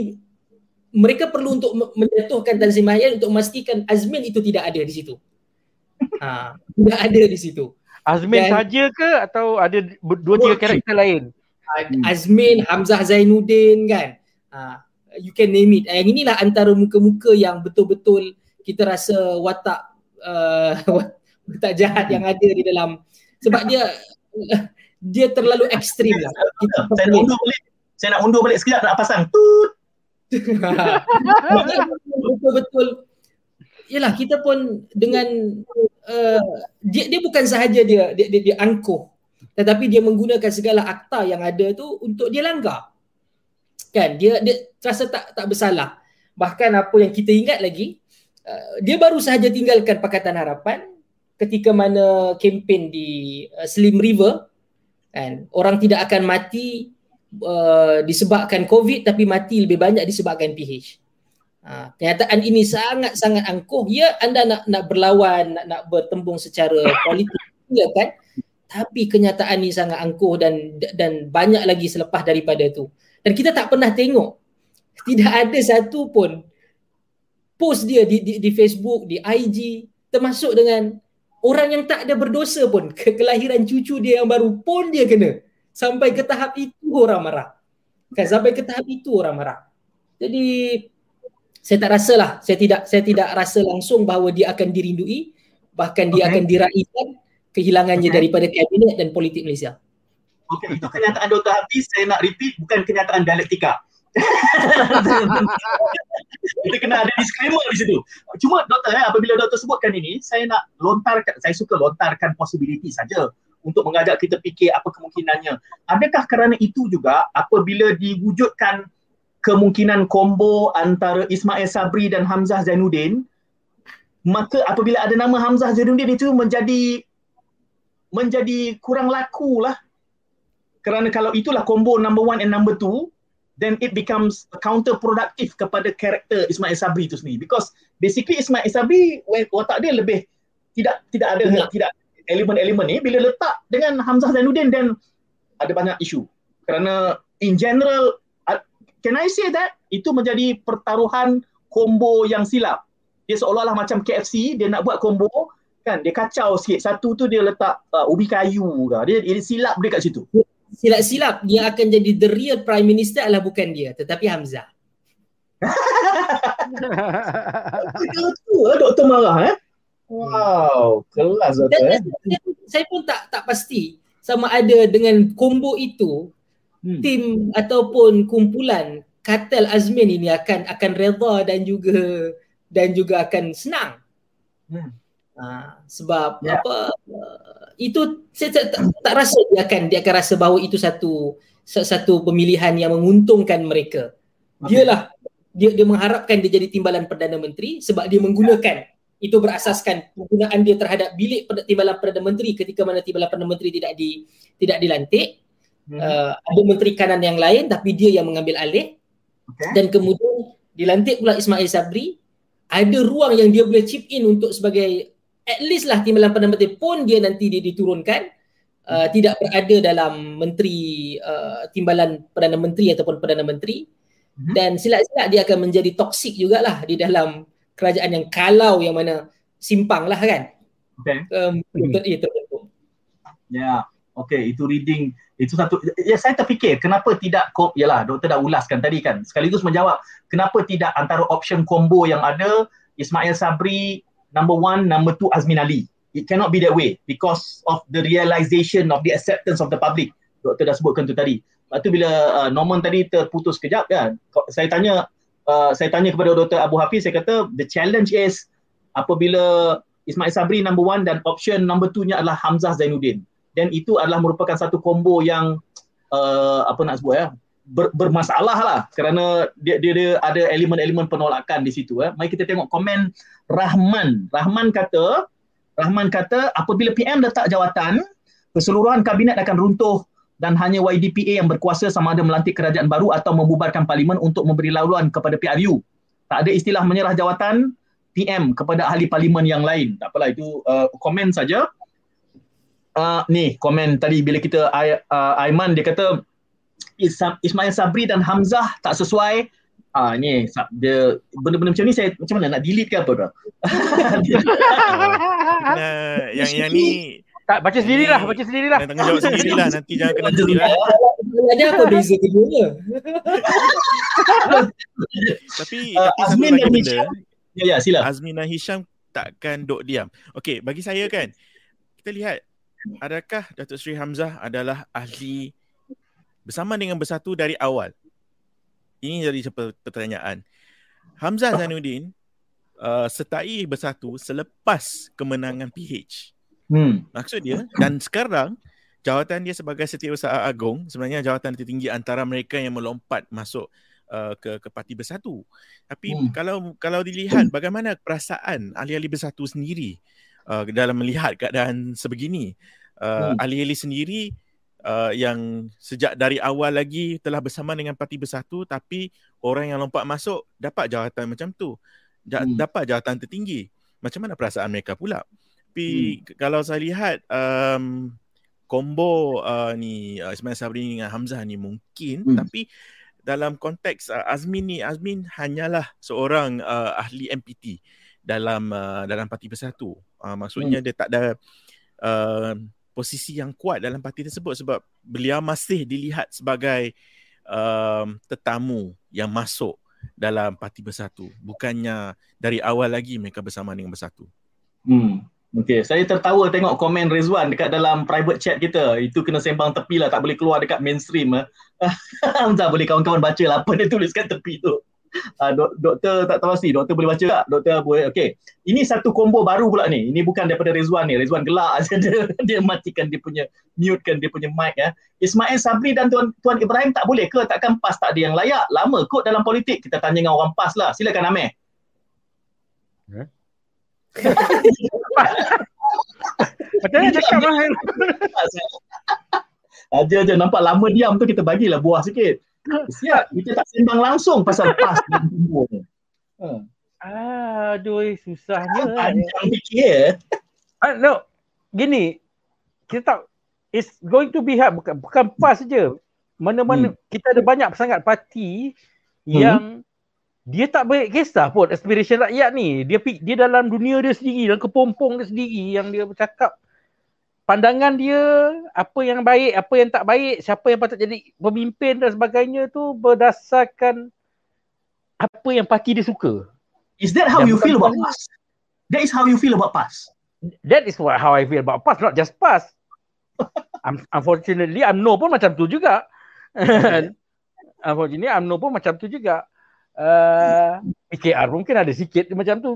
[SPEAKER 6] mereka perlu untuk me- menjatuhkan Tan Sri Mahyadin untuk memastikan Azmin itu tidak ada di situ. Ha, tidak ada di situ.
[SPEAKER 3] Azmin
[SPEAKER 6] Dan-
[SPEAKER 3] saja ke atau ada dua tiga karakter lain?
[SPEAKER 1] Hmm.
[SPEAKER 6] Azmin, Hamzah Zainuddin kan. Ha, you can name it. Yang inilah antara muka-muka yang betul-betul kita rasa watak uh, watak jahat yang ada di dalam sebab dia dia terlalu ekstrim lah. Kita
[SPEAKER 1] saya nak undur balik saya nak undur balik sekejap nak pasang tut
[SPEAKER 6] betul-betul Yalah kita pun dengan uh, dia dia bukan sahaja dia dia, dia, dia angkuh tetapi dia menggunakan segala akta yang ada tu untuk dia langgar. Kan dia dia terasa tak tak bersalah. Bahkan apa yang kita ingat lagi uh, dia baru sahaja tinggalkan Pakatan Harapan ketika mana kempen di uh, Slim River kan orang tidak akan mati uh, disebabkan COVID tapi mati lebih banyak disebabkan PH. Ha, kenyataan ini sangat-sangat angkuh. Ya, anda nak nak berlawan, nak, nak bertembung secara politik, ya kan? Tapi kenyataan ini sangat angkuh dan dan banyak lagi selepas daripada tu. Dan kita tak pernah tengok tidak ada satu pun post dia di, di, di Facebook, di IG, termasuk dengan orang yang tak ada berdosa pun ke kelahiran cucu dia yang baru pun dia kena. Sampai ke tahap itu orang marah. Kan sampai ke tahap itu orang marah. Jadi saya tak rasa lah, saya tidak saya tidak rasa langsung bahawa dia akan dirindui, bahkan dia
[SPEAKER 1] Okay.
[SPEAKER 6] akan diraihkan kehilangannya
[SPEAKER 1] Okay.
[SPEAKER 6] daripada kabinet dan politik Malaysia.
[SPEAKER 1] Okey, itu kenyataan Dr. Hafiz. Saya nak repeat, bukan kenyataan dialektika. Kita kena ada disclaimer di situ. Cuma doktor eh, apabila doktor sebutkan ini, saya nak lontarkan, saya suka lontarkan possibility saja untuk mengajak kita fikir apa kemungkinannya. Adakah kerana itu juga apabila diwujudkan kemungkinan combo antara Ismail Sabri dan Hamzah Zainuddin, maka apabila ada nama Hamzah Zainuddin itu menjadi menjadi kurang laku lah kerana kalau itulah combo number one and number two then it becomes counterproductive kepada karakter Ismail Sabri itu sendiri. Because basically Ismail Sabri watak dia lebih tidak tidak ada
[SPEAKER 6] Benar.
[SPEAKER 1] tidak elemen-elemen ni bila letak dengan Hamzah Zainuddin dan ada banyak isu. Kerana in general uh, can I say that? Itu menjadi pertaruhan combo yang silap. Dia seolah-olah macam KFC dia nak buat combo kan dia kacau sikit satu tu dia letak uh, ubi kayu ke dia, dia silap dia kat situ
[SPEAKER 6] Silap-silap dia akan jadi the real prime minister adalah bukan dia tetapi Hamzah.
[SPEAKER 1] Itu lah doktor marah eh. Wow, kelas doktor eh.
[SPEAKER 6] Saya, saya pun tak tak pasti sama ada dengan combo itu
[SPEAKER 1] Hmm.
[SPEAKER 6] tim ataupun kumpulan kartel Azmin ini akan akan reda dan juga dan juga akan senang.
[SPEAKER 1] Hmm.
[SPEAKER 6] Ha, sebab
[SPEAKER 1] Ya.
[SPEAKER 6] apa uh, itu saya tak, tak, tak rasa dia akan dia akan rasa bahawa itu satu satu pemilihan yang menguntungkan mereka.
[SPEAKER 1] Okay.
[SPEAKER 6] Dialah dia dia mengharapkan dia jadi timbalan perdana menteri sebab dia menggunakan itu berasaskan penggunaan dia terhadap bilik timbalan perdana menteri ketika mana timbalan perdana menteri tidak di tidak dilantik
[SPEAKER 1] Hmm.
[SPEAKER 6] uh, ada menteri kanan yang lain tapi dia yang mengambil alih
[SPEAKER 1] Okay.
[SPEAKER 6] dan kemudian dilantik pula Ismail Sabri ada ruang yang dia boleh chip in untuk sebagai at least lah timbalan perdana menteri pun dia nanti dia diturunkan uh, tidak berada dalam menteri uh, timbalan perdana menteri ataupun perdana menteri
[SPEAKER 1] Mhm.
[SPEAKER 6] dan silat-silat dia akan menjadi toksik jugalah di dalam kerajaan yang kalau yang mana simpang lah kan
[SPEAKER 1] Okay.
[SPEAKER 6] um, terbentuk
[SPEAKER 1] Ya. Okay, itu reading itu satu ya saya terfikir kenapa tidak ko yalah doktor dah ulaskan tadi kan sekaligus menjawab kenapa tidak antara option combo yang ada Ismail Sabri number one number two Azmin Ali. It cannot be that way because of the realization of the acceptance of the public. Doktor dah sebutkan tu tadi. Lepas tu bila uh, Norman tadi terputus kejap kan saya tanya uh, saya tanya kepada Dr. Abu Hafiz saya kata the challenge is apabila Ismail Sabri number one dan option number two nya adalah Hamzah Zainuddin. Dan itu adalah merupakan satu combo yang uh, apa nak sebut ya ber, bermasalah lah kerana dia, dia dia ada elemen-elemen penolakan di situ eh. Mari kita tengok komen Rahman. Rahman kata Rahman kata apabila PM letak jawatan keseluruhan kabinet akan runtuh dan hanya YDPA yang berkuasa sama ada melantik kerajaan baru atau membubarkan parlimen untuk memberi laluan kepada PRU. Tak ada istilah menyerah jawatan PM kepada ahli parlimen yang lain. Tak apalah itu uh, komen saja uh, ni komen tadi bila kita uh, Aiman dia kata Ismail Sabri dan Hamzah tak sesuai ah ni dia benda-benda macam ni saya macam mana nak delete ke apa
[SPEAKER 4] Nah, yang yang ni
[SPEAKER 3] Tak baca sendirilah, baca sendirilah.
[SPEAKER 4] tanggungjawab sendirilah nanti jangan kena sendirilah.
[SPEAKER 6] ada apa beza keduanya
[SPEAKER 4] Tapi
[SPEAKER 1] Uh,
[SPEAKER 4] tapi
[SPEAKER 1] Azmin dan Hisham. ya ya sila
[SPEAKER 4] Azmin dan Hisham takkan duk diam. Okey, bagi saya kan, kita lihat adakah Datuk Seri Hamzah adalah ahli bersama dengan bersatu dari awal? Ini jadi pertanyaan. Hamzah Zainuddin uh, sertai bersatu selepas kemenangan PH.
[SPEAKER 1] hmm
[SPEAKER 4] Maksud dia dan sekarang jawatan dia sebagai Setiausaha Agong sebenarnya jawatan tertinggi antara mereka yang melompat masuk uh, ke ke parti bersatu. Tapi
[SPEAKER 1] hmm.
[SPEAKER 4] kalau kalau dilihat bagaimana perasaan ahli-ahli bersatu sendiri uh, dalam melihat keadaan sebegini. Uh,
[SPEAKER 1] Hmm.
[SPEAKER 4] ahli-ahli sendiri uh, yang sejak dari awal lagi telah bersama dengan parti bersatu tapi orang yang lompat masuk dapat jawatan macam tu. Ja-
[SPEAKER 1] Hmm.
[SPEAKER 4] dapat jawatan tertinggi. Macam mana perasaan mereka pula? Tapi hmm. kalau saya lihat um, combo uh, ni uh, Ismail Sabri dengan Hamzah ni mungkin
[SPEAKER 1] Hmm.
[SPEAKER 4] tapi dalam konteks uh, Azmin ni Azmin hanyalah seorang uh, ahli MPT dalam uh, dalam parti bersatu. Uh, maksudnya hmm. dia tak ada uh, posisi yang kuat dalam parti tersebut sebab beliau masih dilihat sebagai um, tetamu yang masuk dalam parti bersatu. Bukannya dari awal lagi mereka bersama dengan bersatu.
[SPEAKER 1] Hmm. Okay, saya tertawa tengok komen Rezwan dekat dalam private chat kita. Itu kena sembang tepi lah, tak boleh keluar dekat mainstream. Eh. Boleh kawan-kawan baca lah apa dia tulis kat tepi tu. Uh, dok, doktor tak tahu pasti, doktor boleh baca tak? Doktor boleh, okay. Ini satu combo baru pula ni. Ini bukan daripada Rezwan ni. Rezwan gelak aja dia, dia matikan dia punya, mute kan dia punya mic ya. Ismail Sabri dan Tuan, Tuan Ibrahim tak boleh ke? Takkan PAS tak ada yang layak? Lama kot dalam politik. Kita tanya dengan orang PAS lah. Silakan Amir.
[SPEAKER 3] Eh? Macam mana cakap lah.
[SPEAKER 1] Aja je nampak lama diam tu kita bagilah buah sikit. Siap, kita tak sembang langsung pasal PAS dan timur ni.
[SPEAKER 3] Ha. Aduh, susahnya.
[SPEAKER 1] Panjang fikir.
[SPEAKER 3] Uh, no, gini, kita tak, it's going to be hard, bukan, bukan PAS je. Mana-mana, hmm. kita ada banyak sangat parti hmm. yang dia tak baik kisah pun aspiration rakyat ni. Dia dia dalam dunia dia sendiri, dalam kepompong dia sendiri yang dia bercakap pandangan dia, apa yang baik, apa yang tak baik, siapa yang patut jadi pemimpin dan sebagainya tu berdasarkan apa yang parti dia suka.
[SPEAKER 1] Is that how yang you feel about PAS? That is how you feel about PAS?
[SPEAKER 3] That is what how I feel about PAS, not just PAS. Unfortunately, UMNO pun macam tu juga. Unfortunately, UMNO pun macam tu juga uh, PKR mungkin ada sikit macam tu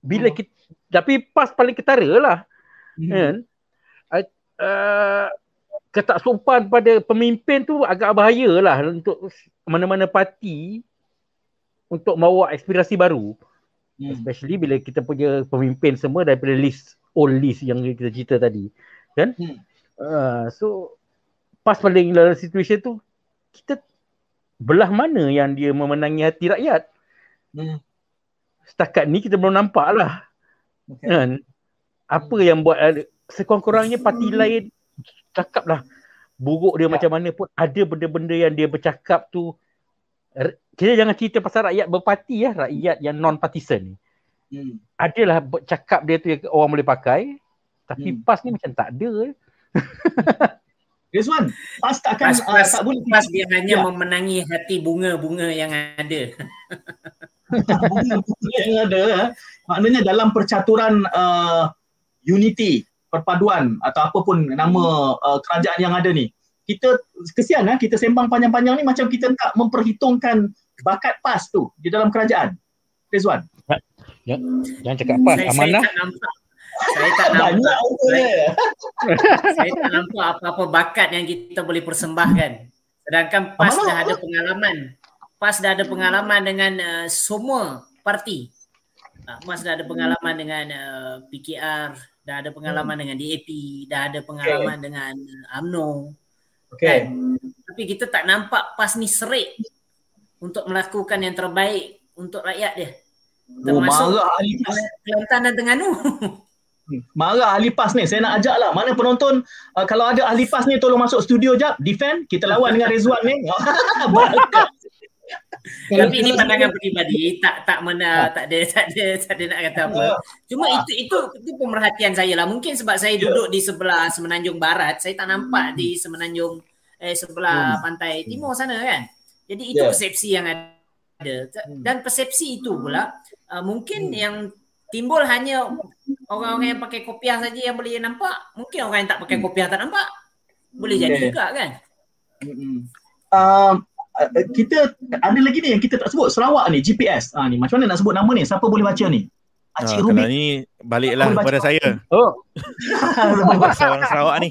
[SPEAKER 3] bila hmm. kita tapi pas paling ketara lah hmm. kan uh, ketaksupan pada pemimpin tu agak bahaya lah untuk mana-mana parti untuk bawa aspirasi baru hmm. especially bila kita punya pemimpin semua daripada list old list yang kita cerita tadi kan hmm. uh, so pas paling dalam situasi tu kita belah mana yang dia memenangi hati rakyat. Hmm. Setakat ni kita belum nampak lah. Okay. Kan? Apa hmm. yang buat sekurang-kurangnya parti lain cakap lah buruk dia ya. macam mana pun ada benda-benda yang dia bercakap tu kita jangan cerita pasal rakyat berparti ya, rakyat yang non-partisan ni. Hmm. Adalah cakap dia tu yang orang boleh pakai tapi hmm. PAS ni macam tak ada.
[SPEAKER 1] Rizwan, PAS takkan
[SPEAKER 2] PAS, uh, PAS, tak boleh PAS dia hanya ya. memenangi hati bunga-bunga yang ada.
[SPEAKER 1] bunga-bunga yang ada. Eh. Maknanya dalam percaturan uh, unity, perpaduan atau apapun nama uh, kerajaan yang ada ni. Kita kesian eh, kita sembang panjang-panjang ni macam kita tak memperhitungkan bakat PAS tu di dalam kerajaan. Rizwan.
[SPEAKER 3] Ya, jangan cakap PAS. Amanah. Saya tak nampak
[SPEAKER 2] saya tak nampak saya, saya tak nampak apa-apa bakat yang kita boleh persembahkan sedangkan PAS dah ada pengalaman PAS dah ada pengalaman dengan uh, semua parti uh, PAS dah ada pengalaman dengan uh, PKR dah ada pengalaman hmm. dengan DAP dah ada pengalaman okay. dengan UMNO okay. kan? tapi kita tak nampak PAS ni serik untuk melakukan yang terbaik untuk rakyat dia oh, termasuk oh, Kelantan dan Terengganu
[SPEAKER 1] Marah ahli PAS ni. Saya nak ajak lah. Mana penonton, uh, kalau ada ahli PAS ni tolong masuk studio jap. Defend. Kita lawan dengan Rizwan ni.
[SPEAKER 2] Tapi ini pandangan peribadi. Tak tak mana, ha. tak ada, tak ada, tak ada nak kata apa. Cuma ha. itu, itu, itu pemerhatian saya lah. Mungkin sebab saya ya. duduk di sebelah Semenanjung Barat. Saya tak nampak hmm. di Semenanjung, eh sebelah hmm. pantai timur sana kan. Jadi itu yeah. persepsi yang ada. Hmm. Dan persepsi itu pula, uh, mungkin hmm. yang timbul hanya orang-orang yang pakai kopiah saja yang boleh nampak mungkin orang yang tak pakai kopiah tak nampak boleh okay. jadi juga kan
[SPEAKER 1] uh, kita ada lagi ni yang kita tak sebut Sarawak ni GPS ah ni macam mana nak sebut nama ni siapa boleh baca ni
[SPEAKER 4] Acik uh, ni baliklah kepada saya. Oh. Seorang Sarawak ni.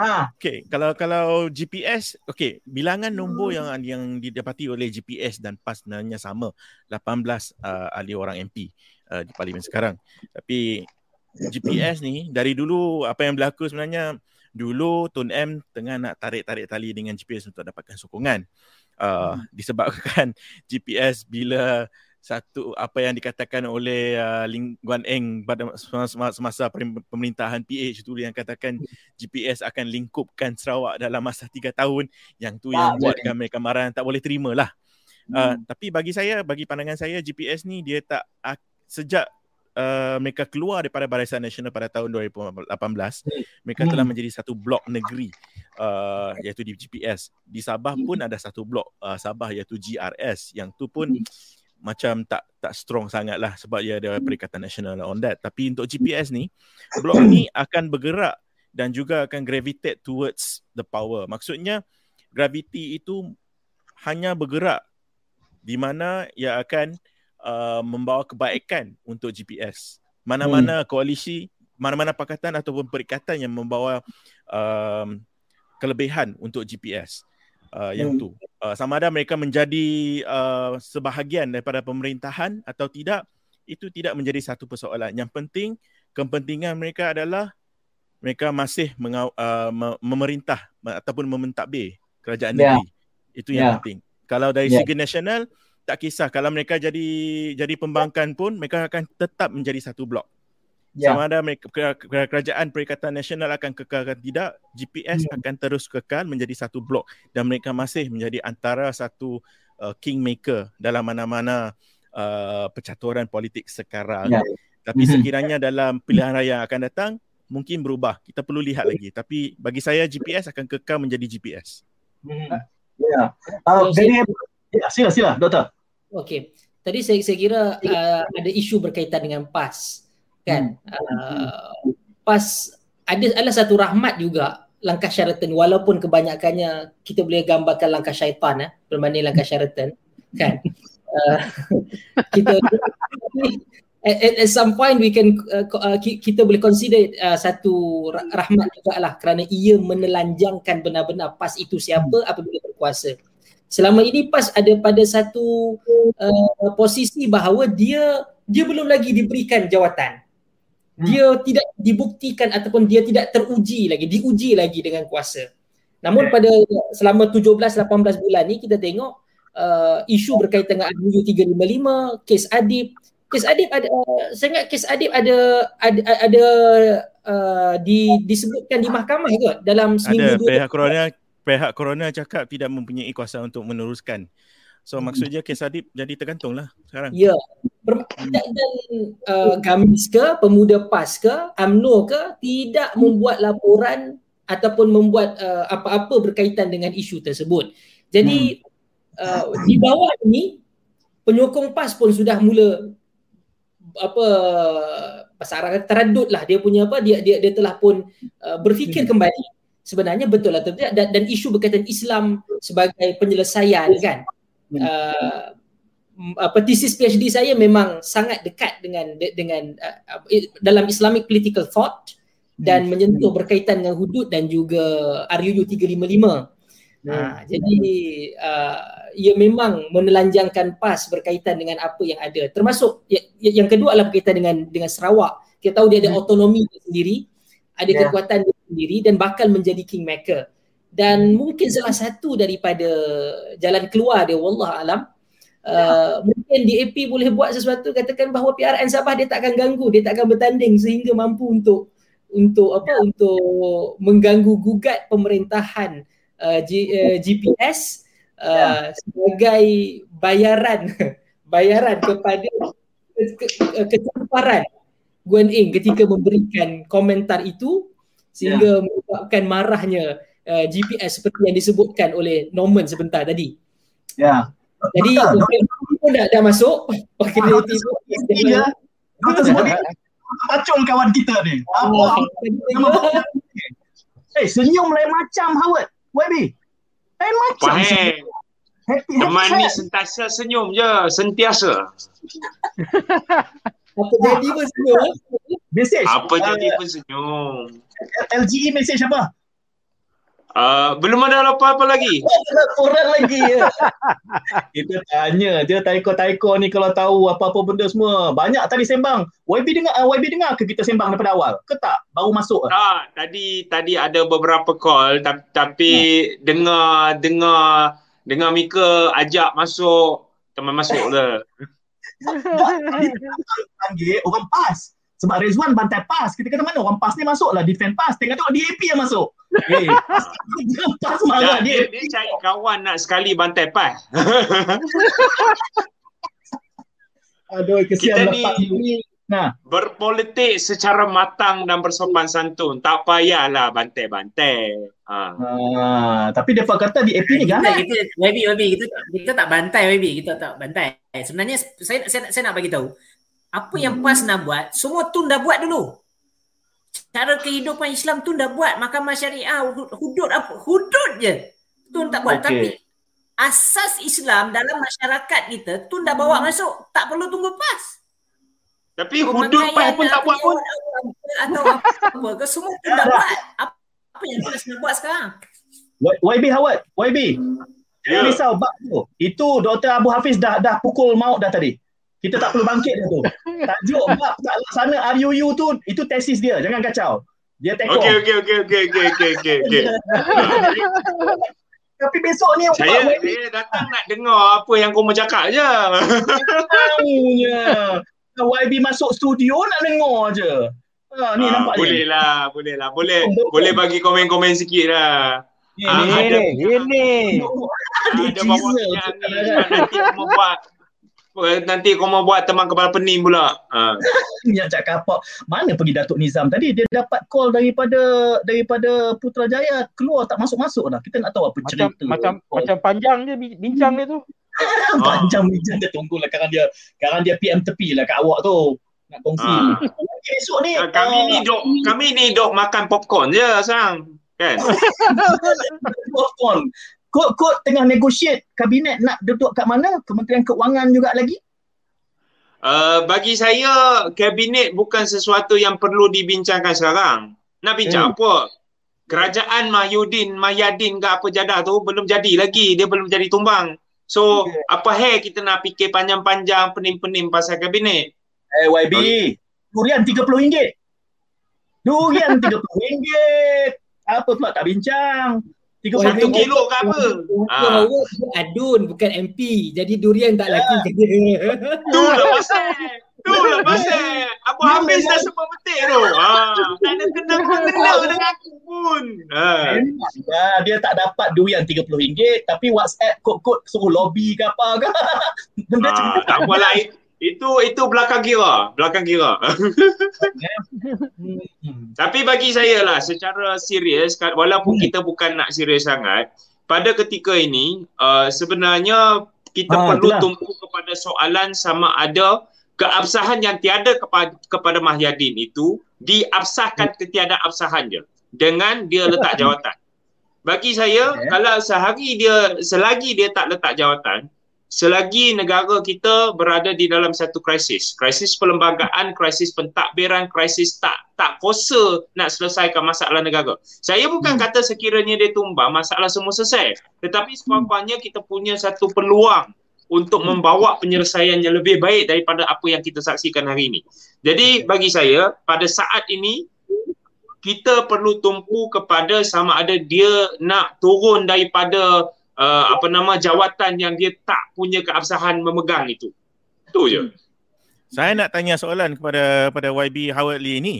[SPEAKER 4] Ha. Okay, kalau kalau GPS, okay, bilangan nombor yang yang didapati oleh GPS dan PAS sebenarnya sama, 18 uh, ahli orang MP uh, di parlimen sekarang. Tapi GPS ni dari dulu apa yang berlaku sebenarnya dulu Tun M tengah nak tarik-tarik tali dengan GPS untuk dapatkan sokongan. Uh, hmm. disebabkan GPS bila satu apa yang dikatakan oleh uh, Ling Guan Eng pada semasa, semasa pemerintahan PH itu yang katakan GPS akan lingkupkan Sarawak dalam masa tiga tahun yang tu yang buatkan mereka marah tak boleh terima lah. Uh, hmm. Tapi bagi saya, bagi pandangan saya GPS ni dia tak sejak uh, mereka keluar daripada Barisan Nasional pada tahun 2018, mereka telah
[SPEAKER 1] Hmm.
[SPEAKER 4] menjadi satu blok negeri uh, iaitu di GPS. Di Sabah pun ada satu blok uh, Sabah iaitu GRS yang tu pun macam tak tak strong sangat lah sebab dia ada Perikatan Nasional on that. Tapi untuk GPS ni, blok ni akan bergerak dan juga akan gravitate towards the power. Maksudnya gravity itu hanya bergerak di mana ia akan uh, membawa kebaikan untuk GPS. Mana-mana koalisi, mana-mana pakatan ataupun perikatan yang membawa um, kelebihan untuk GPS. Uh, yang
[SPEAKER 1] Hmm.
[SPEAKER 4] tu. Uh, sama ada mereka menjadi uh, sebahagian daripada pemerintahan atau tidak, itu tidak menjadi satu persoalan. Yang penting kepentingan mereka adalah mereka masih mengaw, uh, me- memerintah ataupun mementadbir kerajaan
[SPEAKER 1] Ya.
[SPEAKER 4] negeri. Itu yang
[SPEAKER 1] Ya.
[SPEAKER 4] penting. Kalau dari
[SPEAKER 1] Ya.
[SPEAKER 4] segi nasional tak kisah kalau mereka jadi jadi pembangkang pun mereka akan tetap menjadi satu blok.
[SPEAKER 1] Ya.
[SPEAKER 4] Sama ada mereka, kera- kera- kerajaan Perikatan Nasional akan kekal atau tidak, GPS
[SPEAKER 1] Hmm.
[SPEAKER 4] akan terus kekal menjadi satu blok dan mereka masih menjadi antara satu uh, kingmaker dalam mana-mana uh, percaturan politik sekarang.
[SPEAKER 1] Ya.
[SPEAKER 4] Tapi
[SPEAKER 1] Mhm.
[SPEAKER 4] sekiranya dalam pilihan raya yang akan datang mungkin berubah. Kita perlu lihat lagi. Tapi bagi saya GPS akan kekal menjadi GPS.
[SPEAKER 1] Hmm. Ya. Uh, very ya, sila sila doktor.
[SPEAKER 6] Okey. Tadi saya saya kira uh, ada isu berkaitan dengan PAS kan. Uh, PAS ada adalah satu rahmat juga langkah Sheraton walaupun kebanyakannya kita boleh gambarkan langkah syaitan eh berbanding langkah Sheraton kan. Uh, kita at, at, at some point we can uh, uh, ki- kita boleh consider uh, satu ra- rahmat juga lah kerana ia menelanjangkan benar-benar PAS itu siapa apabila berkuasa. Selama ini PAS ada pada satu uh, posisi bahawa dia dia belum lagi diberikan jawatan. Dia tidak dibuktikan ataupun dia tidak teruji lagi, diuji lagi dengan kuasa. Namun pada selama 17 18 bulan ni kita tengok uh, isu berkaitan dengan RUU 355, kes Adib. Kes Adib ada uh, saya ingat kes Adib ada ada, ada uh, di disebutkan di mahkamah ke dalam seminggu
[SPEAKER 4] Ada
[SPEAKER 6] dua
[SPEAKER 4] pihak corona pihak corona cakap tidak mempunyai kuasa untuk meneruskan. So maksudnya kes Adib jadi tergantung lah sekarang.
[SPEAKER 6] Ya. Dan, dan uh, Gamis ke, Pemuda PAS ke, AMNO ke tidak membuat laporan ataupun membuat uh, apa-apa berkaitan dengan isu tersebut. Jadi uh, di bawah ini penyokong PAS pun sudah mula apa pasal arah teradut lah dia punya apa dia dia dia telah pun uh, berfikir kembali sebenarnya betul atau tidak dan, dan isu berkaitan Islam sebagai penyelesaian kan uh, m- apa tesis PhD saya memang sangat dekat dengan de- dengan uh, uh, dalam Islamic political thought dan menyentuh berkaitan dengan hudud dan juga RUU 355. Ha, jadi uh, ia memang menelanjangkan PAS berkaitan dengan apa yang ada. Termasuk ya- ya- yang kedua adalah berkaitan dengan dengan Sarawak. Kita tahu dia ada otonomi dia sendiri, ada
[SPEAKER 1] Ya.
[SPEAKER 6] kekuatan dia sendiri dan bakal menjadi kingmaker. Dan mungkin salah satu daripada jalan keluar dia wallah alam Uh, mungkin DAP boleh buat sesuatu katakan bahawa PRN Sabah dia tak akan ganggu dia tak akan bertanding sehingga mampu untuk untuk apa untuk mengganggu gugat pemerintahan uh, G, uh, GPS uh, sebagai bayaran bayaran kepada ke- ke- kecamparan Guan Eng ketika memberikan komentar itu sehingga menyebabkan marahnya uh, GPS seperti yang disebutkan oleh Norman sebentar tadi.
[SPEAKER 1] Ya.
[SPEAKER 6] Jadi
[SPEAKER 1] Doktor,
[SPEAKER 6] wakil pun dah, dah masuk.
[SPEAKER 1] Ah,
[SPEAKER 6] DAP pun.
[SPEAKER 1] Ya. Doktor pacul kawan kita ni. Apa? Nama Eh, senyum lain macam Howard. YB. Lain macam.
[SPEAKER 7] Faham.
[SPEAKER 1] Happy,
[SPEAKER 7] Teman
[SPEAKER 1] happy
[SPEAKER 7] ni sentiasa senyum je, sentiasa.
[SPEAKER 6] Apa jadi pun.
[SPEAKER 1] Message.
[SPEAKER 7] Apa jadi pun senyum.
[SPEAKER 1] LGE message apa?
[SPEAKER 7] Uh, belum ada apa-apa lagi.
[SPEAKER 1] Laporan lagi ya. Kita tanya je taiko-taiko ni kalau tahu apa-apa benda semua. Banyak tadi sembang. YB dengar uh, YB dengar ke kita sembang daripada awal? Ke tak? Baru masuk ke?
[SPEAKER 7] Tak, tadi tadi ada beberapa call tapi, tapi dengar dengar dengar Mika ajak masuk, teman masuk lah.
[SPEAKER 1] Panggil orang PAS. Sebab Rezwan bantai PAS. Kita kata mana orang PAS ni masuk lah. Defend PAS. Tengok-tengok DAP yang masuk. Eh, PAS marah
[SPEAKER 7] dia,
[SPEAKER 1] DAP.
[SPEAKER 7] dia cari kawan nak sekali bantai pas.
[SPEAKER 1] Aduh,
[SPEAKER 7] Kita
[SPEAKER 1] kesian lah
[SPEAKER 7] ni
[SPEAKER 1] Nah,
[SPEAKER 7] berpolitik secara matang dan bersopan santun. Tak payahlah bantai-bantai. Ha.
[SPEAKER 1] ah, tapi depa kata di AP ni
[SPEAKER 2] kita,
[SPEAKER 1] galak.
[SPEAKER 2] kita, YB, YB, kita, kita tak bantai YB, kita tak bantai. Sebenarnya saya saya, saya nak bagi tahu apa yang PAS nak buat, semua tun dah buat dulu. Cara kehidupan Islam tun dah buat, mahkamah syariah, hud- hudud apa? Hudud je. Tun tak buat.
[SPEAKER 1] Okey.
[SPEAKER 2] Tapi asas Islam dalam masyarakat kita tun dah bawa masuk. Tak perlu tunggu PAS.
[SPEAKER 7] Tapi hudud PAS pun tak buat pun.
[SPEAKER 2] Atau apa ke semua pun dah buat. Apa apa yang PAS nak buat sekarang?
[SPEAKER 1] YB Howard, YB.
[SPEAKER 7] Ya.
[SPEAKER 1] Jangan risau bab tu. Itu Dr. Abu Hafiz dah dah pukul maut dah tadi. Kita tak perlu bangkit dah tu. Tajuk bab tak laksana RUU tu itu tesis dia. Jangan kacau. Dia tekor.
[SPEAKER 7] Okey okey okey okey okey okey okey okey.
[SPEAKER 1] Tapi besok ni
[SPEAKER 7] Saya saya datang nak dengar apa yang kau mau cakap je.
[SPEAKER 1] tahunya. YB masuk studio nak dengar je. Ha, ni
[SPEAKER 7] Ah,
[SPEAKER 1] nampak
[SPEAKER 7] boleh
[SPEAKER 1] ni.
[SPEAKER 7] lah, boleh lah. Boleh boleh bagi komen-komen sikit lah.
[SPEAKER 1] Ni,
[SPEAKER 7] Ah, ada-
[SPEAKER 3] Ini, ini.
[SPEAKER 1] Dia
[SPEAKER 7] Ada bawa. Nanti kau mau buat nanti kau mau buat teman kepala pening pula. Ha.
[SPEAKER 1] minyak cat kapak. Mana pergi Datuk Nizam tadi? Dia dapat call daripada daripada Putrajaya keluar tak masuk-masuk dah. Kita nak tahu apa
[SPEAKER 3] Macam
[SPEAKER 1] cerita.
[SPEAKER 3] macam macam panjang je bi- bincang dia tu.
[SPEAKER 1] panjang bincang dia tunggulah sekarang dia sekarang dia PM tepi lah kat awak tu. Nak kongsi.
[SPEAKER 7] Ah.
[SPEAKER 1] Esok ni
[SPEAKER 7] Ah, Kami
[SPEAKER 1] ah,
[SPEAKER 7] ni dok kami ni dok makan popcorn je sekarang. Kan?
[SPEAKER 1] popcorn. Kod tengah negotiate kabinet nak duduk kat mana? Kementerian Keuangan juga lagi.
[SPEAKER 7] Uh, bagi saya kabinet bukan sesuatu yang perlu dibincangkan sekarang. Nak bincang
[SPEAKER 1] Hmm.
[SPEAKER 7] apa? Kerajaan Mahyudin, Mahyadin ke apa jadah tu belum jadi lagi. Dia belum jadi tumbang. So,
[SPEAKER 1] Okay.
[SPEAKER 7] apa hai kita nak fikir panjang-panjang pening-pening pasal kabinet?
[SPEAKER 1] Eh YB, durian RM30. Durian RM30. Apa pula tak bincang?
[SPEAKER 7] Satu
[SPEAKER 1] RM30.
[SPEAKER 7] kilo ke apa?
[SPEAKER 6] Ha.
[SPEAKER 7] Ah.
[SPEAKER 6] Adun bukan MP. Jadi durian tak laki
[SPEAKER 1] Ya.
[SPEAKER 6] kerja.
[SPEAKER 7] Tu lah pasal. Tu lah pasal. Abu
[SPEAKER 1] Dia
[SPEAKER 7] Hafiz dah sebut betul tu. Ha. Tak ada kena-kena dengan aku pun. Ha.
[SPEAKER 1] Dia tak dapat durian RM30 tapi WhatsApp kod-kod suruh lobby ke apa ke. Benda
[SPEAKER 7] Ah,
[SPEAKER 1] cerita
[SPEAKER 7] tak apalah. Itu itu belakang kira. Belakang kira.
[SPEAKER 1] Hmm.
[SPEAKER 7] Tapi bagi saya lah secara serius walaupun
[SPEAKER 1] Hmm.
[SPEAKER 7] kita bukan nak serius sangat pada ketika ini uh, sebenarnya kita
[SPEAKER 1] Ah,
[SPEAKER 7] perlu
[SPEAKER 1] itulah.
[SPEAKER 7] tumpu kepada soalan sama ada keabsahan yang tiada kepada kepada Mahyadin itu diabsahkan ketiada absahan je dengan dia letak jawatan. Bagi saya
[SPEAKER 1] Okay.
[SPEAKER 7] kalau sehari dia selagi dia tak letak jawatan selagi negara kita berada di dalam satu krisis, krisis perlembagaan, krisis pentadbiran, krisis tak tak kuasa nak selesaikan masalah negara. Saya bukan
[SPEAKER 1] Hmm.
[SPEAKER 7] kata sekiranya dia tumbang masalah semua selesai, tetapi sekurang-kurangnya kita punya satu peluang untuk
[SPEAKER 1] Hmm.
[SPEAKER 7] membawa penyelesaian yang lebih baik daripada apa yang kita saksikan hari ini. Jadi bagi saya pada saat ini kita perlu tumpu kepada sama ada dia nak turun daripada uh, apa nama jawatan yang dia tak punya keabsahan memegang itu. Itu je.
[SPEAKER 4] Saya nak tanya soalan kepada pada YB Howard Lee ni.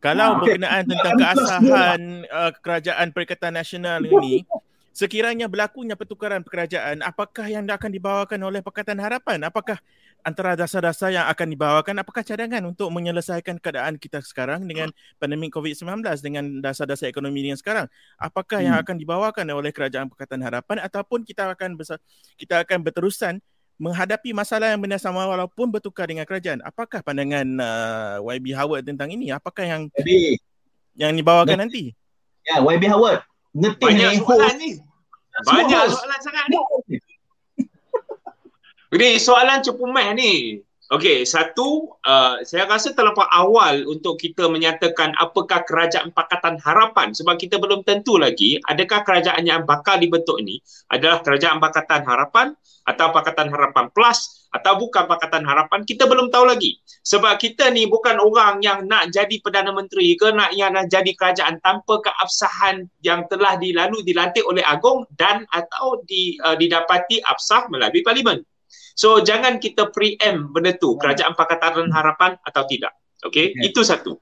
[SPEAKER 4] Kalau
[SPEAKER 1] Ah, okey.
[SPEAKER 4] berkenaan tentang
[SPEAKER 1] Kami
[SPEAKER 4] keabsahan uh, kerajaan Perikatan Nasional ini, sekiranya berlakunya pertukaran kerajaan, apakah yang akan dibawakan oleh Pakatan Harapan? Apakah antara dasar-dasar yang akan dibawakan, apakah cadangan untuk menyelesaikan keadaan kita sekarang dengan pandemik COVID-19 dengan dasar-dasar ekonomi yang sekarang? Apakah yang
[SPEAKER 1] Hmm.
[SPEAKER 4] akan dibawakan oleh kerajaan Pakatan Harapan ataupun kita akan besar, kita akan berterusan menghadapi masalah yang benar sama walaupun bertukar dengan kerajaan. Apakah pandangan uh, YB Howard tentang ini? Apakah yang
[SPEAKER 1] YB,
[SPEAKER 4] yang dibawakan nanti?
[SPEAKER 1] ya YB Howard. Ngetih
[SPEAKER 7] Banyak
[SPEAKER 1] ni
[SPEAKER 7] soalan ni. Banyak soalan sangat ni. Ini soalan cukup meh ni. Okey, satu, uh, saya rasa terlampau awal untuk kita menyatakan apakah kerajaan Pakatan Harapan sebab kita belum tentu lagi adakah kerajaan yang bakal dibentuk ini adalah kerajaan Pakatan Harapan atau Pakatan Harapan Plus atau bukan Pakatan Harapan, kita belum tahu lagi. Sebab kita ni bukan orang yang nak jadi Perdana Menteri ke nak yang nak jadi kerajaan tanpa keabsahan yang telah dilalu dilantik oleh Agong dan atau di, uh, didapati absah melalui Parlimen. So jangan kita preempt benda tu kerajaan Pakatan Harapan atau tidak. Okey,
[SPEAKER 1] Okay.
[SPEAKER 7] itu satu.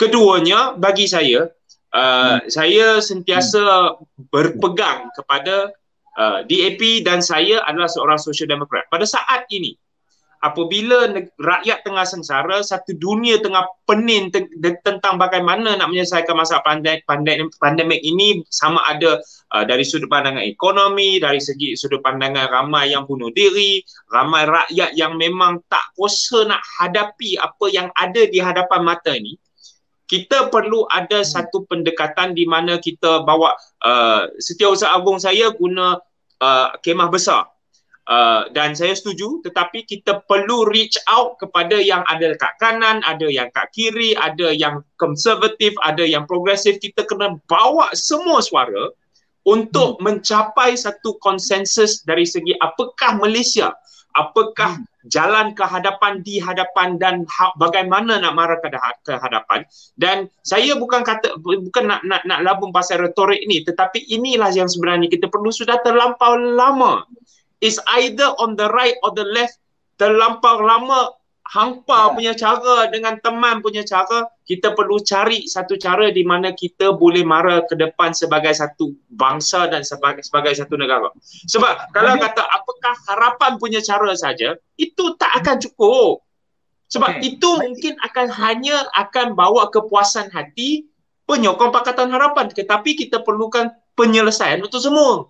[SPEAKER 7] Keduanya bagi saya uh, saya sentiasa berpegang kepada uh, DAP dan saya adalah seorang social demokrat. Pada saat ini apabila rakyat tengah sengsara, satu dunia tengah pening te- tentang bagaimana nak menyelesaikan masalah pandemik, pandemik, pandemik ini sama ada uh, dari sudut pandangan ekonomi, dari segi sudut pandangan ramai yang bunuh diri, ramai rakyat yang memang tak kuasa nak hadapi apa yang ada di hadapan mata ini, kita perlu ada hmm. satu pendekatan di mana kita bawa uh, setiausaha agung saya guna uh, kemah besar Uh, dan saya setuju tetapi kita perlu reach out kepada yang ada kat kanan, ada yang kat kiri, ada yang konservatif, ada yang progresif. Kita kena bawa semua suara untuk hmm. mencapai satu konsensus dari segi apakah Malaysia, apakah hmm. jalan ke hadapan di hadapan dan ha- bagaimana nak marah ke, ke hadapan. Dan saya bukan kata bukan nak nak nak labung pasal retorik ni tetapi inilah yang sebenarnya kita perlu sudah terlampau lama is either on the right or the left terlampau lama hampa yeah. punya cara dengan teman punya cara kita perlu cari satu cara di mana kita boleh mara ke depan sebagai satu bangsa dan sebagai sebagai satu negara. Sebab kalau kata apakah harapan punya cara saja itu tak akan cukup. Sebab okay. itu mungkin akan hanya akan bawa kepuasan hati penyokong Pakatan Harapan. Tetapi kita perlukan penyelesaian untuk semua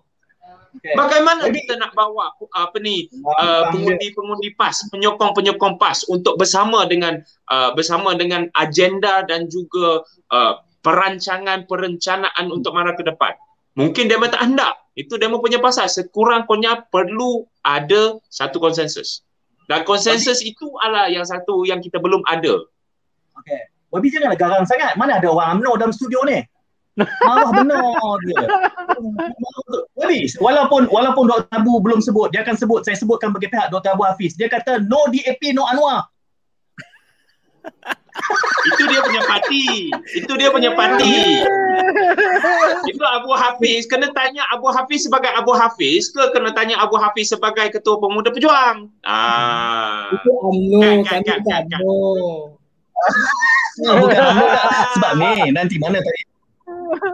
[SPEAKER 7] Okay. Bagaimana Jadi, kita nak bawa apa ni uh, pengundi-pengundi PAS, penyokong-penyokong PAS untuk bersama dengan uh, bersama dengan agenda dan juga uh, perancangan perencanaan untuk mara ke depan. Mungkin demo tak hendak. Itu demo punya pasal. Sekurang-kurangnya perlu ada satu konsensus. Dan konsensus itu adalah yang satu yang kita belum ada.
[SPEAKER 1] Okey. Wabi janganlah garang sangat. Mana ada orang UMNO dalam studio ni? Marah benar dia. Jadi, walaupun walaupun Dr. Abu belum sebut, dia akan sebut, saya sebutkan bagi pihak Dr. Abu Hafiz. Dia kata no DAP, no Anwar.
[SPEAKER 7] Itu dia punya parti. Itu dia punya parti. Itu Abu Hafiz. Kena tanya Abu Hafiz sebagai Abu Hafiz ke kena tanya Abu Hafiz sebagai Ketua Pemuda Pejuang? Ah.
[SPEAKER 6] Itu UMNO. Kan, kan, kan, kan,
[SPEAKER 1] Sebab ni, nanti mana tadi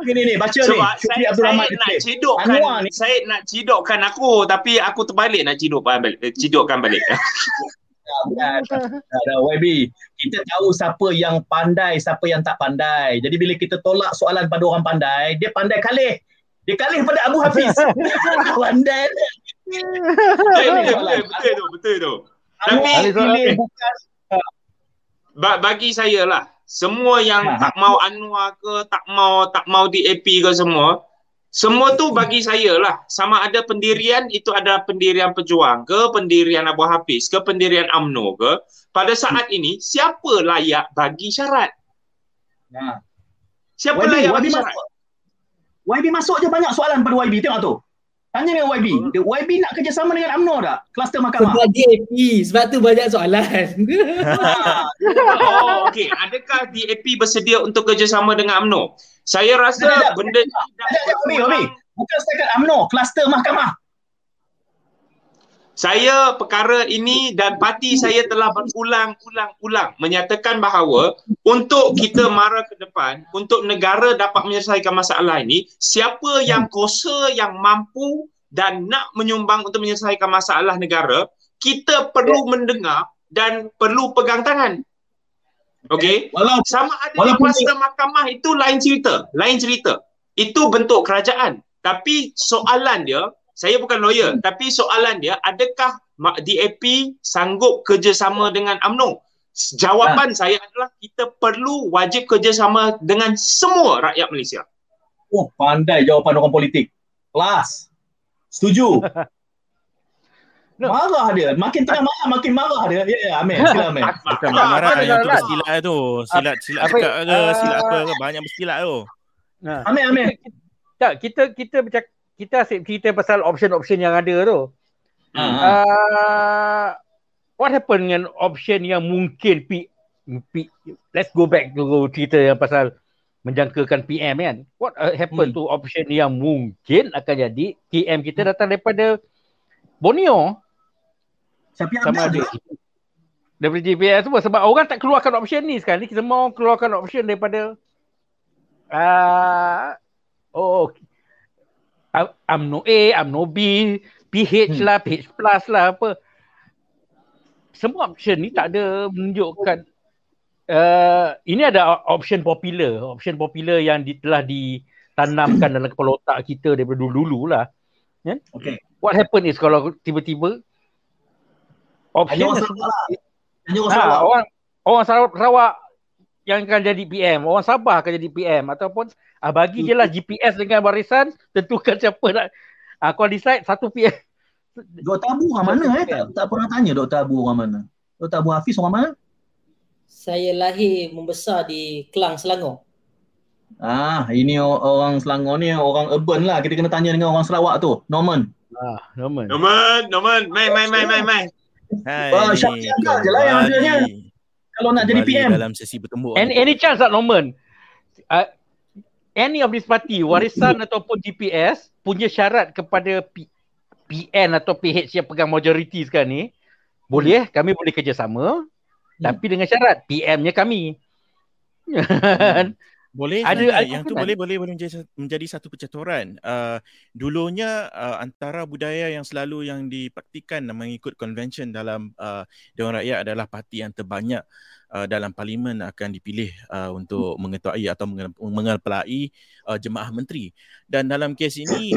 [SPEAKER 1] Ni ni ni baca
[SPEAKER 7] Sebab
[SPEAKER 1] ni.
[SPEAKER 7] Syukri Abdul Rahman saya nak cidukkan ni. saya nak cidukkan aku tapi aku terbalik nak cidukkan balik. Eh, cidukkan balik.
[SPEAKER 1] Ada YB. Kita tahu siapa yang pandai, siapa yang tak pandai. Jadi bila kita tolak soalan pada orang pandai, dia pandai kalih. Dia kalih pada Abu Hafiz. pandai.
[SPEAKER 7] betul, betul, betul tu, betul tu. Tapi pilih bukan bagi saya lah semua yang ha, tak mau Anwar ke tak mau tak mau DAP ke semua semua tu bagi saya lah. Sama ada pendirian itu ada pendirian pejuang ke pendirian Abu Hafiz ke pendirian AMNO ke. Pada saat ini siapa layak bagi syarat?
[SPEAKER 1] Ha.
[SPEAKER 7] siapa YB, layak bagi
[SPEAKER 1] YB
[SPEAKER 7] syarat?
[SPEAKER 1] Masuk. YB masuk je banyak soalan pada YB tengok tu Tanya dengan YB. Hmm. YB nak kerjasama dengan UMNO tak? Kluster mahkamah.
[SPEAKER 6] Sebab DAP. Sebab tu banyak soalan.
[SPEAKER 7] oh, okey. Adakah DAP bersedia untuk kerjasama dengan UMNO? Saya rasa benda ni
[SPEAKER 1] dah Bukan setakat UMNO. Kluster mahkamah.
[SPEAKER 7] Saya perkara ini dan parti saya telah berulang-ulang-ulang menyatakan bahawa untuk kita mara ke depan, untuk negara dapat menyelesaikan masalah ini, siapa yang kuasa, yang mampu dan nak menyumbang untuk menyelesaikan masalah negara, kita perlu mendengar dan perlu pegang tangan. Okey? Sama ada di kuasa mahkamah itu lain cerita, lain cerita. Itu bentuk kerajaan. Tapi soalan dia, saya bukan lawyer hmm. tapi soalan dia adakah DAP sanggup kerjasama dengan AMNO jawapan ha. saya adalah kita perlu wajib kerjasama dengan semua rakyat Malaysia
[SPEAKER 1] oh pandai jawapan orang politik kelas setuju No. Marah dia. Makin tengah marah, makin marah dia. Ya, ya, Amir. Sila, Amir.
[SPEAKER 4] Bukan marah yang tu bersilat tu. Silat, silat apa, ke, silat apa ke. Banyak bersilat tu.
[SPEAKER 1] Amir, Amir.
[SPEAKER 3] Tak, kita kita bercakap kita asyik cerita pasal option-option yang ada tu. Uh-huh. Uh, what happen dengan option yang mungkin P, P, let's go back to cerita yang pasal menjangkakan PM kan. What uh, happen hmm. to option yang mungkin akan jadi PM kita datang daripada Borneo.
[SPEAKER 1] Siapa yang sama ada?
[SPEAKER 3] Daripada JPS semua sebab orang tak keluarkan option ni sekarang ni kita mau keluarkan option daripada uh, oh UMNO A, UMNO B, PH hmm. lah, PH plus lah apa. semua option ni tak ada menunjukkan uh, ini ada option popular, option popular yang di, telah ditanamkan dalam kepala otak kita daripada dulu-dulu lah. Yeah?
[SPEAKER 1] Okay.
[SPEAKER 3] What happen is kalau tiba-tiba option
[SPEAKER 1] Hanya orang Sarawak lah. Hanya orang
[SPEAKER 3] Ha,
[SPEAKER 1] Sarawak.
[SPEAKER 3] orang orang Sarawak, Sarawak yang akan jadi PM, orang Sabah akan jadi PM ataupun ah, bagi je lah GPS dengan barisan tentukan siapa nak ah, kalau decide satu PM.
[SPEAKER 1] Dr. Abu orang mana eh? Tak, tak pernah tanya Dr. Abu orang mana. Dr. Abu Hafiz orang mana?
[SPEAKER 6] Saya lahir membesar di Kelang, Selangor.
[SPEAKER 1] Ah, ini orang Selangor ni orang urban lah. Kita kena tanya dengan orang Sarawak tu. Norman.
[SPEAKER 3] Ah, Norman.
[SPEAKER 7] Norman, Norman, mai mai mai mai mai.
[SPEAKER 4] Hai ni,
[SPEAKER 1] Syafiq je lah yang
[SPEAKER 4] kembali.
[SPEAKER 1] Kalau nak jadi PM.
[SPEAKER 4] dalam sesi bertembuk.
[SPEAKER 3] Any, any chance tak Norman? Uh, any of this party, warisan ataupun GPS punya syarat kepada P, PN atau PH yang pegang majority sekarang ni, boleh kami boleh kerjasama tapi dengan syarat PM-nya kami.
[SPEAKER 4] Boleh
[SPEAKER 3] Ada-
[SPEAKER 4] yang tu boleh boleh boleh menjadi, menjadi satu percaturan. Uh, dulunya uh, antara budaya yang selalu yang dipraktikan dan mengikut convention dalam uh, Dewan Rakyat adalah parti yang terbanyak uh, dalam parlimen akan dipilih uh, untuk mengetuai atau menge- mengepelai uh, jemaah menteri. Dan dalam kes ini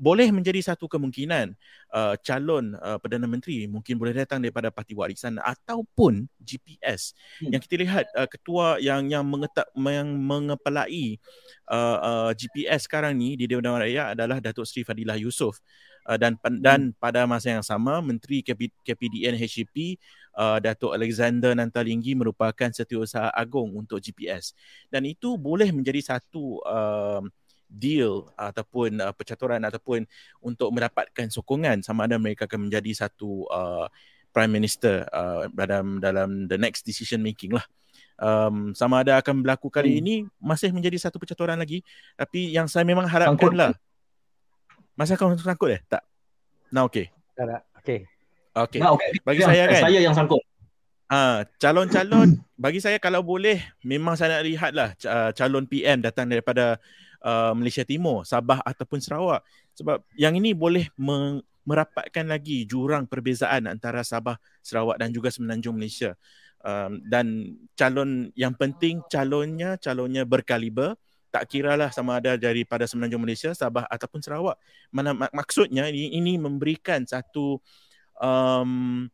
[SPEAKER 4] boleh menjadi satu kemungkinan uh, calon uh, Perdana Menteri mungkin boleh datang daripada parti warisan ataupun GPS.
[SPEAKER 1] Hmm.
[SPEAKER 4] Yang kita lihat uh, ketua yang yang mengetak yang mengepelai uh, uh, GPS sekarang ni di Dewan Raya adalah Datuk Seri Fadilah Yusof. Uh, dan pan- dan pada masa yang sama Menteri KP, KPDN HCP uh, Datuk Alexander Nantalinggi merupakan setiausaha agung untuk GPS. Dan itu boleh menjadi satu uh, deal ataupun uh, percaturan ataupun untuk mendapatkan sokongan sama ada mereka akan menjadi satu uh, prime minister uh, dalam dalam the next decision making lah. Um, sama ada akan berlaku kali
[SPEAKER 1] Hmm.
[SPEAKER 4] ini masih menjadi satu percaturan lagi tapi yang saya memang harapkan
[SPEAKER 1] Sangkut.
[SPEAKER 4] lah masa kau sangkut eh tak nah okey
[SPEAKER 3] okay.
[SPEAKER 4] okey
[SPEAKER 1] Nah, okay.
[SPEAKER 4] bagi saya kan
[SPEAKER 1] Saya yang sangkut.
[SPEAKER 4] Ah, calon-calon bagi saya kalau boleh memang saya nak lihat lah uh, calon PM datang daripada uh, Malaysia Timur, Sabah ataupun Sarawak. Sebab yang ini boleh merapatkan lagi jurang perbezaan antara Sabah, Sarawak dan juga Semenanjung Malaysia. Um, dan calon yang penting calonnya calonnya berkaliber tak kiralah sama ada daripada Semenanjung Malaysia, Sabah ataupun Sarawak. Mana mak- maksudnya ini ini memberikan satu um,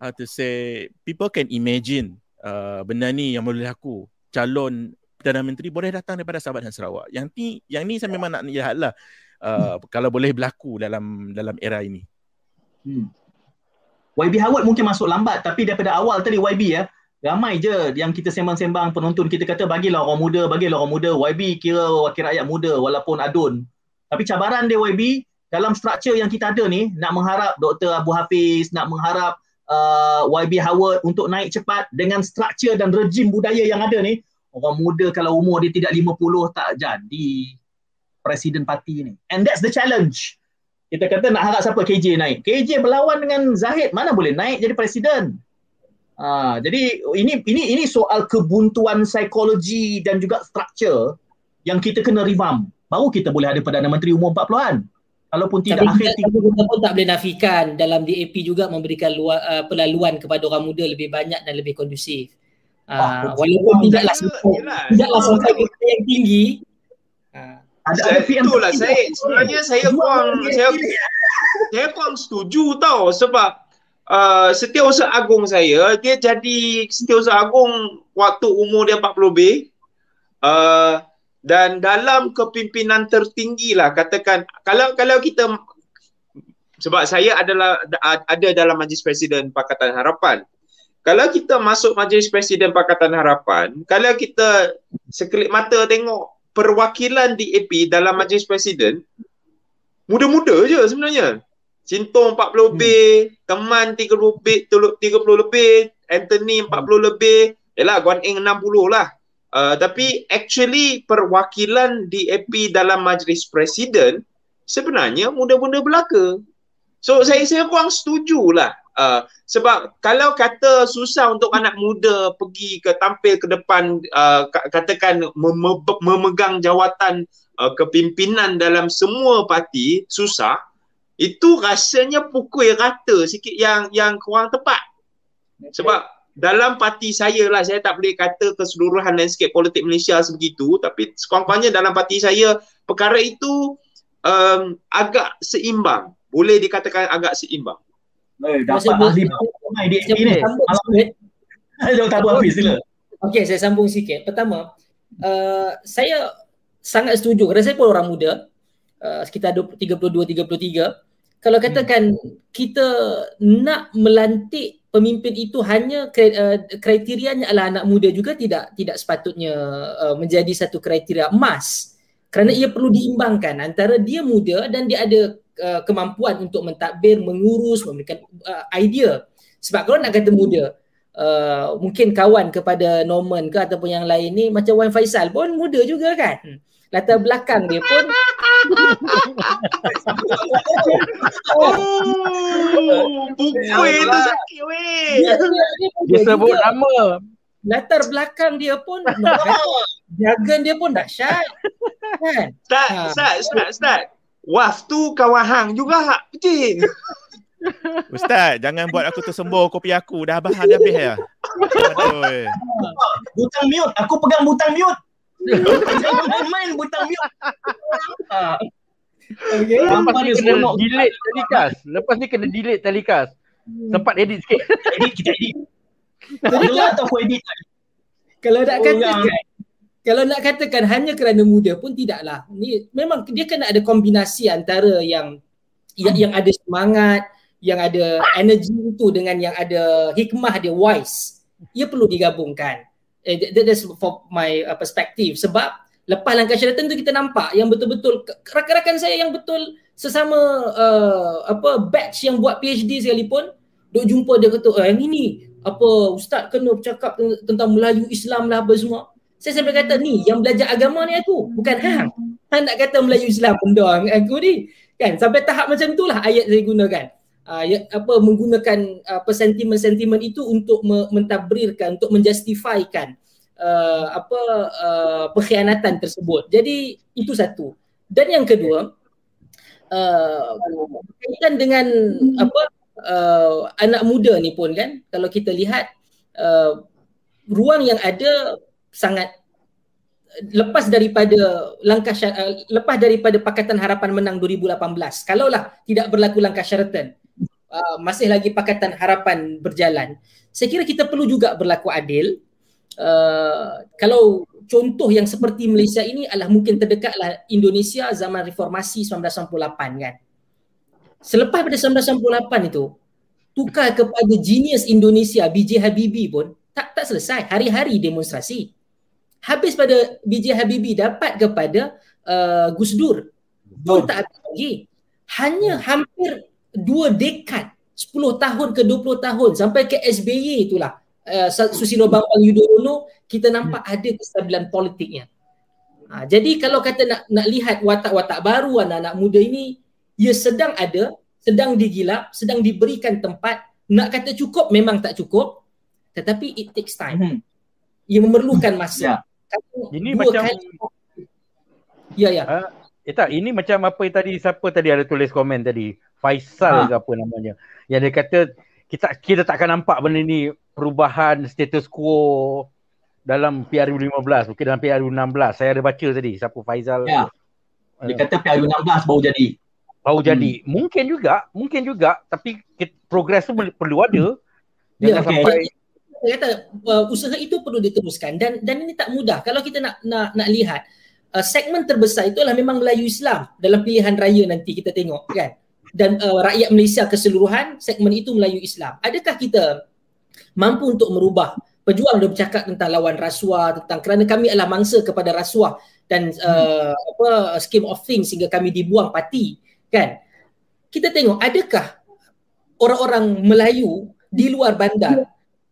[SPEAKER 4] how to say people can imagine uh, benda ni yang boleh laku calon Perdana Menteri boleh datang daripada Sabah dan Sarawak. Yang ni yang ni saya memang nak lihat lah uh, kalau boleh berlaku dalam dalam era ini.
[SPEAKER 1] Hmm. YB Howard mungkin masuk lambat tapi daripada awal tadi YB ya ramai je yang kita sembang-sembang. Penonton kita kata bagilah orang muda bagilah orang muda. YB kira wakil rakyat muda walaupun adun. Tapi cabaran dia YB dalam struktur yang kita ada ni nak mengharap Dr. Abu Hafiz nak mengharap uh, YB Howard untuk naik cepat dengan struktur dan rejim budaya yang ada ni orang muda kalau umur dia tidak 50 tak jadi presiden parti ni and that's the challenge kita kata nak harap siapa KJ naik. KJ berlawan dengan Zahid, mana boleh naik jadi presiden. Ha, jadi ini ini ini soal kebuntuan psikologi dan juga struktur yang kita kena revamp. Baru kita boleh ada Perdana Menteri umur 40-an. Kalaupun tidak
[SPEAKER 6] Tapi
[SPEAKER 1] akhir
[SPEAKER 6] kita, tapi kita pun tak boleh nafikan dalam DAP juga memberikan luar, uh, pelaluan kepada orang muda lebih banyak dan lebih kondusif.
[SPEAKER 1] Ah,
[SPEAKER 6] Uh, walaupun tidaklah sampai,
[SPEAKER 7] Yelah,
[SPEAKER 6] tidaklah sampai ke yang tinggi. Uh,
[SPEAKER 1] ada
[SPEAKER 7] Saya,
[SPEAKER 1] ada PM parti
[SPEAKER 7] saya sebenarnya saya kurang saya saya kurang setuju tau sebab uh, setiausaha agung saya dia jadi setiausaha agung waktu umur dia 40 lebih uh, dan dalam kepimpinan tertinggi lah katakan kalau kalau kita sebab saya adalah ada dalam majlis presiden Pakatan Harapan kalau kita masuk majlis presiden Pakatan Harapan kalau kita sekelip mata tengok perwakilan DAP dalam majlis presiden muda-muda je sebenarnya. Sintong 40 lebih, Teman 30 lebih, 30 lebih, Anthony 40 lebih, yalah Guan Eng 60 lah. Uh, tapi actually perwakilan DAP dalam majlis presiden sebenarnya muda-muda belaka. So saya saya kurang setuju lah. Uh, sebab kalau kata susah untuk anak muda pergi ke tampil ke depan uh, katakan mem- memegang jawatan uh, kepimpinan dalam semua parti susah itu rasanya pukul rata sikit yang yang kurang tepat. Sebab dalam parti saya lah saya tak boleh kata keseluruhan landscape politik Malaysia sebegitu tapi sekurang-kurangnya dalam parti saya perkara itu um, agak seimbang. Boleh dikatakan agak seimbang
[SPEAKER 1] Eh, dapat ahli ramai di
[SPEAKER 6] Saya
[SPEAKER 1] ni.
[SPEAKER 6] sambung sikit.
[SPEAKER 1] Jom tak apa habis sila.
[SPEAKER 6] Okey, saya sambung sikit. Pertama, uh, saya sangat setuju kerana saya pun orang muda, uh, sekitar 20, 32 33. Kalau katakan kita nak melantik pemimpin itu hanya uh, kriterianya adalah anak muda juga tidak tidak sepatutnya uh, menjadi satu kriteria emas. Kerana ia perlu diimbangkan antara dia muda dan dia ada uh, kemampuan untuk mentadbir, mengurus, memberikan uh, idea. Sebab kalau nak kata muda, uh, mungkin kawan kepada Norman ke ataupun yang lain ni macam Wan Faisal pun muda juga kan. Hmm. Latar belakang dia pun
[SPEAKER 7] Oh, buku itu sakit weh.
[SPEAKER 6] dia, dia, dia,
[SPEAKER 3] Dia
[SPEAKER 6] muda
[SPEAKER 3] sebut nama.
[SPEAKER 6] latar belakang dia pun jargon dia pun dahsyat. Kan?
[SPEAKER 7] Ustaz,
[SPEAKER 6] Ha.
[SPEAKER 7] Ustaz, Ustaz, Ustaz. Waf tu kawan hang juga. Betul.
[SPEAKER 4] Ustaz, jangan buat aku tersembur kopi aku. Dah habis dah habis ya. Aduh.
[SPEAKER 1] Butang mute. Aku pegang butang mute. Jangan main-main butang mute.
[SPEAKER 6] Okay.
[SPEAKER 3] Lepas ni kena delete telecast. Lepas ni kena delete telecast. Sempat edit sikit.
[SPEAKER 1] Edit kita edit. Tak atau aku edit.
[SPEAKER 6] Kalau nak
[SPEAKER 1] Orang.
[SPEAKER 6] katakan kalau nak katakan hanya kerana muda pun tidaklah. Ni memang dia kena ada kombinasi antara yang yang, yang ada semangat, yang ada energi itu dengan yang ada hikmah dia wise. Ia perlu digabungkan. Eh, that, that's for my uh, perspective sebab lepas langkah syaratan tu kita nampak yang betul-betul rakan-rakan saya yang betul sesama uh, apa batch yang buat PhD sekalipun duk jumpa dia kata eh, ini apa ustaz kena bercakap tentang Melayu Islam lah apa semua saya sampai kata ni yang belajar agama ni aku bukan hang. Hang nak kata Melayu Islam benda aku ni kan? Sampai tahap macam itulah ayat saya gunakan uh, ya, apa menggunakan apa sentimen-sentimen itu untuk me- mentabrirkan untuk menjustifikan uh, apa uh, pengkhianatan tersebut. Jadi itu satu. Dan yang kedua uh, berkaitan dengan apa uh, anak muda ni pun kan kalau kita lihat uh, ruang yang ada sangat lepas daripada langkah sya- uh, lepas daripada Pakatan Harapan Menang 2018 kalaulah tidak berlaku langkah Sheraton uh, masih lagi Pakatan Harapan berjalan saya kira kita perlu juga berlaku adil. Uh, kalau contoh yang seperti Malaysia ini adalah mungkin terdekatlah Indonesia zaman reformasi 1998 kan? Selepas pada 1998 itu tukar kepada genius Indonesia BJ Habibie pun tak tak selesai. Hari-hari demonstrasi habis pada BJ Habibie dapat kepada uh, Gus Dur. Pun tak habis lagi. Hanya hampir dua dekad 10 tahun ke 20 tahun sampai ke SBY itulah. Uh, Susilo Bambang Yudhoyono kita nampak ada kestabilan politiknya. Ha, jadi kalau kata nak nak lihat watak-watak baru anak-anak muda ini ia sedang ada sedang digilap sedang diberikan tempat. Nak kata cukup memang tak cukup. Tetapi it takes time.
[SPEAKER 1] Hmm.
[SPEAKER 6] ia memerlukan masa.
[SPEAKER 1] Ya.
[SPEAKER 3] Ini
[SPEAKER 6] dua
[SPEAKER 3] macam
[SPEAKER 6] kali- ya ya
[SPEAKER 3] Eh tak, ini macam apa yang tadi siapa tadi ada tulis komen tadi. Faisal
[SPEAKER 1] Ha.
[SPEAKER 3] ke apa namanya. Yang dia kata kita kita tak akan nampak benda ni perubahan status quo dalam PRU 15, mungkin dalam PRU 16. Saya ada baca tadi siapa Faisal.
[SPEAKER 1] Ya. Dia kata PRU 16 baru jadi.
[SPEAKER 3] Baru jadi. Mungkin juga, mungkin juga tapi progres tu perlu ada. Jangan
[SPEAKER 6] Ya,
[SPEAKER 1] okey.
[SPEAKER 3] sampai
[SPEAKER 6] saya kata uh, usaha itu perlu diteruskan. Dan dan ini tak mudah. Kalau kita nak nak nak lihat uh, segmen terbesar itulah memang Melayu Islam dalam pilihan raya nanti kita tengok kan? Dan uh, rakyat Malaysia keseluruhan segmen itu Melayu Islam. Adakah kita mampu untuk merubah? Pejuang dah bercakap tentang lawan rasuah tentang kerana kami adalah mangsa kepada rasuah dan uh, apa scheme of things sehingga kami dibuang parti kan? Kita tengok adakah orang-orang Melayu di luar bandar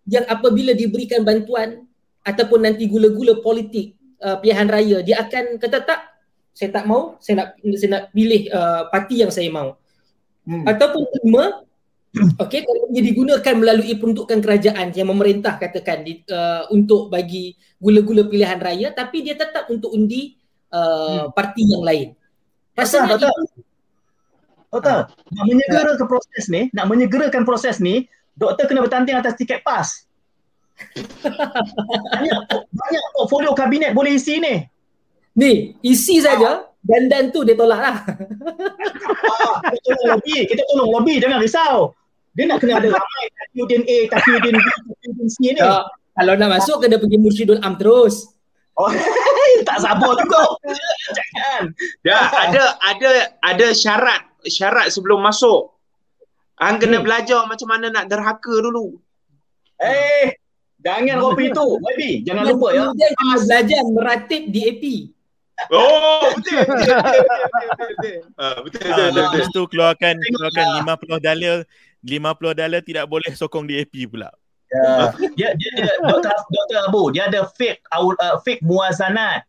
[SPEAKER 6] yang apabila diberikan bantuan ataupun nanti gula-gula politik uh, pilihan raya dia akan kata tak saya tak mau saya nak saya nak pilih uh, parti yang saya mau
[SPEAKER 1] Hmm.
[SPEAKER 6] ataupun kelima okey kalau dia digunakan melalui peruntukan kerajaan yang memerintah katakan di, uh, untuk bagi gula-gula pilihan raya tapi dia tetap untuk undi uh, parti yang lain rasanya
[SPEAKER 1] tak, tak.
[SPEAKER 6] itu
[SPEAKER 1] tak? Nak menyegerakan proses ni, nak menyegerakan proses ni, doktor kena bertanding atas tiket PAS. banyak, banyak portfolio kabinet boleh isi ni.
[SPEAKER 6] Ni, isi saja dan dan tu dia tolak lah.
[SPEAKER 1] Ah, kita tolong lobby, kita tolong lobby, jangan risau. Dia nak kena ada ramai Tafiuddin A, Tafiuddin B, Tafiuddin C ni.
[SPEAKER 6] Ya, kalau nak masuk kena pergi Mursyidul Am terus.
[SPEAKER 1] Oh, tak sabar juga. Jangan.
[SPEAKER 7] Ya, ada ada ada syarat syarat sebelum masuk. Hang kena
[SPEAKER 1] Hmm.
[SPEAKER 7] belajar macam mana nak derhaka dulu.
[SPEAKER 1] Eh, jangan kopi tu. Baby, jangan lupa ya.
[SPEAKER 6] Kena belajar meratib di AP.
[SPEAKER 7] Oh, betul. Betul betul betul betul. betul. Ah, betul betul
[SPEAKER 4] Ah,
[SPEAKER 7] betul.
[SPEAKER 4] lepas
[SPEAKER 7] betul.
[SPEAKER 4] tu keluarkan keluarkan
[SPEAKER 1] lah.
[SPEAKER 4] 50 dolar 50 dolar tidak boleh sokong di AP pula.
[SPEAKER 1] Ya. Dia dia dia Dr. Dr. Abu, dia ada fake uh, fake muazanat.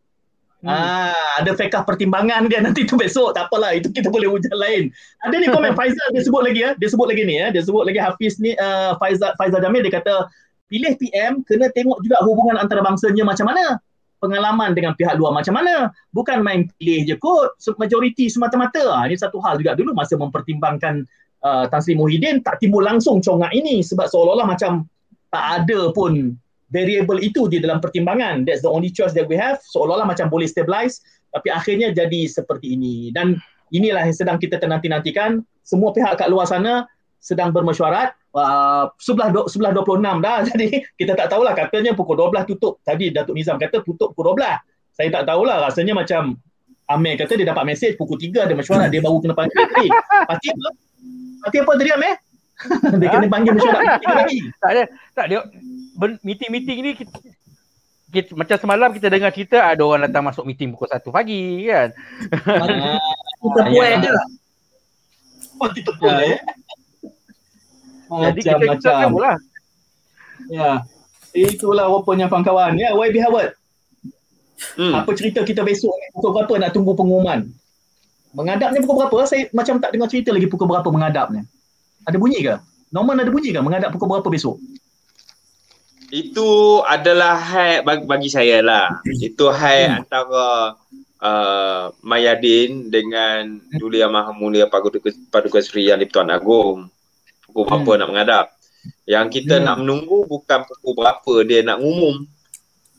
[SPEAKER 6] Hmm.
[SPEAKER 1] Ah, ada fakah pertimbangan dia nanti tu besok tak apalah itu kita boleh hujan lain. Ada ni komen Faizal dia sebut lagi ya. Dia sebut lagi ni ya. Dia sebut lagi Hafiz ni uh, Faizal Faizal Jamil dia kata pilih PM kena tengok juga hubungan antarabangsa-nya macam mana. Pengalaman dengan pihak luar macam mana. Bukan main pilih je kot majoriti semata-mata. Ah, ini satu hal juga dulu masa mempertimbangkan uh, Tan Sri Muhyiddin tak timbul langsung congak ini sebab seolah-olah macam tak ada pun variable itu di dalam pertimbangan. That's the only choice that we have. Seolah-olah macam boleh stabilize tapi akhirnya jadi seperti ini. Dan inilah yang sedang kita nanti-nantikan. Semua pihak kat luar sana sedang bermesyuarat. Uh, sebelah do, sebelah 26 dah. Jadi kita tak tahulah katanya pukul 12 tutup. Tadi Datuk Nizam kata tutup pukul 12. Saya tak tahulah rasanya macam Amir kata dia dapat mesej pukul 3 ada mesyuarat dia baru kena panggil. Eh, parti apa? Parti apa tadi Amir? dia kena panggil mesyuarat pukul 3 lagi.
[SPEAKER 3] Tak ada, tak dia meeting-meeting ni kita, kita, macam semalam kita dengar cerita ada orang datang masuk meeting pukul 1 pagi kan.
[SPEAKER 6] Kita puan je lah.
[SPEAKER 1] Oh, kita pun
[SPEAKER 3] Ya.
[SPEAKER 1] eh.
[SPEAKER 3] Jadi kita kita lah.
[SPEAKER 1] Ya. Itulah rupanya kawan-kawan. Ya, YB Howard.
[SPEAKER 7] Hmm.
[SPEAKER 1] Apa cerita kita besok ni? Pukul berapa nak tunggu pengumuman? Mengadapnya pukul berapa? Saya macam tak dengar cerita lagi pukul berapa mengadapnya. Ada bunyi ke? Norman ada bunyi ke mengadap pukul berapa besok?
[SPEAKER 7] Itu adalah hai bagi, bagi saya lah. Itu hai
[SPEAKER 1] Hmm.
[SPEAKER 7] antara uh, Mayadin dengan Duli Yang Maha Mulia Paduka, Paduka Seri Yang di-Pertuan Agong. Pukul berapa nak menghadap. Yang kita
[SPEAKER 1] Hmm.
[SPEAKER 7] nak menunggu bukan pukul berapa dia nak umum.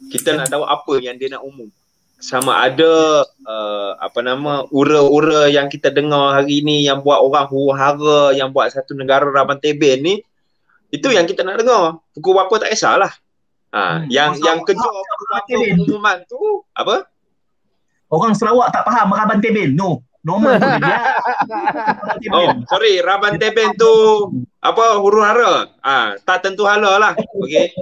[SPEAKER 7] Kita nak tahu apa yang dia nak umum. Sama ada uh, apa nama ura-ura yang kita dengar hari ni yang buat orang huru-hara yang buat satu negara Raban Teben ni itu yang kita nak dengar. Pukul berapa tak kisahlah. Ha,
[SPEAKER 1] Hmm.
[SPEAKER 7] yang
[SPEAKER 1] Masa
[SPEAKER 7] yang kejar
[SPEAKER 1] Raban
[SPEAKER 7] pengumuman tu apa?
[SPEAKER 1] Orang Sarawak tak faham Meraban Teben. No. Norman tu dia.
[SPEAKER 7] Oh, sorry, Raban Teben tu apa huru-hara. Ah, tak tentu hala lah. Okey.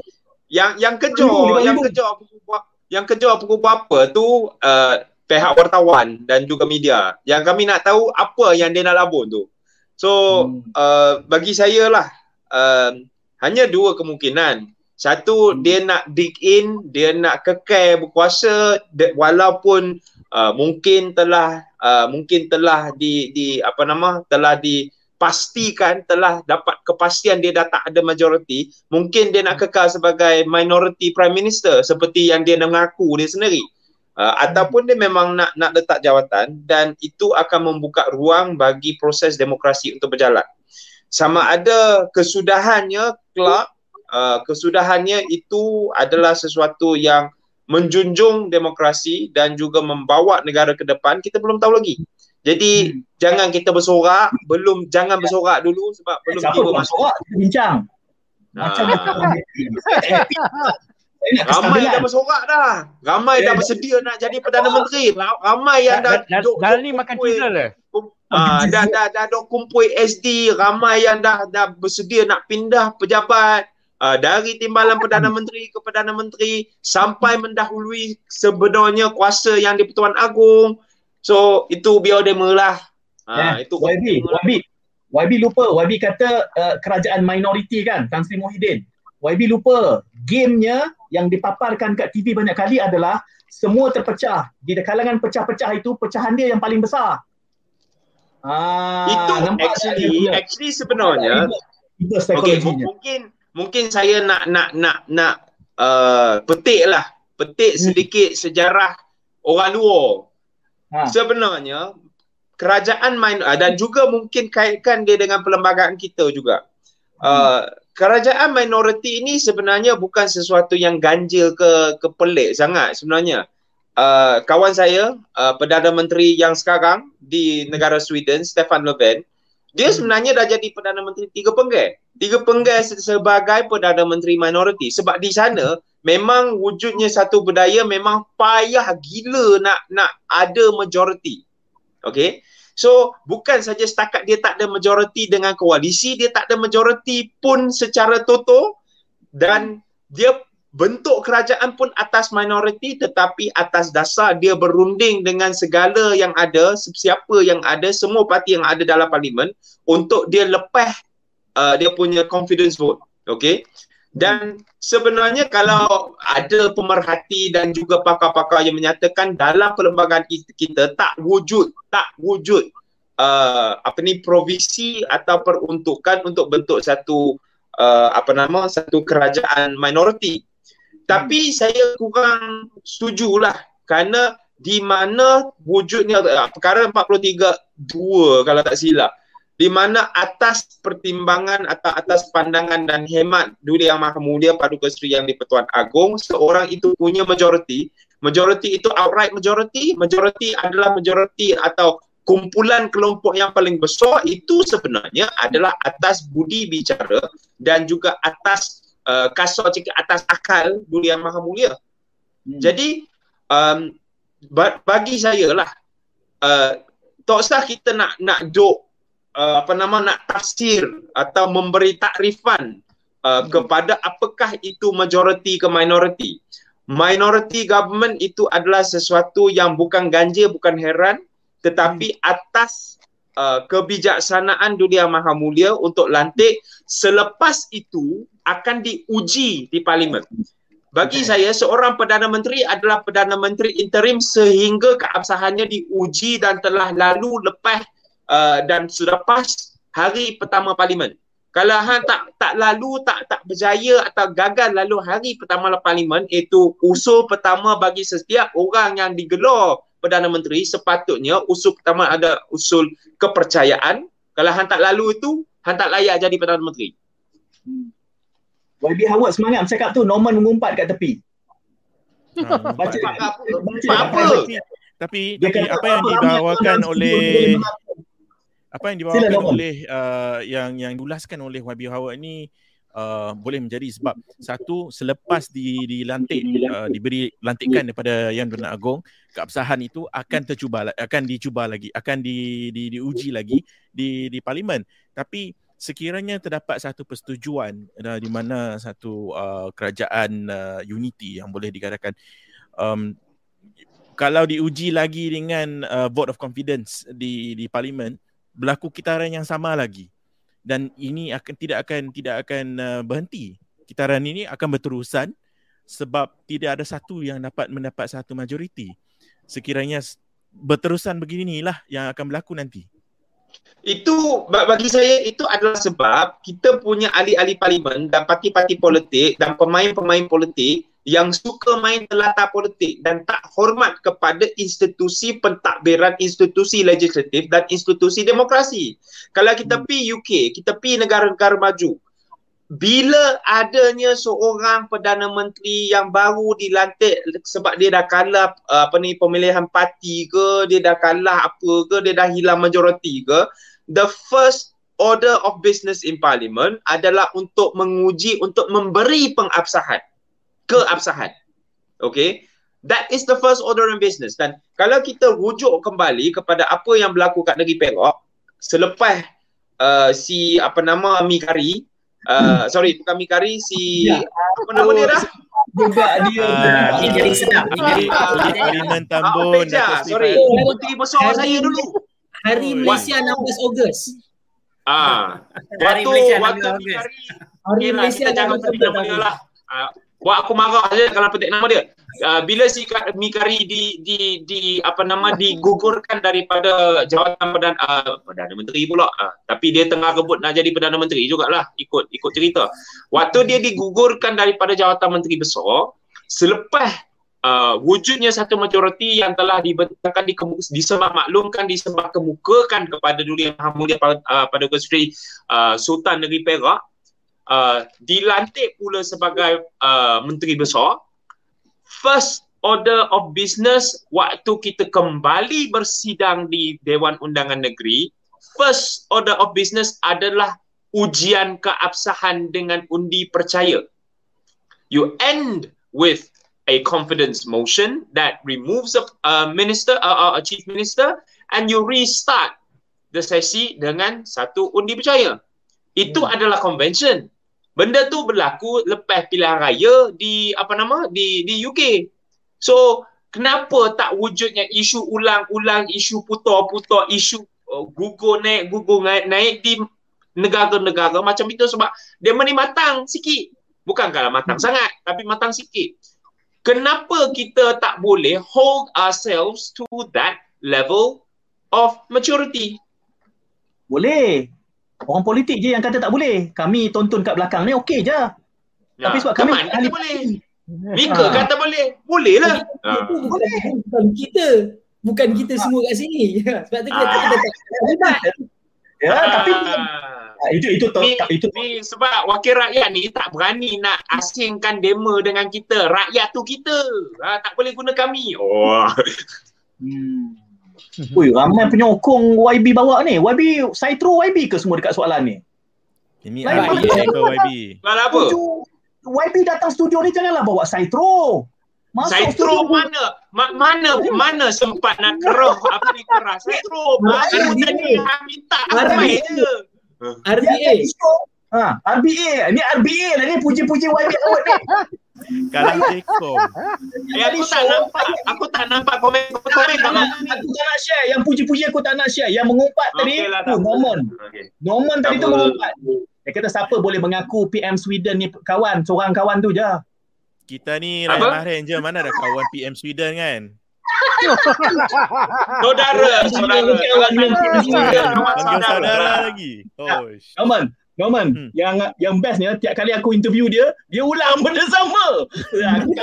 [SPEAKER 7] Yang yang kejar, yang kejar pukul berapa- yang kejar pukul berapa tu uh, pihak wartawan dan juga media. Yang kami nak tahu apa yang dia nak labun tu. So
[SPEAKER 1] Hmm.
[SPEAKER 7] uh, bagi saya lah uh, hanya dua kemungkinan. Satu dia nak dig in, dia nak kekal berkuasa walaupun uh, mungkin telah uh, mungkin telah di di apa nama telah dipastikan telah dapat kepastian dia dah tak ada majoriti, mungkin dia nak kekal sebagai minority prime minister seperti yang dia mengaku dia sendiri. Uh, ataupun dia memang nak nak letak jawatan dan itu akan membuka ruang bagi proses demokrasi untuk berjalan. Sama ada kesudahannya kelak uh, kesudahannya itu adalah sesuatu yang menjunjung demokrasi dan juga membawa negara ke depan kita belum tahu lagi. Jadi
[SPEAKER 1] Hmm.
[SPEAKER 7] jangan kita bersorak, belum jangan bersorak dulu sebab belum
[SPEAKER 1] Siapa
[SPEAKER 7] tiba masa.
[SPEAKER 1] Kita bincang. Macam nak
[SPEAKER 7] ramai dah bersorak dah. Ramai dah
[SPEAKER 1] Eh,
[SPEAKER 7] bersedia nak jadi Perdana Menteri. Ra- Ramai yang dah duk
[SPEAKER 3] ni makan
[SPEAKER 7] kumpul.
[SPEAKER 3] cedera
[SPEAKER 7] Ah, dah dah dah dok kumpul SD, ramai yang dah dah bersedia nak pindah pejabat uh, dari timbalan Perdana Menteri ke Perdana Menteri sampai mendahului sebenarnya kuasa yang di Pertuan Agong. So itu biar demo lah. Ah,
[SPEAKER 1] Ya,
[SPEAKER 7] itu
[SPEAKER 1] YB, YB, YB lupa, YB kata uh, kerajaan minoriti kan, Tan Sri Muhyiddin. YB lupa, gamenya yang dipaparkan kat TV banyak kali adalah semua terpecah. Di kalangan pecah-pecah itu, pecahan dia yang paling besar. Ah,
[SPEAKER 7] itu actually
[SPEAKER 1] dia
[SPEAKER 7] actually sebenarnya Okey,
[SPEAKER 1] psikologinya.
[SPEAKER 7] mungkin mungkin saya nak nak nak nak uh, petik lah, petik
[SPEAKER 1] Hmm.
[SPEAKER 7] sedikit sejarah orang luar.
[SPEAKER 1] Ha.
[SPEAKER 7] Sebenarnya kerajaan main uh, dan juga mungkin kaitkan dia dengan perlembagaan kita juga. Uh, kerajaan minoriti ini sebenarnya bukan sesuatu yang ganjil ke ke pelik sangat sebenarnya. Uh, kawan saya, uh, Perdana Menteri yang sekarang di negara Sweden, Stefan Löfven, dia hmm. sebenarnya dah jadi Perdana Menteri tiga penggai. Tiga penggai sebagai Perdana Menteri minoriti. Sebab di sana memang wujudnya satu budaya memang payah gila nak nak ada majoriti. Okay. So bukan saja setakat dia tak ada majoriti dengan koalisi, dia tak ada majoriti pun secara total dan dia bentuk kerajaan pun atas minoriti tetapi atas dasar dia berunding dengan segala yang ada, siapa yang ada, semua parti yang ada dalam parlimen untuk dia lepas uh, dia punya confidence vote. Okay. Dan sebenarnya kalau ada pemerhati dan juga pakar-pakar yang menyatakan dalam perlembagaan kita tak wujud, tak wujud uh, apa ni provisi atau peruntukan untuk bentuk satu uh, apa nama satu kerajaan minoriti. Tapi saya kurang setujulah kerana di mana wujudnya uh, perkara 43 2 kalau tak silap di mana atas pertimbangan atau atas pandangan dan hemat Duli Yang Maha Mulia Paduka Seri Yang di-Pertuan Agong seorang itu punya majoriti. Majoriti itu outright majoriti. Majoriti adalah majoriti atau kumpulan kelompok yang paling besar. Itu sebenarnya adalah atas budi bicara dan juga atas uh, kasar jika atas akal Duli Yang Maha Mulia hmm. jadi um, bagi saya lah uh, tak usah kita nak nak duk uh, apa nama nak tafsir atau memberi takrifan uh, hmm. kepada apakah itu majoriti ke minoriti. Minority government itu adalah sesuatu yang bukan ganja, bukan heran tetapi hmm. atas uh, kebijaksanaan dunia maha mulia untuk lantik selepas itu akan diuji di parlimen. Bagi okay. saya seorang Perdana Menteri adalah Perdana Menteri interim sehingga keabsahannya diuji dan telah lalu lepas Uh, dan sudah pas hari pertama parlimen. Kalau hang tak tak lalu tak tak berjaya atau gagal lalu hari pertama parlimen itu usul pertama bagi setiap orang yang digelar Perdana Menteri sepatutnya usul pertama ada usul kepercayaan. Kalau hang tak lalu itu hang tak layak jadi Perdana Menteri.
[SPEAKER 1] Hmm. YB Howard semangat cakap tu Norman mengumpat kat tepi.
[SPEAKER 4] Ha, baca, baca, baca, apa? Tapi, tapi apa yang dibawakan oleh apa yang dibawakan Sila, oleh uh, yang yang diulaskan oleh YB Howard ni uh, boleh menjadi sebab satu selepas di dilantik uh, diberi lantikan daripada Yang Berna Agong keabsahan itu akan tercuba akan dicuba lagi akan di, di diuji lagi di di parlimen. Tapi sekiranya terdapat satu persetujuan uh, di mana satu uh, kerajaan uh, unity yang boleh dikatakan um, kalau diuji lagi dengan uh, vote of confidence di di parlimen berlaku kitaran yang sama lagi dan ini akan tidak akan tidak akan uh, berhenti. Kitaran ini akan berterusan sebab tidak ada satu yang dapat mendapat satu majoriti. Sekiranya berterusan beginilah yang akan berlaku nanti.
[SPEAKER 7] Itu bagi saya itu adalah sebab kita punya ahli-ahli parlimen dan parti-parti politik dan pemain-pemain politik yang suka main telata politik dan tak hormat kepada institusi pentadbiran institusi legislatif dan institusi demokrasi. Kalau kita hmm. pi UK, kita pi negara-negara maju, bila adanya seorang perdana menteri yang baru dilantik sebab dia dah kalah apa ni pemilihan parti ke, dia dah kalah apa ke, dia dah hilang majoriti ke, the first order of business in parliament adalah untuk menguji untuk memberi pengabsahan keabsahan. Okay. That is the first order in business. Dan kalau kita rujuk kembali kepada apa yang berlaku kat negeri Perak selepas uh, si apa nama Mikari, uh, sorry bukan Mikari, si ya. apa nama dia dah?
[SPEAKER 1] Juga dia
[SPEAKER 2] uh, jadi sedap.
[SPEAKER 4] Parlimen Tambun.
[SPEAKER 7] Sorry, putih besar saya dulu.
[SPEAKER 6] Hari Malaysia 16 Ogos.
[SPEAKER 7] Ah,
[SPEAKER 2] Hari Malaysia 16 Ogos.
[SPEAKER 7] Hari Malaysia jangan pergi lah. Ah, Buat aku marah saja kalau petik nama dia. Uh, bila si Mikari di di di apa nama digugurkan daripada jawatan perdana uh, perdana menteri pula. Uh, tapi dia tengah rebut nak jadi perdana menteri jugalah ikut ikut cerita. Waktu dia digugurkan daripada jawatan menteri besar, selepas uh, wujudnya satu majoriti yang telah dibentangkan di disebab maklumkan disebab kemukakan kepada Duli Yang Maha Mulia uh, pada Sri uh, Sultan Negeri Perak uh, dilantik pula sebagai uh, menteri besar first order of business waktu kita kembali bersidang di Dewan Undangan Negeri first order of business adalah ujian keabsahan dengan undi percaya you end with a confidence motion that removes a, a minister uh, a chief minister and you restart the sesi dengan satu undi percaya. Itu hmm. adalah convention. Benda tu berlaku lepas pilihan raya di apa nama di di UK. So kenapa tak wujudnya isu ulang-ulang, isu putar-putar, isu uh, gugur naik, gugur naik, naik di negara-negara macam itu sebab dia ni matang sikit. Bukan kalau matang hmm. sangat, tapi matang sikit. Kenapa kita tak boleh hold ourselves to that level of maturity.
[SPEAKER 1] Boleh. Orang politik je yang kata tak boleh. Kami tonton kat belakang ni okey je. Ya. Tapi sebab kami
[SPEAKER 7] kata ahli boleh. Mika ha. kata boleh. Boleh lah.
[SPEAKER 6] Ha. Bukan kita. Bukan kita semua kat sini. Sebab tu kita ha. tak
[SPEAKER 1] Ya, tapi itu itu
[SPEAKER 7] ni, itu ni sebab wakil rakyat ni tak berani nak asingkan demo dengan kita. Rakyat tu kita. Ha, tak boleh guna kami. Oh.
[SPEAKER 1] Hmm. Ui, ramai penyokong YB bawa ni. YB, saya throw YB ke semua dekat soalan ni?
[SPEAKER 4] Ini ya, ke YB?
[SPEAKER 7] Soalan apa?
[SPEAKER 1] YB datang studio ni janganlah bawa Saitro.
[SPEAKER 7] Saitro mana? Ma- mana mana sempat nak keruh apa ni keras? Saitro, baru tadi minta apa je.
[SPEAKER 6] RBA.
[SPEAKER 1] Ha, RBA. Ni RBA lah ni puji-puji YB awak ni.
[SPEAKER 4] Kalau Jekom.
[SPEAKER 7] Eh, aku tak nampak. Aku tak nampak komen-komen
[SPEAKER 1] sama. Aku tak nak share. Yang puji-puji aku tak nak share. Yang mengumpat tadi, lah, tu Norman. Okay. Norman tadi tu mengumpat. Dia kata siapa boleh mengaku PM Sweden ni kawan, seorang kawan tu je.
[SPEAKER 4] Kita ni Ryan Mahren je. Mana ada kawan PM Sweden kan?
[SPEAKER 7] saudara, saudara. Kawan.
[SPEAKER 4] Saudara lagi. Oh,
[SPEAKER 1] Norman, Norman, hmm. yang yang best ni tiap kali aku interview dia, dia ulang benda sama.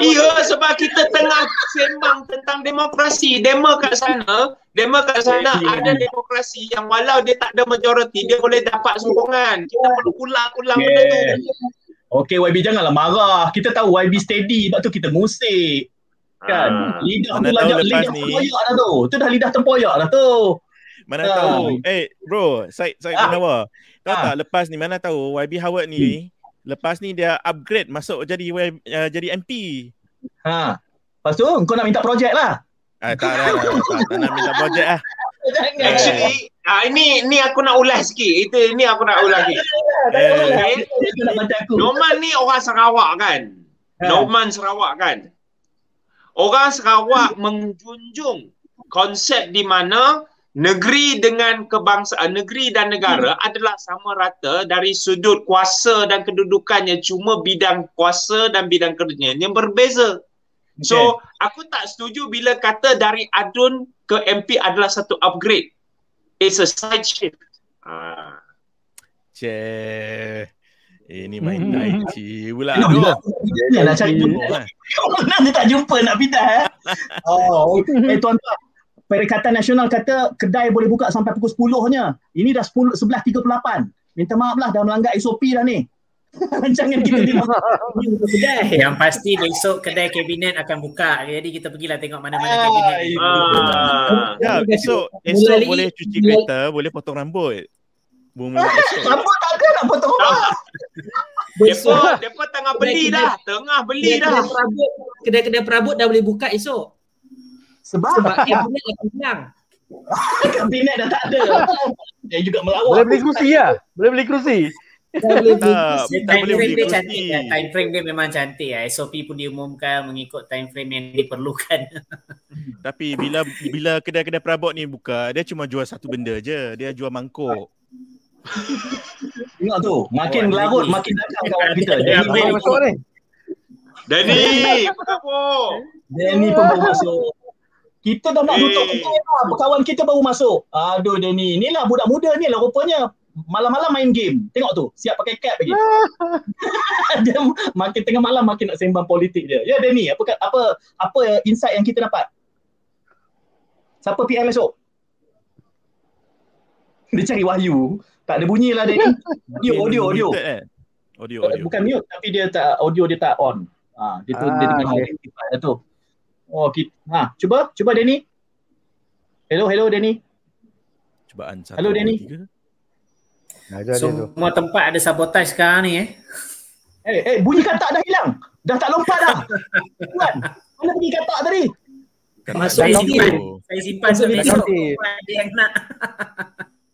[SPEAKER 7] Iya, sebab kita tengah sembang tentang demokrasi. Demo kat sana, demo kat sana ada demokrasi yang walau dia tak ada majoriti, dia boleh dapat sokongan. Kita perlu ulang-ulang yeah. benda tu.
[SPEAKER 1] Okay YB janganlah marah. Kita tahu YB steady sebab tu kita musik. Kan? Ah, lidah tu lah lidah tempoyak dah tu. Tu dah lidah tempoyak dah tu.
[SPEAKER 4] Mana ah. tahu. Eh bro, saya saya ah. kenapa? Tahu ha. tak lepas ni mana tahu YB Howard ni hmm. lepas ni dia upgrade masuk jadi uh, jadi MP.
[SPEAKER 1] Ha. Lepas tu kau nak minta projek lah.
[SPEAKER 4] Ah, tak, tak, tak, tak, tak, nak minta projek lah.
[SPEAKER 7] Actually, ah, ini ni aku nak ulas sikit. Itu ini aku nak ulas sikit. Eh, Norman ni orang Sarawak kan? Ha. Norman Sarawak kan? Orang Sarawak menjunjung konsep di mana negeri dengan kebangsaan negeri dan negara hmm. adalah sama rata dari sudut kuasa dan kedudukannya cuma bidang kuasa dan bidang kerjanya yang berbeza. Okay. So aku tak setuju bila kata dari adun ke MP adalah satu upgrade. It's a side shift. Ah.
[SPEAKER 4] Che. Ini main tai chi pula.
[SPEAKER 1] Ni nak cari jumpa. Nak tak jumpa nak pindah eh. Oh, eh tuan-tuan Perikatan Nasional kata kedai boleh buka sampai pukul 10-nya. Ini dah 10 11.38. Minta maaf lah dah melanggar SOP dah ni. Jangan kita di
[SPEAKER 2] kedai. Yang pasti besok kedai kabinet akan buka. Jadi kita pergilah tengok mana-mana ah, kabinet.
[SPEAKER 4] Ah. Ya, besok esok boleh cuci kereta, boleh potong rambut.
[SPEAKER 1] Bumi Rambut tak ada nak potong rambut.
[SPEAKER 7] Depa depa tengah beli dah, tengah beli dah.
[SPEAKER 6] Kedai-kedai perabot dah boleh buka esok.
[SPEAKER 1] Sebab, Sebab kabinet dah hilang. kabinet dah tak ada. Dia juga melawak.
[SPEAKER 3] Boleh beli kerusi ya? Boleh beli kerusi?
[SPEAKER 2] boleh time frame dia cantik ya. Time frame dia memang cantik ya. SOP pun diumumkan mengikut time frame yang diperlukan.
[SPEAKER 4] Tapi bila bila kedai-kedai perabot ni buka, dia cuma jual satu benda je. Dia jual mangkuk.
[SPEAKER 1] Tengok tu, makin oh, larut makin datang kawan kita. Dia masuk ni.
[SPEAKER 7] Danny?
[SPEAKER 1] Danny pun baru masuk. Kita dah nak hey. tutup kedai lah. Kawan kita baru masuk. Aduh dia ni. Inilah budak muda ni lah rupanya. Malam-malam main game. Tengok tu. Siap pakai cap lagi. dia makin tengah malam makin nak sembang politik dia. Ya Denny, apa apa apa insight yang kita dapat? Siapa PM esok? Dia cari Wahyu. Tak ada bunyi lah Denny. Audio, audio, audio.
[SPEAKER 4] Audio,
[SPEAKER 1] Uh,
[SPEAKER 4] audio.
[SPEAKER 1] Bukan mute tapi dia tak audio dia tak on. Ha, dia tu dia
[SPEAKER 3] Ah,
[SPEAKER 1] dengan
[SPEAKER 3] okay.
[SPEAKER 1] dia tu. Oh, kita, ha, cuba cuba Denny. Hello, hello Denny.
[SPEAKER 4] Cubaan satu,
[SPEAKER 1] Hello,
[SPEAKER 4] tiga.
[SPEAKER 3] Nah.
[SPEAKER 2] Semua tempat ada sabotage sekarang ni eh.
[SPEAKER 1] Eh, eh bunyi katak dah hilang. Dah tak lompat dah. Tuan, mana pergi katak tadi?
[SPEAKER 2] Masuk
[SPEAKER 4] ada
[SPEAKER 2] simpan. Saya simpan
[SPEAKER 1] Masuk.
[SPEAKER 2] Ada yang nak.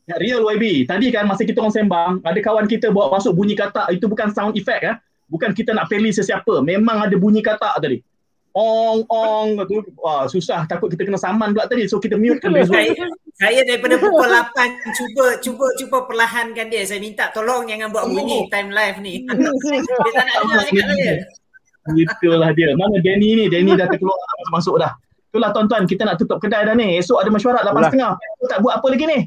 [SPEAKER 1] Ya, real YB. Tadi kan masa kita orang sembang, ada kawan kita bawa masuk bunyi katak. Itu bukan sound effect ya. Bukan kita nak pilih sesiapa. Memang ada bunyi katak tadi. Ong, ong. Tu. Wah, susah. Takut kita kena saman pula tadi. So kita mute kan
[SPEAKER 2] Saya, saya daripada pukul 8 cuba cuba cuba perlahankan dia. Saya minta tolong jangan buat bunyi time live ni. dia tak nak dengar cakap saya.
[SPEAKER 1] Itulah dia. Mana Danny ni? Danny dah terkeluar masuk dah. Itulah tuan-tuan, kita nak tutup kedai dah ni. Esok ada mesyuarat 8.30. Kita tak buat apa lagi ni?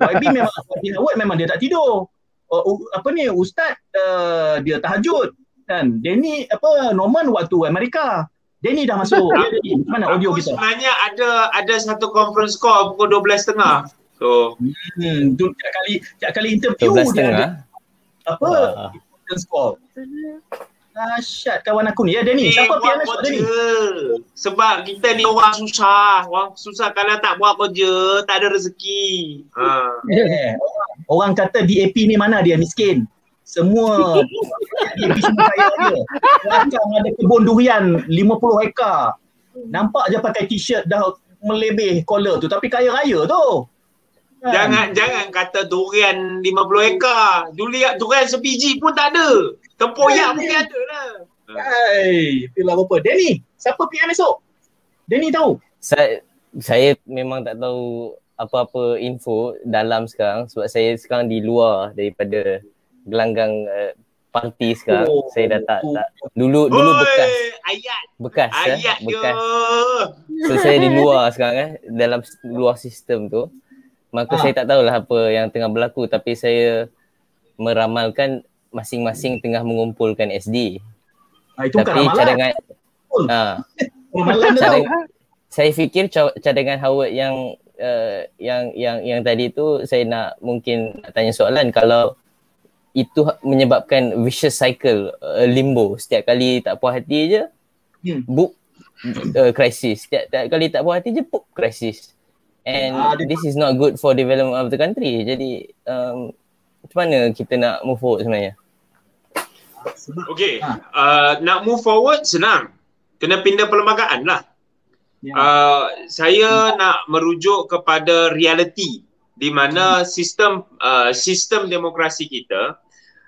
[SPEAKER 1] YB memang YB Howard memang dia tak tidur. Uh, uh, apa ni ustaz uh, dia tahajud kan. Danny apa Norman waktu Amerika. Danny dah masuk. Danny. Mana audio
[SPEAKER 7] Aku
[SPEAKER 1] kita?
[SPEAKER 7] sebenarnya ada ada satu conference call pukul 12.30. So,
[SPEAKER 1] Hmm, tu tiap kali tiap kali interview
[SPEAKER 8] 12
[SPEAKER 1] dia ada
[SPEAKER 8] setengah.
[SPEAKER 1] apa?
[SPEAKER 8] Wah.
[SPEAKER 1] Conference call. Dahsyat kawan aku ni. Ya Danny,
[SPEAKER 7] ni
[SPEAKER 1] siapa
[SPEAKER 7] buat
[SPEAKER 1] PMS Danny?
[SPEAKER 7] Sebab kita ni orang susah. Orang susah kalau tak buat kerja, tak ada rezeki. Ha.
[SPEAKER 1] Eh, orang, orang kata DAP ni mana dia miskin. Semua Kaya dia. Belakang ada kebun durian 50 hektar. Nampak je pakai t-shirt dah melebih collar tu tapi kaya raya tu. Kan?
[SPEAKER 7] Jangan jangan kata durian 50 ekar. Durian durian sebiji pun tak ada. Tempoyak mungkin ada lah.
[SPEAKER 1] Hai, itulah apa. Danny, siapa PM esok? Danny tahu?
[SPEAKER 8] Saya saya memang tak tahu apa-apa info dalam sekarang sebab saya sekarang di luar daripada gelanggang uh, parti sekarang.
[SPEAKER 1] Oh.
[SPEAKER 8] saya dah tak, tak dulu dulu bekas
[SPEAKER 7] Ayat.
[SPEAKER 8] bekas eh,
[SPEAKER 7] Ayat dia.
[SPEAKER 8] bekas. So saya di luar sekarang eh dalam luar sistem tu. Maka
[SPEAKER 1] Ah.
[SPEAKER 8] saya tak tahulah apa yang tengah berlaku tapi saya meramalkan masing-masing tengah mengumpulkan SD.
[SPEAKER 1] Ha, itu bukan
[SPEAKER 8] Tapi
[SPEAKER 1] ramalan.
[SPEAKER 8] cadangan ha,
[SPEAKER 1] Ramalan
[SPEAKER 8] cadangan saya fikir ca- cadangan Howard yang uh, yang yang yang tadi tu saya nak mungkin nak tanya soalan kalau itu ha- menyebabkan vicious cycle uh, limbo setiap kali tak puas hati je
[SPEAKER 1] Hmm.
[SPEAKER 8] book uh, crisis setiap, setiap kali tak puas hati je book crisis and
[SPEAKER 1] dia-
[SPEAKER 8] this is not good for development of the country jadi um, macam mana kita nak move forward sebenarnya
[SPEAKER 7] Okey,
[SPEAKER 1] Ha.
[SPEAKER 7] uh, nak move forward senang. Kena pindah perlembagaan lah.
[SPEAKER 1] Ya.
[SPEAKER 7] Uh, saya nak merujuk kepada realiti di mana sistem uh, sistem demokrasi kita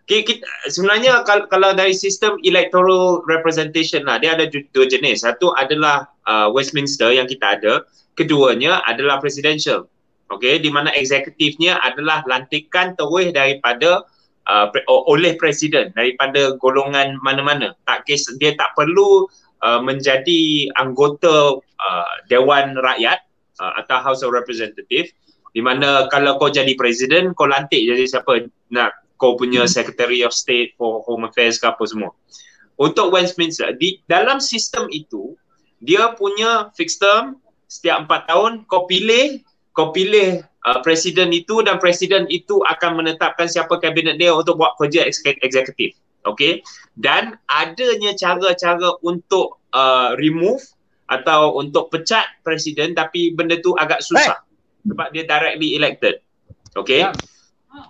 [SPEAKER 7] kita, kita sebenarnya kalau, kalau dari sistem electoral representation lah dia ada dua jenis. Satu adalah uh, Westminster yang kita ada keduanya adalah presidential. Okey di mana eksekutifnya adalah lantikan terus daripada uh, pre- oleh presiden daripada golongan mana-mana. Tak kes dia tak perlu uh, menjadi anggota uh, dewan rakyat uh, atau House of Representative di mana kalau kau jadi presiden kau lantik jadi siapa nak kau punya Secretary of State for Home Affairs ke apa semua. Untuk Westminster di dalam sistem itu dia punya fixed term setiap empat tahun kau pilih kau pilih uh, presiden itu dan presiden itu akan menetapkan siapa kabinet dia untuk buat kerja eksek- eksekutif. Okay. Dan adanya cara-cara untuk uh, remove atau untuk pecat presiden tapi benda tu agak susah sebab dia directly elected. Okay.
[SPEAKER 3] Ya.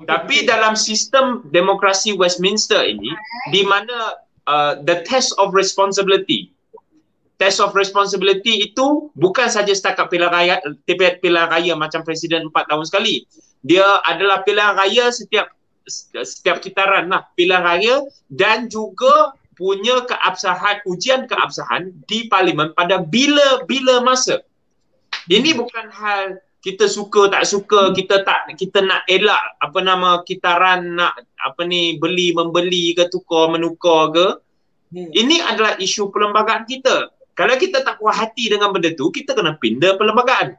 [SPEAKER 7] Tapi dalam sistem demokrasi Westminster ini di mana uh, the test of responsibility test of responsibility itu bukan saja setakat pilihan raya pilihan pilihan raya macam presiden empat tahun sekali. Dia adalah pilihan raya setiap setiap kitaran lah pilihan raya dan juga punya keabsahan ujian keabsahan di parlimen pada bila-bila masa. Ini bukan hal kita suka tak suka kita tak kita nak elak apa nama kitaran nak apa ni beli membeli ke tukar menukar ke.
[SPEAKER 1] Hmm.
[SPEAKER 7] ini adalah isu perlembagaan kita. Kalau kita tak puas hati dengan benda tu kita kena pindah perlembagaan.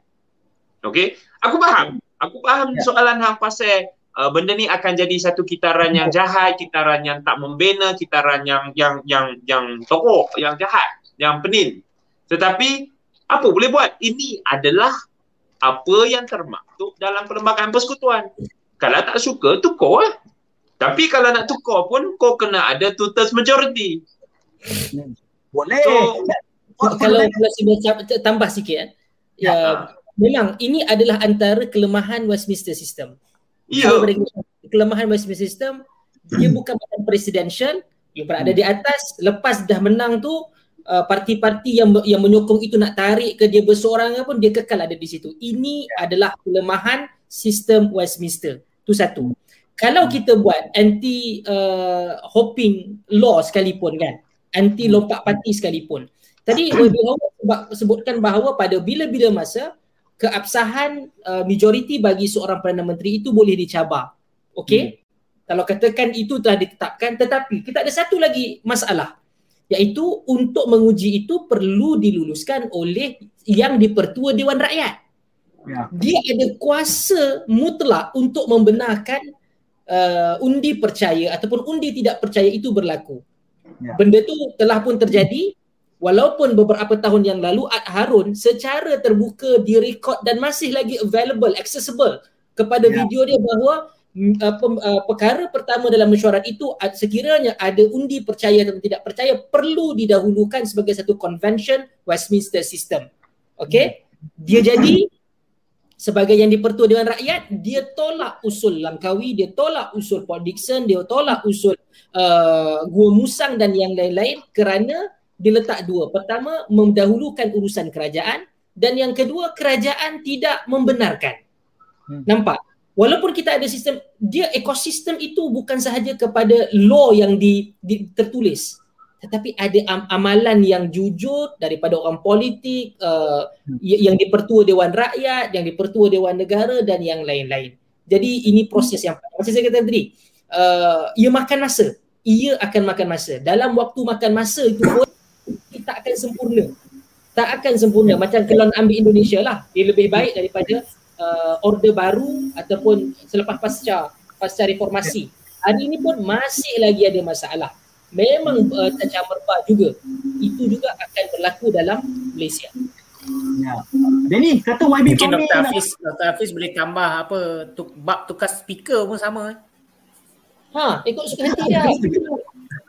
[SPEAKER 7] Okey? Aku faham. Aku faham
[SPEAKER 1] Ya.
[SPEAKER 7] soalan hang pasal uh, benda ni akan jadi satu kitaran yang jahat kitaran yang tak membina kitaran yang yang yang yang teruk yang jahat yang penin tetapi apa boleh buat? Ini adalah apa yang termaktub dalam perlembagaan persekutuan. Kalau tak suka, tukar lah. Tapi kalau nak tukar pun kau kena ada two thirds majority.
[SPEAKER 1] Boleh.
[SPEAKER 7] So,
[SPEAKER 6] kalau kalau saya boleh tam- tambah sikit eh. Ya, memang ini adalah antara kelemahan Westminster system.
[SPEAKER 7] Ya.
[SPEAKER 6] Daripada kelemahan Westminster system dia bukan macam presidential dia berada di atas lepas dah menang tu uh, parti-parti yang yang menyokong itu nak tarik ke dia berseorangan pun dia kekal ada di situ. Ini adalah kelemahan sistem Westminster. Tu satu. Kalau kita buat anti uh, hopping law sekalipun kan, anti lompat parti sekalipun. Tadi sebab- sebutkan bahawa pada bila-bila masa keabsahan uh, majoriti bagi seorang Perdana Menteri itu boleh dicabar. Okey? Kalau katakan itu telah ditetapkan tetapi kita ada satu lagi masalah iaitu untuk menguji itu perlu diluluskan oleh yang dipertua Dewan Rakyat.
[SPEAKER 1] Ya.
[SPEAKER 6] Dia ada kuasa mutlak untuk membenarkan uh, undi percaya ataupun undi tidak percaya itu berlaku.
[SPEAKER 1] Ya.
[SPEAKER 6] Benda tu telah pun terjadi walaupun beberapa tahun yang lalu Ad Harun secara terbuka direkod dan masih lagi available, accessible kepada
[SPEAKER 1] Ya.
[SPEAKER 6] video dia bahawa uh, pem, uh, perkara pertama dalam mesyuarat itu ad- sekiranya ada undi percaya atau tidak percaya perlu didahulukan sebagai satu convention Westminster system. Okay? Dia jadi sebagai yang dipertua Dewan Rakyat, dia tolak usul Langkawi, dia tolak usul Port Dickson, dia tolak usul uh, Gua Musang dan yang lain-lain kerana dia letak dua. Pertama, mendahulukan urusan kerajaan dan yang kedua, kerajaan tidak membenarkan.
[SPEAKER 1] Hmm.
[SPEAKER 6] Nampak? Walaupun kita ada sistem, dia ekosistem itu bukan sahaja kepada law yang di, di, tertulis tetapi ada am- amalan yang jujur daripada orang politik uh, y- yang dipertua Dewan Rakyat, yang dipertua Dewan Negara dan yang lain-lain. Jadi ini proses yang macam saya kata tadi, uh, ia makan masa. Ia akan makan masa. Dalam waktu makan masa itu pun kita akan sempurna. Tak akan sempurna macam kalau nak ambil Indonesia lah. Dia lebih baik daripada uh, order baru ataupun selepas pasca pasca reformasi. Hari ini pun masih lagi ada masalah memang uh, cacar merbak juga. Itu juga akan berlaku dalam Malaysia.
[SPEAKER 1] Ya. Denny, kata YB
[SPEAKER 2] Mungkin Dr.
[SPEAKER 1] nak-
[SPEAKER 2] Hafiz, Dr. Hafiz boleh tambah apa tuk, bab tukar speaker pun sama. eh.
[SPEAKER 6] Ha, ikut suka hati dia.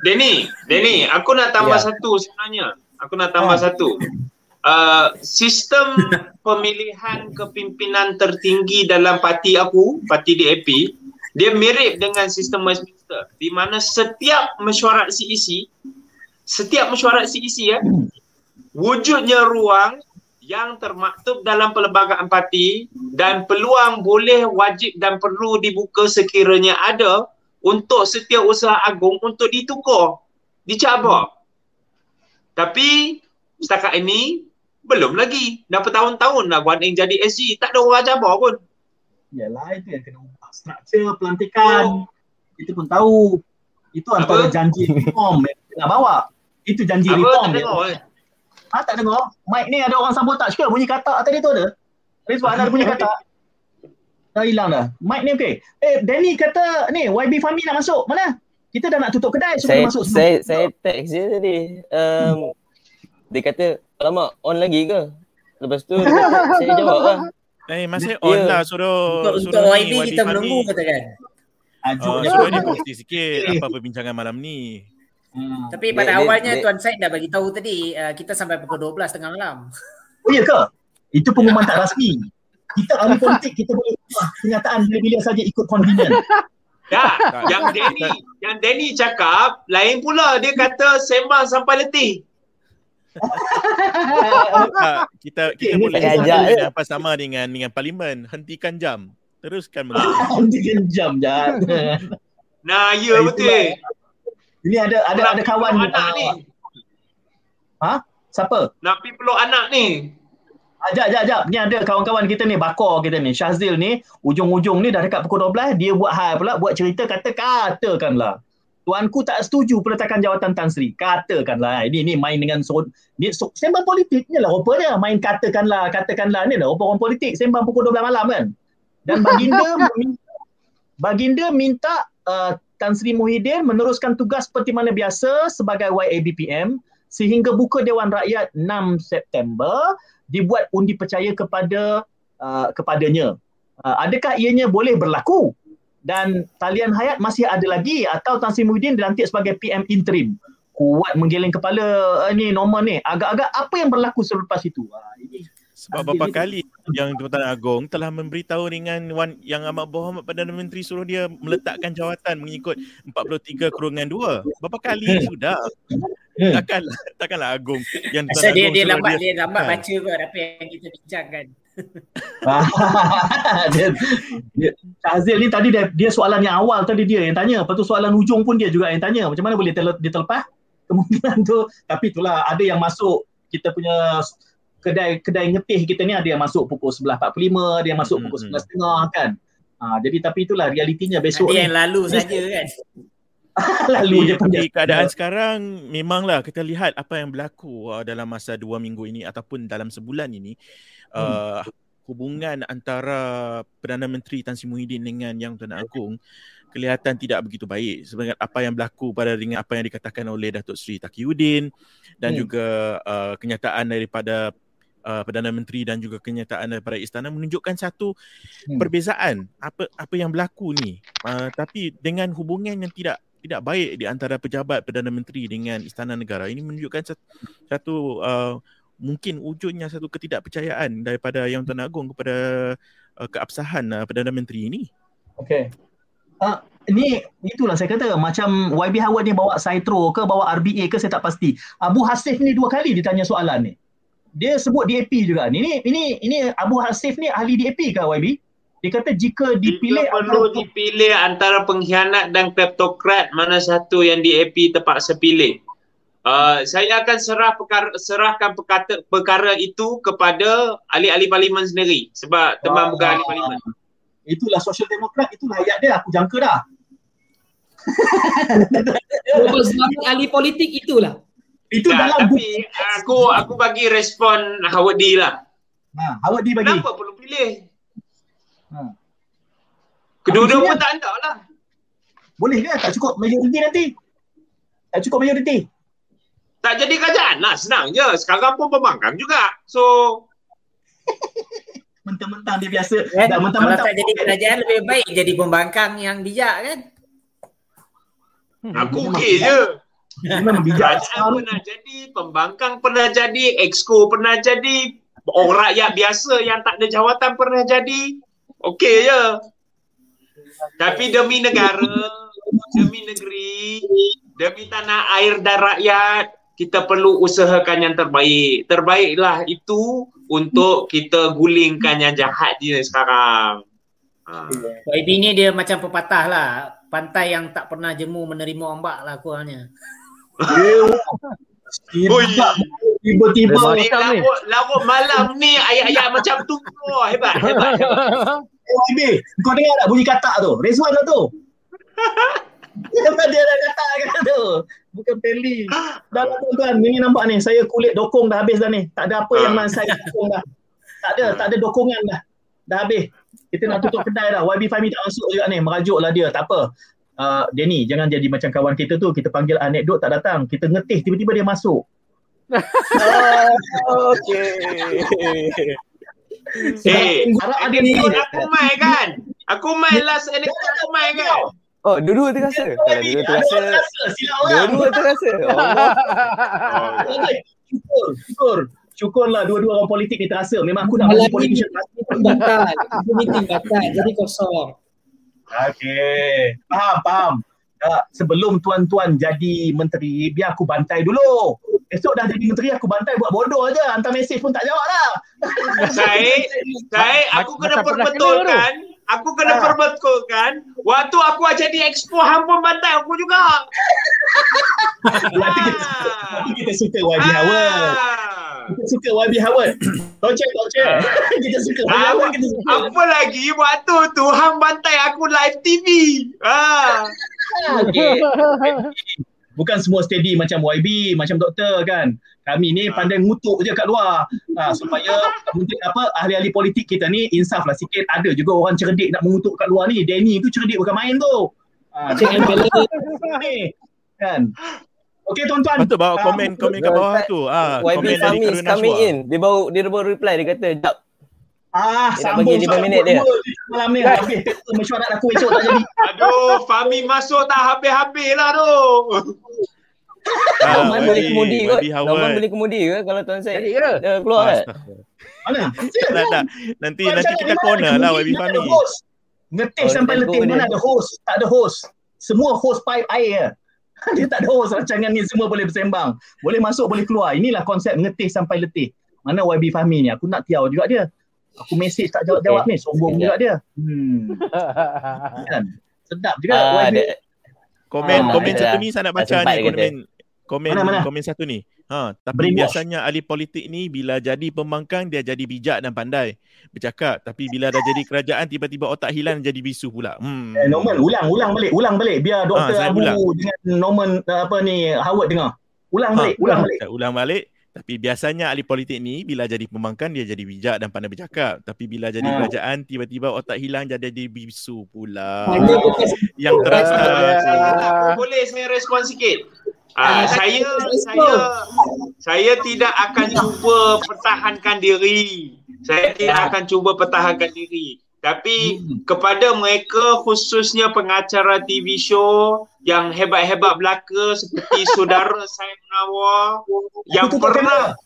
[SPEAKER 7] Denny, Denny, aku nak tambah
[SPEAKER 8] Ya.
[SPEAKER 7] satu sebenarnya. Aku nak tambah
[SPEAKER 1] Ah.
[SPEAKER 7] satu. Uh, sistem pemilihan kepimpinan tertinggi dalam parti aku, parti DAP, dia mirip dengan sistem Westminster di mana setiap mesyuarat CEC, setiap mesyuarat CEC ya, wujudnya ruang yang termaktub dalam perlembagaan parti dan peluang boleh wajib dan perlu dibuka sekiranya ada untuk setiausaha agung untuk ditukar, dicabar. Tapi setakat ini belum lagi. Dah bertahun-tahun lah Guan Eng jadi SG. Tak ada orang cabar pun.
[SPEAKER 1] Yalah itu yang kena ubah struktur pelantikan. Kita pun tahu. Itu antara
[SPEAKER 7] Apa?
[SPEAKER 1] janji reform yang kita nak bawa. Itu janji
[SPEAKER 7] Apa
[SPEAKER 1] reform
[SPEAKER 7] tak dengar eh?
[SPEAKER 1] Ha tak dengar? Mic ni ada orang sambut touch ke? Bunyi katak tadi tu ada? Rizwan ada bunyi katak? Dah hilang dah. Mic ni okey. Eh Danny kata ni YB Fahmi nak masuk. Mana? Kita dah nak tutup kedai
[SPEAKER 8] saya
[SPEAKER 1] masuk.
[SPEAKER 8] saya saya text dia tadi. Um, dia kata, "Alamak, on lagi ke?" Lepas tu saya jawab lah.
[SPEAKER 4] Eh, masih on lah suruh
[SPEAKER 2] Untuk, untuk
[SPEAKER 4] suruh
[SPEAKER 2] YB
[SPEAKER 4] ni,
[SPEAKER 2] kita menunggu kata kan.
[SPEAKER 1] Ajuk
[SPEAKER 4] Oh,
[SPEAKER 1] dia.
[SPEAKER 4] suruh dia kongsi sikit apa perbincangan malam ni.
[SPEAKER 1] Hmm.
[SPEAKER 2] Tapi pada
[SPEAKER 8] dia-
[SPEAKER 2] awalnya
[SPEAKER 8] dia-
[SPEAKER 2] Tuan Said dah bagi tahu tadi uh, kita sampai pukul 12 tengah malam.
[SPEAKER 1] Oh ya ke? Itu pengumuman tak rasmi. Kita ahli politik kita boleh ubah kenyataan bila-bila saja ikut convenient.
[SPEAKER 7] Ya, yang Danny, yang Danny cakap lain pula. Dia kata sembang sampai letih.
[SPEAKER 4] Tak, kita kita
[SPEAKER 1] ni
[SPEAKER 4] boleh
[SPEAKER 8] tak ajak
[SPEAKER 4] dengan apa sama dengan dengan parlimen. Hentikan jam. Teruskan.
[SPEAKER 1] Dia jam jat.
[SPEAKER 7] Nah, ya betul.
[SPEAKER 1] Ini ada ada ada kawan
[SPEAKER 7] anak ni.
[SPEAKER 1] Ha? Siapa?
[SPEAKER 7] Nak pergi peluk anak ni.
[SPEAKER 1] Ajak, ajak, ajak. Ni ada kawan-kawan kita ni, bakor kita ni. Syazil ni, ujung-ujung ni dah dekat pukul 12, dia buat hal pula, buat cerita, kata, katakanlah. Tuanku tak setuju peletakan jawatan Tan Sri. Katakanlah. Ini ni main dengan so, ni so, sembang politik ni lah rupa dia. Main katakanlah, katakanlah ni lah rupa orang politik. Sembang pukul 12 malam kan. Dan baginda meminta, baginda minta uh, Tan Sri Muhyiddin meneruskan tugas seperti mana biasa sebagai YABPM sehingga buka Dewan Rakyat 6 September dibuat undi percaya kepada uh, kepadanya. Uh, adakah ianya boleh berlaku? Dan talian hayat masih ada lagi atau Tan Sri Muhyiddin dilantik sebagai PM interim. Kuat menggeleng kepala uh, ni Norman ni. Agak-agak apa yang berlaku selepas itu? Ha, ini
[SPEAKER 4] Sebab beberapa kali yang Tuan Agong telah memberitahu dengan Wan yang amat berhormat Perdana Menteri suruh dia meletakkan jawatan mengikut 43 kurungan 2. Berapa kali
[SPEAKER 1] Hmm.
[SPEAKER 4] sudah?
[SPEAKER 1] Hmm.
[SPEAKER 4] Takkanlah takkanlah Agong yang Tuan
[SPEAKER 2] Asal dia
[SPEAKER 4] Agong
[SPEAKER 2] dia
[SPEAKER 4] suruh
[SPEAKER 2] lambat
[SPEAKER 4] dia-
[SPEAKER 2] dia lambat
[SPEAKER 4] Ha.
[SPEAKER 2] baca kot apa yang kita bincangkan.
[SPEAKER 1] dia, dia, Syazil ni tadi dia, dia soalan yang awal tadi dia yang tanya. Lepas tu soalan hujung pun dia juga yang tanya. Macam mana boleh tel- dia terlepas kemungkinan tu. Tapi itulah ada yang masuk kita punya kedai kedai ngetih kita ni ada yang masuk pukul 11.45, ada yang masuk pukul
[SPEAKER 4] Hmm,
[SPEAKER 1] 11.30 kan. Ha, jadi tapi itulah realitinya besok
[SPEAKER 2] Ada
[SPEAKER 1] ni.
[SPEAKER 2] yang lalu saja kan.
[SPEAKER 1] lalu je pun
[SPEAKER 4] Tapi
[SPEAKER 1] dia.
[SPEAKER 4] keadaan sekarang memanglah kita lihat apa yang berlaku uh, dalam masa dua minggu ini ataupun dalam sebulan ini uh, hubungan antara Perdana Menteri Tan Sri Muhyiddin dengan Yang Tuan Agong kelihatan tidak begitu baik sebenarnya apa yang berlaku pada dengan apa yang dikatakan oleh Datuk Seri Taqiyuddin dan
[SPEAKER 1] Hmm.
[SPEAKER 4] juga uh, kenyataan daripada uh, Perdana Menteri dan juga kenyataan daripada istana menunjukkan satu
[SPEAKER 1] Hmm.
[SPEAKER 4] perbezaan apa apa yang berlaku ni uh, tapi dengan hubungan yang tidak tidak baik di antara pejabat Perdana Menteri dengan Istana Negara ini menunjukkan satu, satu uh, mungkin wujudnya satu ketidakpercayaan daripada Yang Tuan Agong kepada uh, keabsahan uh, Perdana Menteri ini.
[SPEAKER 1] Okey. Ah, ni itulah saya kata macam YB Howard ni bawa Saitro ke bawa RBA ke saya tak pasti. Abu Hasif ni dua kali ditanya soalan ni. Dia sebut DAP juga. Ni ni ini ini Abu Hasif ni ahli DAP ke YB? Dia kata jika dipilih
[SPEAKER 7] Jika perlu dipilih antara pengkhianat dan kleptokrat mana satu yang DAP terpaksa pilih. Uh, saya akan serah perkara, serahkan perkata, perkara itu kepada ahli-ahli parlimen sendiri sebab teman bukan ahli parlimen.
[SPEAKER 1] Itulah social demokrat, itulah ayat dia aku jangka dah.
[SPEAKER 6] Islamic ahli politik itulah.
[SPEAKER 1] Itu
[SPEAKER 7] Tak,
[SPEAKER 1] dalam buku.
[SPEAKER 7] tapi aku aku bagi respon Howard D lah.
[SPEAKER 1] Ha, Howard D bagi.
[SPEAKER 7] Kenapa perlu pilih?
[SPEAKER 1] Ha.
[SPEAKER 7] Kedua-dua pun tak ada lah.
[SPEAKER 1] Boleh ke tak cukup majoriti nanti? Tak cukup majoriti.
[SPEAKER 7] Tak jadi kerajaan lah, senang je. Sekarang pun pembangkang juga. So,
[SPEAKER 1] Mentang-mentang dia biasa
[SPEAKER 2] Kan?
[SPEAKER 1] dah
[SPEAKER 2] Kalau
[SPEAKER 1] mentang-mentang
[SPEAKER 2] tak jadi kerajaan lebih baik jadi pembangkang yang bijak kan.
[SPEAKER 7] aku okey je.
[SPEAKER 1] dia memang bijak.
[SPEAKER 7] Kerajaan pernah jadi, pembangkang pernah jadi, exco pernah jadi, orang rakyat biasa yang tak ada jawatan pernah jadi. Okey je. Tapi demi negara, demi negeri, demi tanah air dan rakyat, kita perlu usahakan yang terbaik. Terbaiklah itu untuk kita gulingkan yang jahat je sekarang. Ha.
[SPEAKER 2] YB ni dia macam pepatah lah. Pantai yang tak pernah jemu menerima ombak lah kurangnya.
[SPEAKER 7] Oi.
[SPEAKER 1] Tiba-tiba
[SPEAKER 7] larut, larut malam ni ayat-ayat macam tu. Oh, hebat, hebat, hebat.
[SPEAKER 1] Oh, Ibe, kau dengar tak bunyi katak tu? Rezwan lah tu. Dia dah katak kan tu. Bukan Peli. Dah lah tuan-tuan, ini nampak ni. Saya kulit dokong dah habis dah ni. Tak ada apa yang nak saya dokong dah. Tak ada, tak ada dokongan dah. Dah habis. Kita nak tutup kedai dah. YB Fahmi tak masuk juga ni. Merajuk lah dia. Tak apa. Uh, Denny, jangan jadi macam kawan kita tu. Kita panggil anekdot tak datang. Kita ngetih, tiba-tiba dia masuk.
[SPEAKER 7] Eh,
[SPEAKER 1] Harap ada
[SPEAKER 7] anekdot
[SPEAKER 1] ni.
[SPEAKER 7] aku main kan? Aku main last anekdot aku main kan?
[SPEAKER 8] Oh, dua-dua terasa. Kalau dua-dua terasa. Dua-dua terasa. Allah.
[SPEAKER 1] Okey, Syukur, syukur. Syukurlah dua-dua orang politik ni terasa. Memang aku nak bagi politician terasa.
[SPEAKER 6] Batal. Itu meeting batal. Jadi kosong.
[SPEAKER 1] Okey. Faham, faham. Uh, sebelum tuan-tuan jadi menteri, biar aku bantai dulu. Esok dah jadi menteri, aku bantai buat bodoh aja. Hantar mesej pun tak jawab lah.
[SPEAKER 7] Saya, saya aku kena perbetulkan. Aku kena
[SPEAKER 1] Ah.
[SPEAKER 7] perbetulkan. Waktu aku jadi expo, hang pun bantai aku juga.
[SPEAKER 1] Nanti kita, kita suka YB Howard.
[SPEAKER 7] Ah.
[SPEAKER 1] Kita suka YB Howard. Tocek, tocek. kita suka YB
[SPEAKER 7] Ah,
[SPEAKER 1] Howard, kita suka.
[SPEAKER 7] Apa lagi waktu tu hang bantai aku live TV. Ah.
[SPEAKER 1] Okey. Bukan semua steady macam YB, macam doktor kan. Kami ni pandai ngutuk je kat luar. Ha, supaya mungkin apa ahli-ahli politik kita ni insaf lah sikit. Ada juga orang cerdik nak mengutuk kat luar ni. Danny tu cerdik bukan main tu. Ha,
[SPEAKER 6] Check and balance.
[SPEAKER 1] ni. Kan. Okey tuan-tuan.
[SPEAKER 4] Patut bawa
[SPEAKER 1] Ah,
[SPEAKER 4] komen komen kat bawah tu. Ah,
[SPEAKER 8] YB
[SPEAKER 4] komen
[SPEAKER 8] coming in. Dia baru dia baru reply dia kata, "Jap.
[SPEAKER 1] Ah,
[SPEAKER 8] Dia nak bagi lima minit dia.
[SPEAKER 1] Malam ni habis mesyuarat aku esok tak jadi.
[SPEAKER 7] Aduh, Fahmi masuk tak habis-habis lah tu.
[SPEAKER 4] Ah,
[SPEAKER 8] Norman boleh
[SPEAKER 4] YB,
[SPEAKER 8] kemudi kot. Norman boleh kemudi ke kalau Tuan Syed
[SPEAKER 3] Jadi ke?
[SPEAKER 8] dia keluar kan?
[SPEAKER 4] Astaghfirullah.
[SPEAKER 1] Mana?
[SPEAKER 4] Tak, tak. Nanti
[SPEAKER 1] Kau
[SPEAKER 4] nanti kita corner
[SPEAKER 1] ada
[SPEAKER 4] lah YB Fahmi.
[SPEAKER 1] ada host. Ngetih
[SPEAKER 8] Oh,
[SPEAKER 1] sampai letih mana ada host? Tak ada host. Semua host pipe air. Dia tak ada host rancangan ni semua boleh bersembang. Boleh masuk, boleh keluar. Inilah konsep ngetih sampai letih. Mana YB Fahmi ni? Aku nak tiaw juga dia. Aku mesej tak jawab-jawab ni. Sombong juga dia. Hmm. Kan? Sedap juga
[SPEAKER 8] Ah, dia,
[SPEAKER 4] Komen
[SPEAKER 1] Ah,
[SPEAKER 4] komen
[SPEAKER 8] ada
[SPEAKER 4] satu
[SPEAKER 8] lah.
[SPEAKER 4] ni saya nak baca ni komen komen
[SPEAKER 1] Mana, mana?
[SPEAKER 4] komen satu ni. Ha, tapi
[SPEAKER 1] Brainwash.
[SPEAKER 4] biasanya ahli politik ni bila jadi pembangkang dia jadi bijak dan pandai bercakap tapi bila dah jadi kerajaan tiba-tiba otak hilang jadi bisu pula. Hmm.
[SPEAKER 1] Eh, Norman, ulang, ulang balik, ulang balik. Biar Dr.
[SPEAKER 4] saya
[SPEAKER 1] Abu
[SPEAKER 4] ulang.
[SPEAKER 1] dengan Norman uh, apa ni Howard dengar. Ulang
[SPEAKER 4] Ha,
[SPEAKER 1] balik, ulang balik.
[SPEAKER 4] Saya ulang balik. Tapi biasanya ahli politik ni bila jadi pembangkang dia jadi bijak dan pandai bercakap. Tapi bila jadi
[SPEAKER 1] Ha.
[SPEAKER 4] kerajaan tiba-tiba otak hilang jadi jadi bisu pula.
[SPEAKER 6] Bekas
[SPEAKER 4] Yang terasa.
[SPEAKER 7] Ah, boleh saya respon sikit? Ah, saya saya saya tidak akan cuba pertahankan diri. Saya tidak akan cuba pertahankan diri. Tapi kepada mereka khususnya pengacara TV show yang hebat-hebat belaka seperti saudara saya Munawar yang
[SPEAKER 1] tutup
[SPEAKER 7] pernah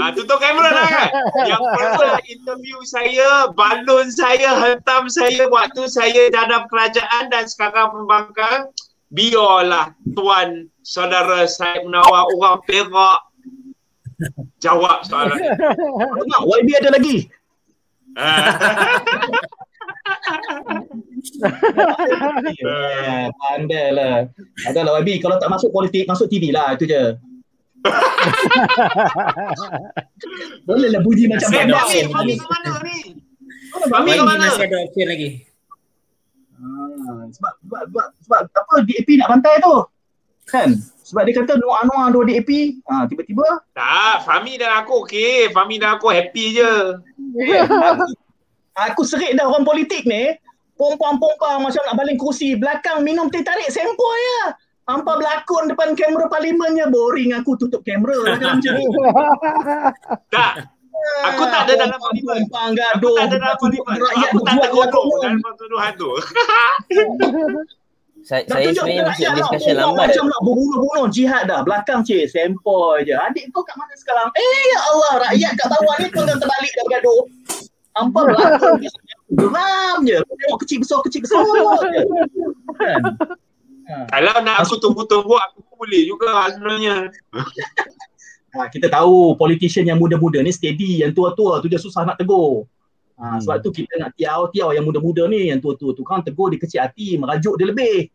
[SPEAKER 7] Ah, tutup kamera dah kan? Yang pernah interview saya, balon saya, hentam saya waktu saya dalam kerajaan dan sekarang pembangkang. Biarlah tuan saudara saya Munawar orang Perak jawab soalan.
[SPEAKER 1] Alamak, YB ada lagi. Eh, pandai lah. Adalah YB, kalau tak masuk politik, masuk TV lah. Itu je. Boleh lah bunyi macam.
[SPEAKER 7] Fahmi, Fahmi ke mana ni? Fahmi ke mana?
[SPEAKER 2] masih ada option lagi.
[SPEAKER 1] Ah, sebab, sebab, sebab, sebab apa DAP nak bantai tu? Kan? Sebab dia kata Nur Anwar dua DAP, ah, tiba-tiba
[SPEAKER 7] Tak, Fahmi dan aku okey. Fahmi dan aku happy je.
[SPEAKER 1] aku, aku serik dah orang politik ni. Pompang-pompang macam nak baling kursi. Belakang minum teh tarik sempoi ya. Hampa berlakon depan kamera parlimennya. Boring aku tutup kamera lah kan macam ni.
[SPEAKER 7] Tak, Aku tak ada dalam parlimen. Aku tak ada dalam parlimen. Aku tak
[SPEAKER 1] lakonan.
[SPEAKER 7] dalam tuduhan tu.
[SPEAKER 8] saya,
[SPEAKER 1] Nak
[SPEAKER 8] saya
[SPEAKER 1] tunjuk
[SPEAKER 8] sebenarnya
[SPEAKER 1] rakyat
[SPEAKER 8] masuk
[SPEAKER 1] lah,
[SPEAKER 8] discussion lambat.
[SPEAKER 1] Macam nak berbunuh-bunuh jihad dah. Belakang cik, sempoi je. Adik kau kat mana sekarang? Eh ya Allah, rakyat kat bawah ni pun dah terbalik dah bergaduh. Hampa berlakon. Geram je. Tengok kecil besar, kecil besar je. Kan? Ha.
[SPEAKER 7] Kalau nak aku tunggu-tunggu, aku pun boleh juga sebenarnya.
[SPEAKER 1] Ha, kita tahu politician yang muda-muda ni steady, yang tua-tua tu dia susah nak tegur. Ha, sebab tu kita nak tiaw-tiaw yang muda-muda ni, yang tua-tua tu kan tegur dia kecil hati, merajuk dia lebih.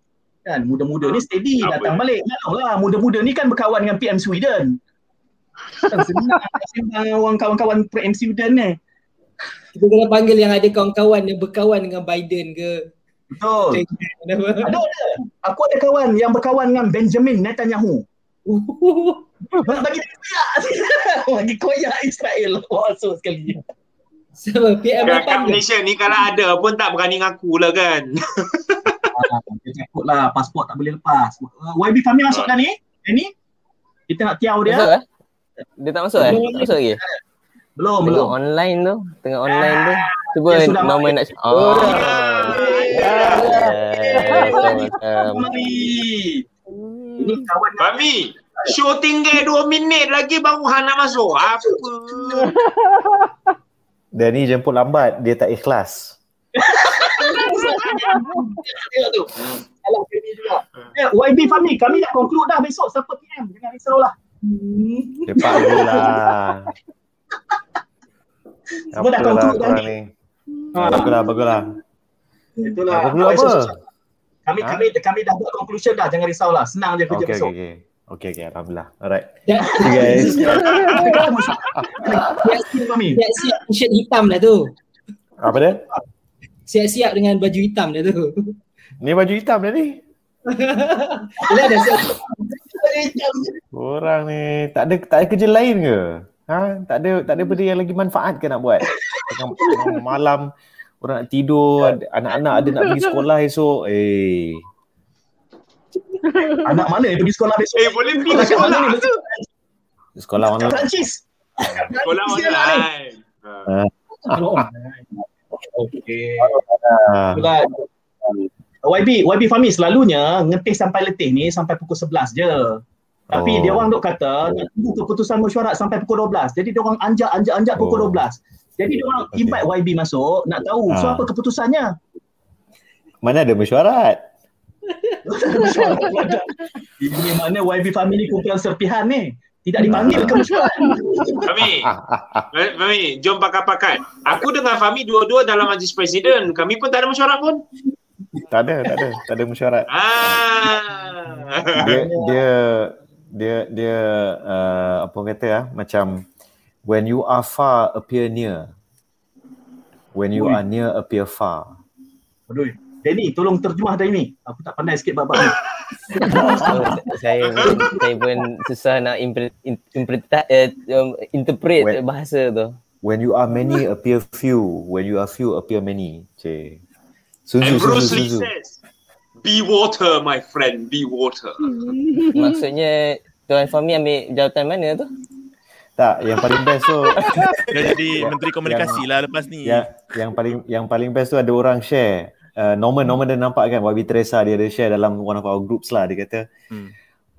[SPEAKER 1] Kan, muda-muda ni steady,
[SPEAKER 7] Apa
[SPEAKER 1] datang balik. Maklumlah, muda-muda ni kan berkawan dengan PM Sweden. Kan senang sembang dengan orang kawan-kawan PM Sweden ni.
[SPEAKER 6] Kita kena panggil yang ada kawan-kawan yang berkawan dengan Biden ke.
[SPEAKER 1] Betul. Ada ada. Aku ada kawan yang berkawan dengan Benjamin Netanyahu. Nak bagi dia koyak. bagi koyak Israel. Wah, so sekali.
[SPEAKER 6] Siapa? PM
[SPEAKER 7] Kat, kat
[SPEAKER 6] 8 ke?
[SPEAKER 7] Malaysia ni kalau ada pun tak berani ngaku lah kan.
[SPEAKER 1] Ah, dia takut lah pasport tak boleh lepas. Uh, YB Fahmi masuk dah ni? Yang ni? Kita nak tiaw dia?
[SPEAKER 8] Masuk eh? Dia tak masuk eh? Tak masuk lagi?
[SPEAKER 1] Belum,
[SPEAKER 8] Tengah
[SPEAKER 1] belum.
[SPEAKER 8] online tu. Tengah online tu. Cuba Norman nak... Oh. Eh,
[SPEAKER 1] Mari. Ini kawan
[SPEAKER 7] Fahmi, show tinggal 2 minit lagi baru Han nak masuk. Apa?
[SPEAKER 9] Dia ni jemput lambat, dia tak ikhlas.
[SPEAKER 1] Tengok tu. Salah ini juga. Eh, YB Fahmi, kami dah conclude dah besok siapa PM. Jangan risau lah.
[SPEAKER 9] Cepat dulu lah.
[SPEAKER 1] Semua dah
[SPEAKER 9] Apalah
[SPEAKER 1] conclude dah ni.
[SPEAKER 9] Ah, baguslah, baguslah.
[SPEAKER 1] Itulah.
[SPEAKER 9] Apa?
[SPEAKER 1] Kami, kami, kami dah buat conclusion dah. Jangan risau lah. Senang je kerja
[SPEAKER 9] okay,
[SPEAKER 1] besok.
[SPEAKER 9] okay. Okay, okay. Alhamdulillah. Alright.
[SPEAKER 6] Ya.
[SPEAKER 9] See you guys.
[SPEAKER 6] Siap-siap t-shirt hitam dah tu.
[SPEAKER 9] Apa dia?
[SPEAKER 6] Siap-siap dengan baju hitam dah tu.
[SPEAKER 9] Ni baju hitam dia ni.
[SPEAKER 6] Yelah dah siap.
[SPEAKER 9] Orang ni tak ada tak ada kerja lain ke? Ha? Tak ada tak ada benda yang lagi manfaat ke nak buat? Tengah, tengah malam orang nak tidur, anak-anak ada nak pergi sekolah esok. Eh.
[SPEAKER 1] Anak mana yang pergi sekolah besok?
[SPEAKER 7] Eh, boleh pergi sekolah ke?
[SPEAKER 9] Sekolah
[SPEAKER 1] Kat
[SPEAKER 9] online.
[SPEAKER 1] Perancis.
[SPEAKER 7] Sekolah
[SPEAKER 1] lah
[SPEAKER 7] online. Ha.
[SPEAKER 1] Okey.
[SPEAKER 9] Ah.
[SPEAKER 1] Itulah. YB, YB Fahmi selalunya ngetih sampai letih ni sampai pukul 11 je. Tapi
[SPEAKER 9] Oh.
[SPEAKER 1] dia orang duk kata nak tunggu keputusan mesyuarat sampai pukul 12. Jadi dia orang anjak anjak anjak pukul
[SPEAKER 9] Oh.
[SPEAKER 1] 12. Jadi dia orang
[SPEAKER 9] Okey.
[SPEAKER 1] invite YB masuk nak tahu so
[SPEAKER 9] Ah.
[SPEAKER 1] apa keputusannya.
[SPEAKER 9] Mana ada mesyuarat?
[SPEAKER 1] Ini mana YB Family kumpulan serpihan ni. Tidak dipanggil ke mesyuarat.
[SPEAKER 7] Fahmi, Fahmi, jom pakat-pakat. Aku dengan Fahmi dua-dua dalam majlis presiden. Kami pun tak ada mesyuarat pun.
[SPEAKER 9] Tak ada, tak ada. Tak ada mesyuarat.
[SPEAKER 7] Ah.
[SPEAKER 9] Dia dia dia dia uh, apa orang kata ah macam when you are far appear near. When you
[SPEAKER 1] Ui.
[SPEAKER 9] are near appear far.
[SPEAKER 1] Aduh. Danny, tolong terjemah Danny. Aku tak pandai sikit bab-bab ni.
[SPEAKER 8] Saya pun, saya pun susah nak impre, interpret, uh, um, interpret
[SPEAKER 9] When-
[SPEAKER 8] bahasa tu.
[SPEAKER 9] When you are many appear few. When you are few appear many. Cik.
[SPEAKER 7] And
[SPEAKER 9] suzu,
[SPEAKER 7] Bruce Lee
[SPEAKER 9] suzu.
[SPEAKER 7] says, be water my friend, be water.
[SPEAKER 8] Maksudnya Tuan Fahmi ambil jawatan mana tu?
[SPEAKER 9] Tak, yang paling best tu
[SPEAKER 4] Dia jadi menteri komunikasi lah lepas ni.
[SPEAKER 9] yang yang paling yang paling best tu ada orang share. Uh, Norman Norman dia nampak kan YB Teresa dia ada share dalam one of our groups lah dia kata
[SPEAKER 4] Hmm.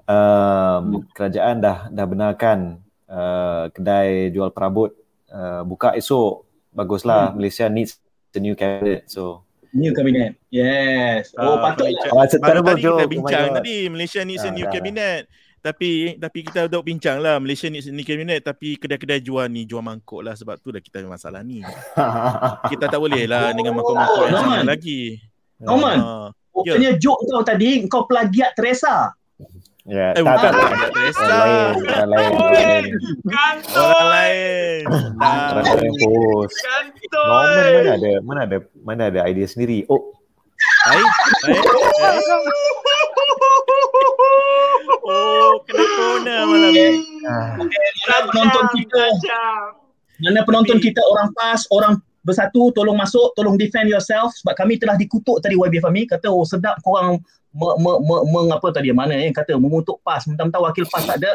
[SPEAKER 9] um, kerajaan dah dah benarkan uh, kedai jual perabot uh, buka esok baguslah Malaysia needs a new cabinet so
[SPEAKER 1] New cabinet. Yes. Oh,
[SPEAKER 4] Ah,
[SPEAKER 1] patutlah.
[SPEAKER 4] furniture.
[SPEAKER 9] Oh, it's a
[SPEAKER 4] Baru
[SPEAKER 9] terrible
[SPEAKER 4] tadi
[SPEAKER 9] joke.
[SPEAKER 4] kita
[SPEAKER 9] Oh my
[SPEAKER 4] bincang
[SPEAKER 9] God.
[SPEAKER 4] tadi Malaysia needs a
[SPEAKER 9] Ah,
[SPEAKER 4] new
[SPEAKER 9] dah.
[SPEAKER 4] cabinet. Tapi tapi kita dah bincang lah Malaysia needs a new cabinet tapi kedai-kedai jual ni jual mangkuk lah sebab tu dah kita ada masalah ni. Kita tak boleh lah dengan mangkuk-mangkuk yang sama lagi.
[SPEAKER 1] Norman,
[SPEAKER 4] Ah.
[SPEAKER 1] rupanya joke kau tadi kau plagiat Teresa.
[SPEAKER 9] ya
[SPEAKER 4] Eh,
[SPEAKER 9] tak
[SPEAKER 4] bukan
[SPEAKER 9] tak tak
[SPEAKER 4] Teresa.
[SPEAKER 9] Orang lain orang lain
[SPEAKER 7] Kantoi!
[SPEAKER 4] Orang
[SPEAKER 9] orang post Norman mana ada mana ada mana ada idea sendiri oh
[SPEAKER 4] Hai. Hai. Kena corner malam ni.
[SPEAKER 9] ah,
[SPEAKER 1] Mana penonton kita, mana penonton kita orang PAS, orang bersatu, tolong masuk, tolong defend yourself sebab kami telah dikutuk tadi YB Fahmi kata oh sedap korang me, me, me, mengapa tadi mana yang kata mengutuk PAS, mentang-mentang wakil PAS tak ada.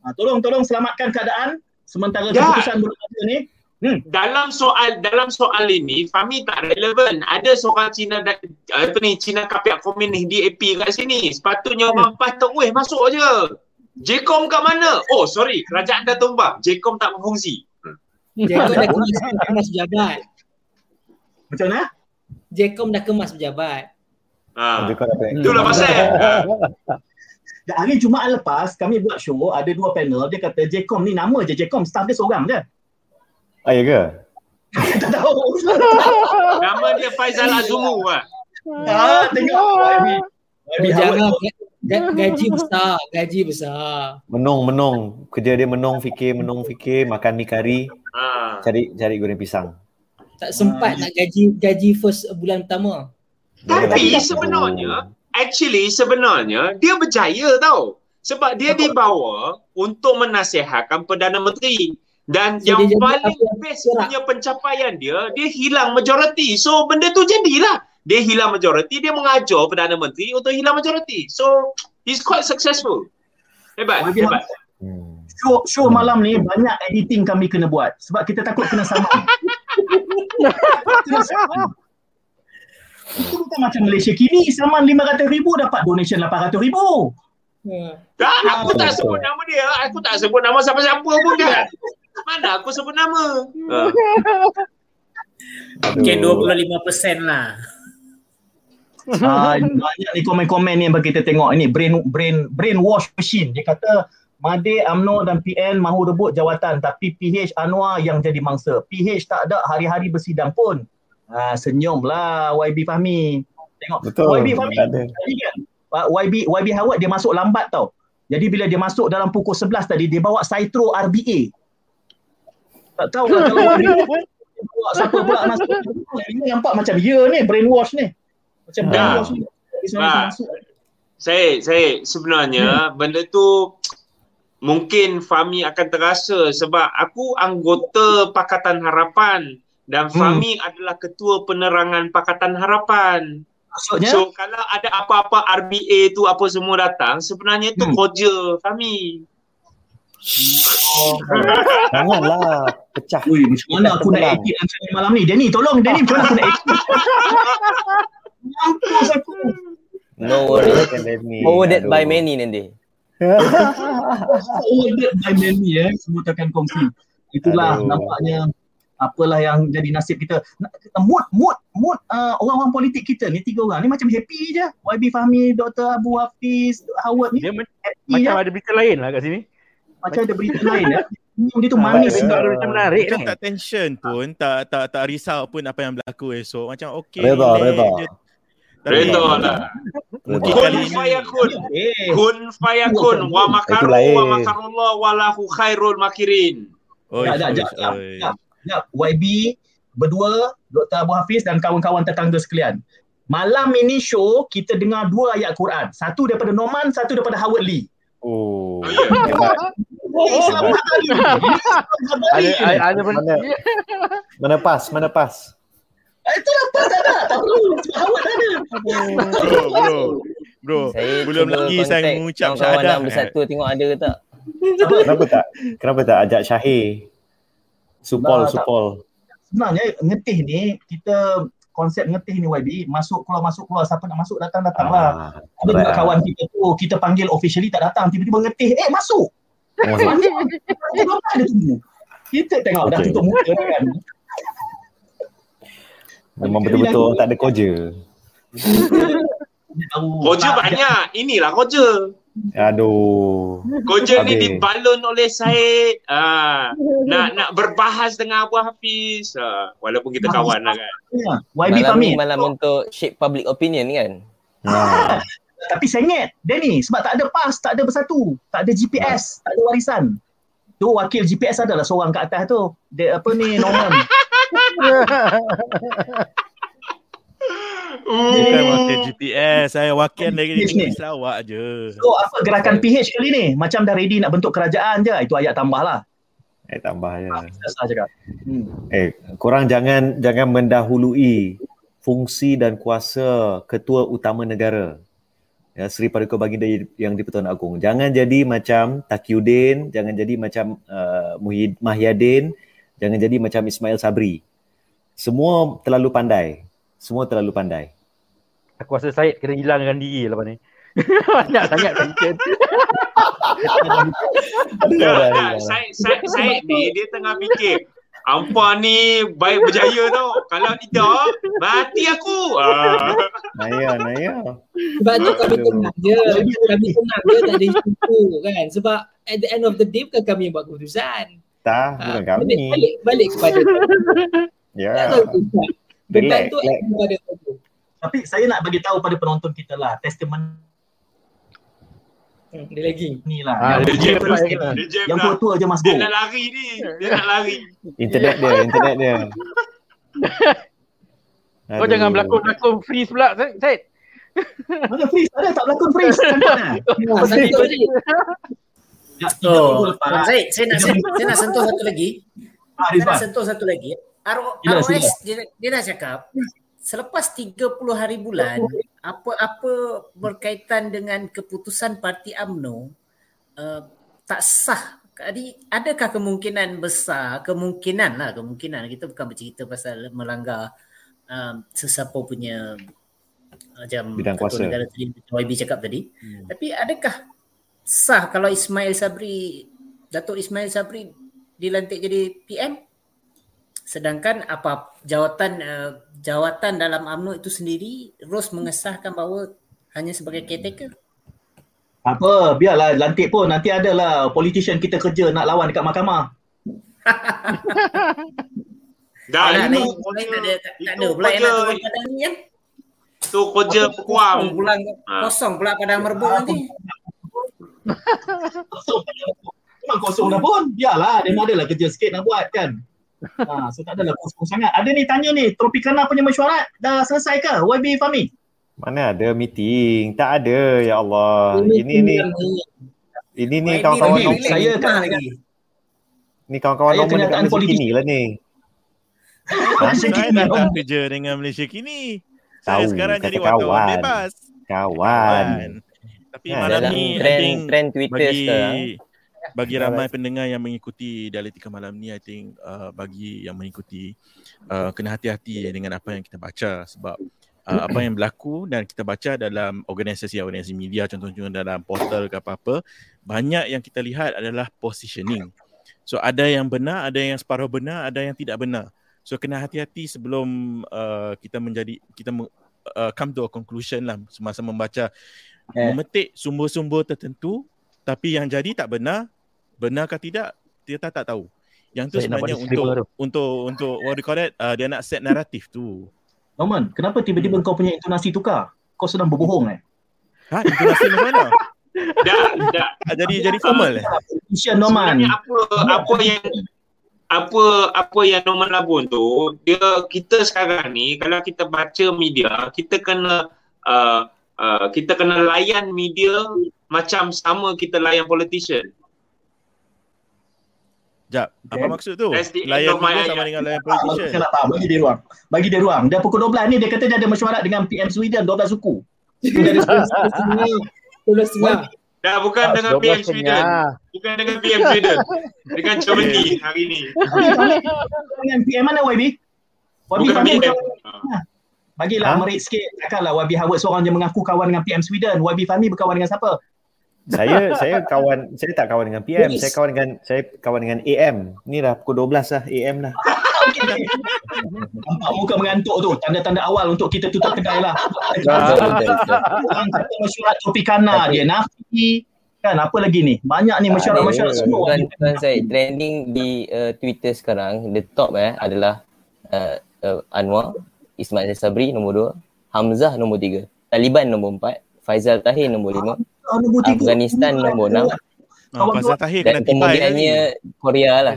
[SPEAKER 1] Ha, tolong tolong selamatkan keadaan sementara
[SPEAKER 7] Ya.
[SPEAKER 1] keputusan belum ada ni.
[SPEAKER 7] Dalam soal dalam soal ini Fahmi tak relevan. Ada seorang Cina da- apa ni Cina kapiak komunis DAP kat sini. Sepatutnya orang PAS weh masuk je. Jcom kat mana? Oh sorry, kerajaan dah tumbang. Jcom tak berfungsi.
[SPEAKER 6] Jacom dah kemas, kemas pejabat.
[SPEAKER 1] Macam mana?
[SPEAKER 6] Jacom dah kemas pejabat.
[SPEAKER 7] Ha. Itulah pasal. Ha.
[SPEAKER 1] Dan hari Jumaat lepas kami buat show ada dua panel dia kata Jcom ni nama je Jcom staff dia seorang je.
[SPEAKER 9] Ah ya ke
[SPEAKER 1] tak tahu.
[SPEAKER 7] Nama dia Faizal Azumu lah.
[SPEAKER 1] ah, tengok Howard.
[SPEAKER 6] jangan Ga- gaji besar, gaji besar.
[SPEAKER 9] menung menung kerja dia menung fikir menung fikir makan mi kari
[SPEAKER 7] Ha.
[SPEAKER 9] cari cari goreng pisang
[SPEAKER 6] Tak sempat nak gaji gaji first bulan pertama.
[SPEAKER 7] Tapi sebenarnya actually sebenarnya dia berjaya tau. Sebab dia dibawa untuk menasihatkan Perdana Menteri. Dan
[SPEAKER 6] So,
[SPEAKER 7] yang
[SPEAKER 6] jadi
[SPEAKER 7] paling
[SPEAKER 6] apa?
[SPEAKER 7] best punya pencapaian dia, dia hilang majoriti. So benda tu jadilah. Dia hilang majoriti, dia mengajar Perdana Menteri untuk hilang majoriti. So he's quite successful. Hebat,
[SPEAKER 1] YB
[SPEAKER 7] hebat.
[SPEAKER 9] hmm.
[SPEAKER 1] Show, show malam ni banyak editing kami kena buat sebab kita takut kena sama. kena sama. Itu bukan macam Malaysia kini saman RM500,000 dapat donation RM800,000.
[SPEAKER 6] Hmm.
[SPEAKER 7] Tak, aku tak sebut nama dia. Aku tak sebut nama siapa-siapa pun kan. Mana aku sebut nama? Ha.
[SPEAKER 2] Mungkin 25% lah.
[SPEAKER 1] Ah, banyak ni komen-komen ni yang bagi kita tengok ini brain brain brain wash machine. Dia kata Made, AMNO dan PN mahu rebut jawatan tapi PH Anwar yang jadi mangsa. PH tak ada hari-hari bersidang pun. Ah, senyumlah YB Fahmi. Tengok
[SPEAKER 9] betul
[SPEAKER 1] YB Fahmi.
[SPEAKER 9] tak ada
[SPEAKER 1] Tadi kan uh, YB YB Howard dia masuk lambat tau. Jadi bila dia masuk dalam pukul 11 tadi dia bawa Citro RBA. Tak tahu lah kalau bawa siapa pula masuk. Ini nampak macam ya ni brainwash ni. Macam
[SPEAKER 9] Ah.
[SPEAKER 1] brainwash ni. Masuk.
[SPEAKER 7] Saya saya sebenarnya benda tu mungkin Fahmi akan terasa sebab aku anggota Pakatan Harapan dan Fahmi adalah ketua penerangan Pakatan Harapan.
[SPEAKER 1] Maksudnya
[SPEAKER 7] So kalau ada apa-apa RBA tu apa semua datang sebenarnya tu
[SPEAKER 1] Hmm.
[SPEAKER 7] koja Fahmi.
[SPEAKER 9] Janganlah pecah.
[SPEAKER 1] Ui, macam mana aku nak edit rancangan malam ni? Danny, tolong Danny, macam mana aku nak edit? Mampus aku.
[SPEAKER 8] No worries.
[SPEAKER 9] Danny.
[SPEAKER 8] Forwarded by many nanti.
[SPEAKER 1] Ordered by many eh, semua takkan kongsi. Itulah
[SPEAKER 9] Aduh.
[SPEAKER 1] nampaknya apalah yang jadi nasib kita. Mood, mood, mood uh, orang-orang politik kita ni tiga orang ni macam happy je. YB Fahmi, Dr. Abu Hafiz, Howard ni
[SPEAKER 3] Dia men-
[SPEAKER 1] happy
[SPEAKER 3] macam
[SPEAKER 1] je.
[SPEAKER 3] ada berita lain lah kat sini.
[SPEAKER 1] Macam ada berita lain ya. Dia tu
[SPEAKER 9] Ah,
[SPEAKER 1] manis.
[SPEAKER 9] betul.
[SPEAKER 3] Ada berita menarik
[SPEAKER 4] Macam
[SPEAKER 3] ni.
[SPEAKER 4] tak tension pun, tak tak tak risau pun apa yang berlaku esok. Macam okey.
[SPEAKER 9] Reda, reda.
[SPEAKER 7] Reda lah.
[SPEAKER 4] Mungkin
[SPEAKER 7] Kun
[SPEAKER 4] kali ini
[SPEAKER 7] fayakun.
[SPEAKER 1] Eh,
[SPEAKER 7] Kun fayakun. Wa makaru wa makarullah walahu khairul makirin.
[SPEAKER 4] Oi,
[SPEAKER 1] Jap, jap,
[SPEAKER 4] oi,
[SPEAKER 1] jap, jap,
[SPEAKER 4] oi.
[SPEAKER 1] jap. Sekejap, YB berdua, Dr. Abu Hafiz dan kawan-kawan tetangga sekalian. Malam ini show kita dengar dua ayat Quran. Satu daripada Norman, satu daripada Howard Lee.
[SPEAKER 9] Oh. Hebat.
[SPEAKER 1] Selamat hari. Ini selamat hari.
[SPEAKER 3] Ada ada,
[SPEAKER 9] Mana? Mana pas? Mana pas?
[SPEAKER 1] Eh, Itu lepas tak ada. Tak perlu. Tak ada.
[SPEAKER 4] Bro, bro. Bro,
[SPEAKER 8] Saya
[SPEAKER 4] belum lagi saya mengucap syahadah.
[SPEAKER 8] nak bersatu tengok ada ke tak.
[SPEAKER 9] Kenapa tak? Kenapa tak ajak Syahir? Supol,
[SPEAKER 1] Nah,
[SPEAKER 9] supol.
[SPEAKER 1] Sebenarnya ngetih ni, kita konsep ngetih ni YB, masuk keluar masuk keluar siapa nak masuk datang datang lah.
[SPEAKER 9] Ah,
[SPEAKER 1] Ada juga kawan kita tu, kita panggil officially tak datang, tiba-tiba ngetih, eh masuk.
[SPEAKER 9] Oh. Masuk
[SPEAKER 1] ada tunggu. Kita tengok dah
[SPEAKER 9] Okay.
[SPEAKER 1] tutup muka dah kan.
[SPEAKER 9] Memang betul-betul tak ada koja.
[SPEAKER 7] Koja banyak. Inilah koja.
[SPEAKER 9] Aduh.
[SPEAKER 7] Koja ni dibalun oleh Syed. Ah, nak nak berbahas dengan Abu Hafiz. Ah, walaupun kita kawan lah kan.
[SPEAKER 1] YB
[SPEAKER 8] Malam
[SPEAKER 1] Fahmi.
[SPEAKER 8] ni malam untuk shape public opinion kan.
[SPEAKER 9] Ha.
[SPEAKER 1] Tapi sengit Danny sebab tak ada PAS, tak ada bersatu, tak ada GPS, tak ada warisan. Tu wakil GPS adalah seorang kat atas tu. Dia apa ni Norman.
[SPEAKER 4] Bukan wakil GPS, saya wakil dari
[SPEAKER 1] ni.
[SPEAKER 4] negeri Sarawak je.
[SPEAKER 1] So apa gerakan PH kali ni? Macam dah ready nak bentuk kerajaan je. Itu ayat tambah lah.
[SPEAKER 9] Eh tambah je.
[SPEAKER 1] Salah cakap. Hmm.
[SPEAKER 9] Eh, korang jangan jangan mendahului fungsi dan kuasa ketua utama negara. Ya, Seri Paduka Baginda yang di-Pertuan Agong. Jangan jadi macam Takiuddin, jangan jadi macam uh, Muhid Mahyadin, jangan jadi macam Ismail Sabri. Semua terlalu pandai. Semua terlalu pandai.
[SPEAKER 3] Aku rasa Syed kena hilangkan diri lepas ni. Banyak sangat content.
[SPEAKER 7] Saya, saya, saya ni dia tengah fikir Hampa ni baik berjaya tau. Kalau tidak, mati aku. Ah.
[SPEAKER 9] Naya, Naya.
[SPEAKER 6] Sebab tu kami tenang je. Kami tenang je tak ada isu kan. Sebab at the end of the day bukan kami yang buat keputusan.
[SPEAKER 9] Tak,
[SPEAKER 6] Ha,
[SPEAKER 9] bukan
[SPEAKER 6] balik,
[SPEAKER 9] kami.
[SPEAKER 6] balik, balik kepada
[SPEAKER 9] Ya.
[SPEAKER 6] tak tahu keputusan. Beban tu kepada tu.
[SPEAKER 1] Tapi saya nak bagi tahu pada penonton kita lah testament
[SPEAKER 6] Hmm, dia lagi.
[SPEAKER 1] ni lah.
[SPEAKER 3] Ah,
[SPEAKER 1] yang
[SPEAKER 3] dia jam
[SPEAKER 1] terus
[SPEAKER 3] lah, dia
[SPEAKER 7] Dia
[SPEAKER 1] Yang
[SPEAKER 7] lah.
[SPEAKER 1] tua-tua je mas
[SPEAKER 7] Dia
[SPEAKER 1] go.
[SPEAKER 7] nak lari ni. Dia nak lari.
[SPEAKER 9] Internet dia, internet dia.
[SPEAKER 3] Kau jangan berlakon-lakon freeze pula Syed.
[SPEAKER 1] Mana freeze? Ada tak berlakon freeze?
[SPEAKER 2] Oh, saya, saya nak saya nak sentuh satu lagi.
[SPEAKER 1] Ah,
[SPEAKER 2] Saya nak sentuh satu lagi. ROS dia, dia nak cakap selepas 30 hari bulan apa-apa berkaitan dengan keputusan parti AMNO uh, tak sah. Jadi adakah kemungkinan besar, kemungkinan lah, kemungkinan kita bukan bercerita pasal melanggar um, sesiapa punya uh, macam
[SPEAKER 9] Bidang
[SPEAKER 2] Ketua
[SPEAKER 9] kuasa.
[SPEAKER 2] negara tadi YB cakap tadi.
[SPEAKER 9] Hmm.
[SPEAKER 2] Tapi adakah sah kalau Ismail Sabri Datuk Ismail Sabri dilantik jadi PM sedangkan apa jawatan uh, jawatan dalam UMNO itu sendiri Ros mengesahkan bahawa hanya sebagai caretaker
[SPEAKER 1] Apa, biarlah lantik pun. Nanti adalah politician kita kerja nak lawan dekat mahkamah.
[SPEAKER 7] Dah,
[SPEAKER 2] Alah,
[SPEAKER 7] itu
[SPEAKER 2] lain, lain tak ada tak, tak ada pula yang nak turun padang ni kan
[SPEAKER 7] tu kerja
[SPEAKER 2] kosong
[SPEAKER 7] kuam.
[SPEAKER 2] pula
[SPEAKER 7] Ha.
[SPEAKER 2] kosong pula padang merbuk nanti
[SPEAKER 1] Kosong. Memang kosong dah pun. Biarlah, dia ada lah kerja sikit nak buat kan. Ha, so tak adalah kosong sangat. Ada ni tanya ni, Tropicana punya mesyuarat dah selesai ke? YB Fahmi?
[SPEAKER 9] Mana ada meeting? Tak ada, ya Allah. Ini ni ini ni kawan-kawan Norman.
[SPEAKER 1] saya
[SPEAKER 2] kan lagi
[SPEAKER 9] Ni kawan-kawan
[SPEAKER 1] Saya
[SPEAKER 9] Norman dekat Malaysia
[SPEAKER 1] politik.
[SPEAKER 9] kini lah ni.
[SPEAKER 1] Malaysia
[SPEAKER 4] Saya
[SPEAKER 1] kini.
[SPEAKER 4] dah
[SPEAKER 1] Oh,
[SPEAKER 4] tak kerja dengan Malaysia kini. Saya
[SPEAKER 9] Tahu,
[SPEAKER 4] sekarang jadi wartawan bebas.
[SPEAKER 9] Kawan.
[SPEAKER 4] Tapi
[SPEAKER 9] Ya,
[SPEAKER 4] malam ni
[SPEAKER 8] trend trend Twitter
[SPEAKER 4] bagi
[SPEAKER 8] sekarang
[SPEAKER 4] bagi ramai pendengar yang mengikuti dialektika malam ni I think uh, bagi yang mengikuti uh, kena hati-hati dengan apa yang kita baca sebab uh, apa yang berlaku dan kita baca dalam organisasi-organisasi media contohnya dalam portal ke apa-apa banyak yang kita lihat adalah positioning. So ada yang benar, ada yang separuh benar, ada yang tidak benar. So kena hati-hati sebelum uh, kita menjadi kita uh, come to a conclusion lah semasa membaca eh. memetik sumber-sumber tertentu tapi yang jadi tak benar benarkah tidak? Kita tak tahu. Yang tu Saya sebenarnya untuk untuk untuk what do you call that? Uh, dia nak set naratif tu.
[SPEAKER 1] Norman kenapa tiba-tiba hmm. kau punya intonasi tukar? Kau sedang berbohong eh?
[SPEAKER 4] Ha? Intonasi macam mana?
[SPEAKER 7] Dah dah.
[SPEAKER 4] Jadi jadi formal eh?
[SPEAKER 7] Norman. Apa apa yang apa apa yang Norman Labun tu dia kita sekarang ni kalau kita baca media kita kena uh, uh, kita kena layan media macam sama kita layan politician.
[SPEAKER 4] Jap, okay. apa maksud tu? Layan media sama dengan layan politician.
[SPEAKER 1] Tak, tak, bagi dia ruang. Bagi dia ruang. Dia pukul 12 ni dia kata dia ada mesyuarat dengan PM Sweden 12 suku. Dia ada 12
[SPEAKER 7] setengah. Dah bukan ah, dengan PM Sweden. Bukan dengan PM Sweden. dengan Germany hari ni.
[SPEAKER 1] dengan PM mana YB? YB bukan PM. Bagilah ha? merit sikit. Takkanlah YB Howard seorang je mengaku kawan dengan PM Sweden. YB Fahmi berkawan dengan siapa?
[SPEAKER 9] saya saya kawan saya tak kawan dengan PM yes. saya kawan dengan saya kawan dengan AM ni dah pukul 12 lah AM lah.
[SPEAKER 1] Nampak muka mengantuk tu. Tanda-tanda awal untuk kita tutup kedai lah. Orang kata mesyuarat Tropicana dia Nafi kan apa lagi ni? Banyak ni mesyuarat-mesyuarat semua.
[SPEAKER 8] bukan, bukan saya. Trending di uh, Twitter sekarang the top eh adalah uh, uh, Anwar Ismail Sabri nombor 2 Hamzah nombor 3 Taliban nombor 4 Faizal Tahir nombor 5 nombor tiga. Afghanistan nombor enam.
[SPEAKER 4] Oh, Pasal Tahir kena
[SPEAKER 8] kemudiannya Korea lah.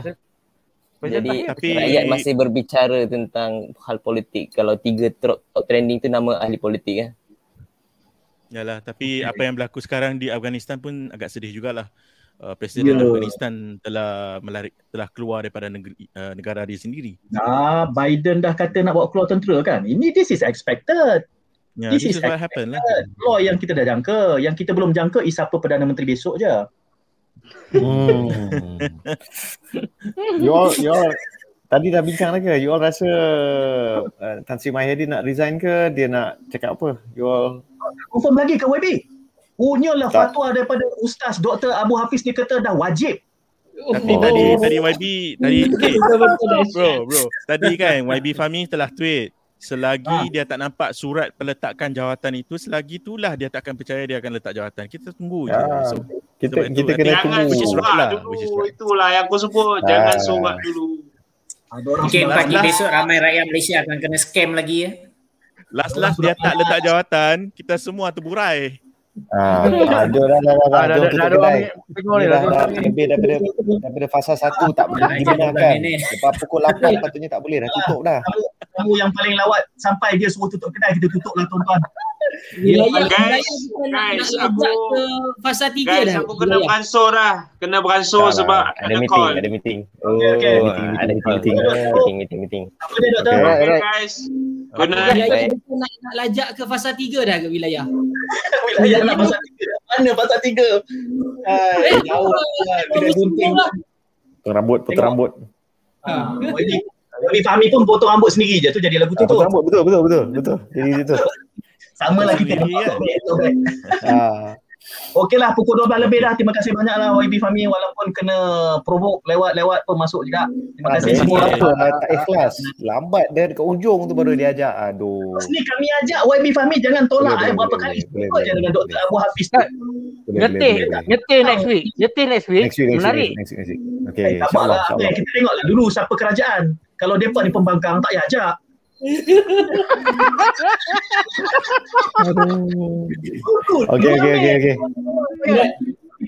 [SPEAKER 8] Jadi tapi... rakyat masih berbicara tentang hal politik. Kalau tiga top, top trending tu nama ahli politik kan.
[SPEAKER 4] Yalah, tapi apa yang berlaku sekarang di Afghanistan pun agak sedih jugalah. Uh, Presiden yeah. Afghanistan telah melarik telah keluar daripada negeri, uh, negara dia sendiri.
[SPEAKER 1] Nah, Biden dah kata nak bawa keluar tentera kan? Ini this is expected.
[SPEAKER 4] Yeah, this, this is, is what happened lah.
[SPEAKER 1] Law yang kita dah jangka. Yang kita belum jangka is apa Perdana Menteri besok je.
[SPEAKER 9] Hmm. you all, you all, tadi dah bincang lagi You all rasa uh, Tan Sri Mahyadi nak resign ke? Dia nak cakap apa? You all...
[SPEAKER 1] Confirm lagi ke YB? Punyalah fatwa daripada Ustaz Dr. Abu Hafiz dia kata dah wajib.
[SPEAKER 4] Tapi oh. tadi tadi YB tadi okay. bro bro tadi kan YB Fahmi telah tweet selagi ha. dia tak nampak surat peletakan jawatan itu selagi itulah dia tak akan percaya dia akan letak jawatan kita tunggu
[SPEAKER 9] ya. je so, kita kita kena
[SPEAKER 7] jangan tunggu surat lah dulu, itulah yang aku sebut ha. jangan surat dulu
[SPEAKER 2] Okay, pagi besok ramai rakyat Malaysia akan kena scam lagi ya.
[SPEAKER 4] Last last dia tak letak jawatan, kita semua terburai.
[SPEAKER 9] Ah, ada dah dah dah dah dah dah tengok ni dah lebih daripada daripada fasa satu tak boleh dibenarkan. Lepas pukul 8 patutnya tak boleh dah tutup dah.
[SPEAKER 1] Kamu yang paling lawat sampai dia suruh tutup kedai kita tutup lah tuan-tuan.
[SPEAKER 7] Wilayah guys, guys, aku ke fasa 3 guys, dah. Aku kena beransur dah. Kena beransur sebab
[SPEAKER 9] ada meeting, ada meeting. Oh, ada meeting, meeting, meeting, meeting. Apa dia doktor?
[SPEAKER 7] Okay, guys. Kena
[SPEAKER 2] nak, nak lajak ke fasa 3 dah ke wilayah?
[SPEAKER 1] wilayah nak fasa 3. Mana fasa 3? Hai, eh, jauh lah. Kena gunting.
[SPEAKER 9] Potong rambut, potong rambut.
[SPEAKER 1] Ha, Tapi Fahmi pun potong rambut sendiri je tu jadi lagu tu.
[SPEAKER 9] Potong rambut, betul, betul, betul. Betul, jadi itu.
[SPEAKER 1] Sama lah kita. Ha. Okeylah pukul 12 lebih dah. Terima kasih banyak lah YB Fahmi walaupun kena provoke lewat-lewat pun masuk juga. Terima kasih okay. semua.
[SPEAKER 9] Apa, tak ikhlas. Lambat dia dekat ujung tu baru dia ajak. Aduh.
[SPEAKER 1] Ni kami ajak YB Fahmi jangan tolak boleh, eh. Berapa boleh, kali boleh, boleh, je dengan Dr. Abu Hafiz tu.
[SPEAKER 3] Ngetih. Ngetih next week. Ngetih next week. Next week. Menarik. Next week. Next week.
[SPEAKER 9] Okay. Eh, tak apa lah.
[SPEAKER 1] Kita tengoklah dulu siapa kerajaan. Kalau mereka ni pembangkang tak payah ajak.
[SPEAKER 9] Okey okey okey okey.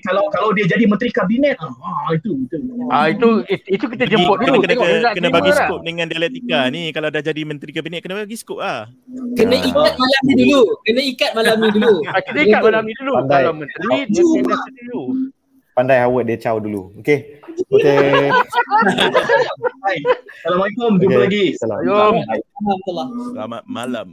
[SPEAKER 1] Kalau kalau dia jadi menteri kabinet ah itu itu.
[SPEAKER 3] Ah itu itu kita jemput dulu
[SPEAKER 4] kena kena, kena bagi skop dengan dialektika ni kalau dah jadi menteri kabinet kena bagi skop ah.
[SPEAKER 2] Kena ikat malam ni dulu. Kena ikat malam ni dulu.
[SPEAKER 3] Kena ikat malam ni dulu. Kalau menteri dia kena dulu
[SPEAKER 9] pandai Howard dia caw dulu. Okey.
[SPEAKER 1] Assalamualaikum. Jumpa okay. lagi.
[SPEAKER 3] Assalamualaikum.
[SPEAKER 4] Selamat malam.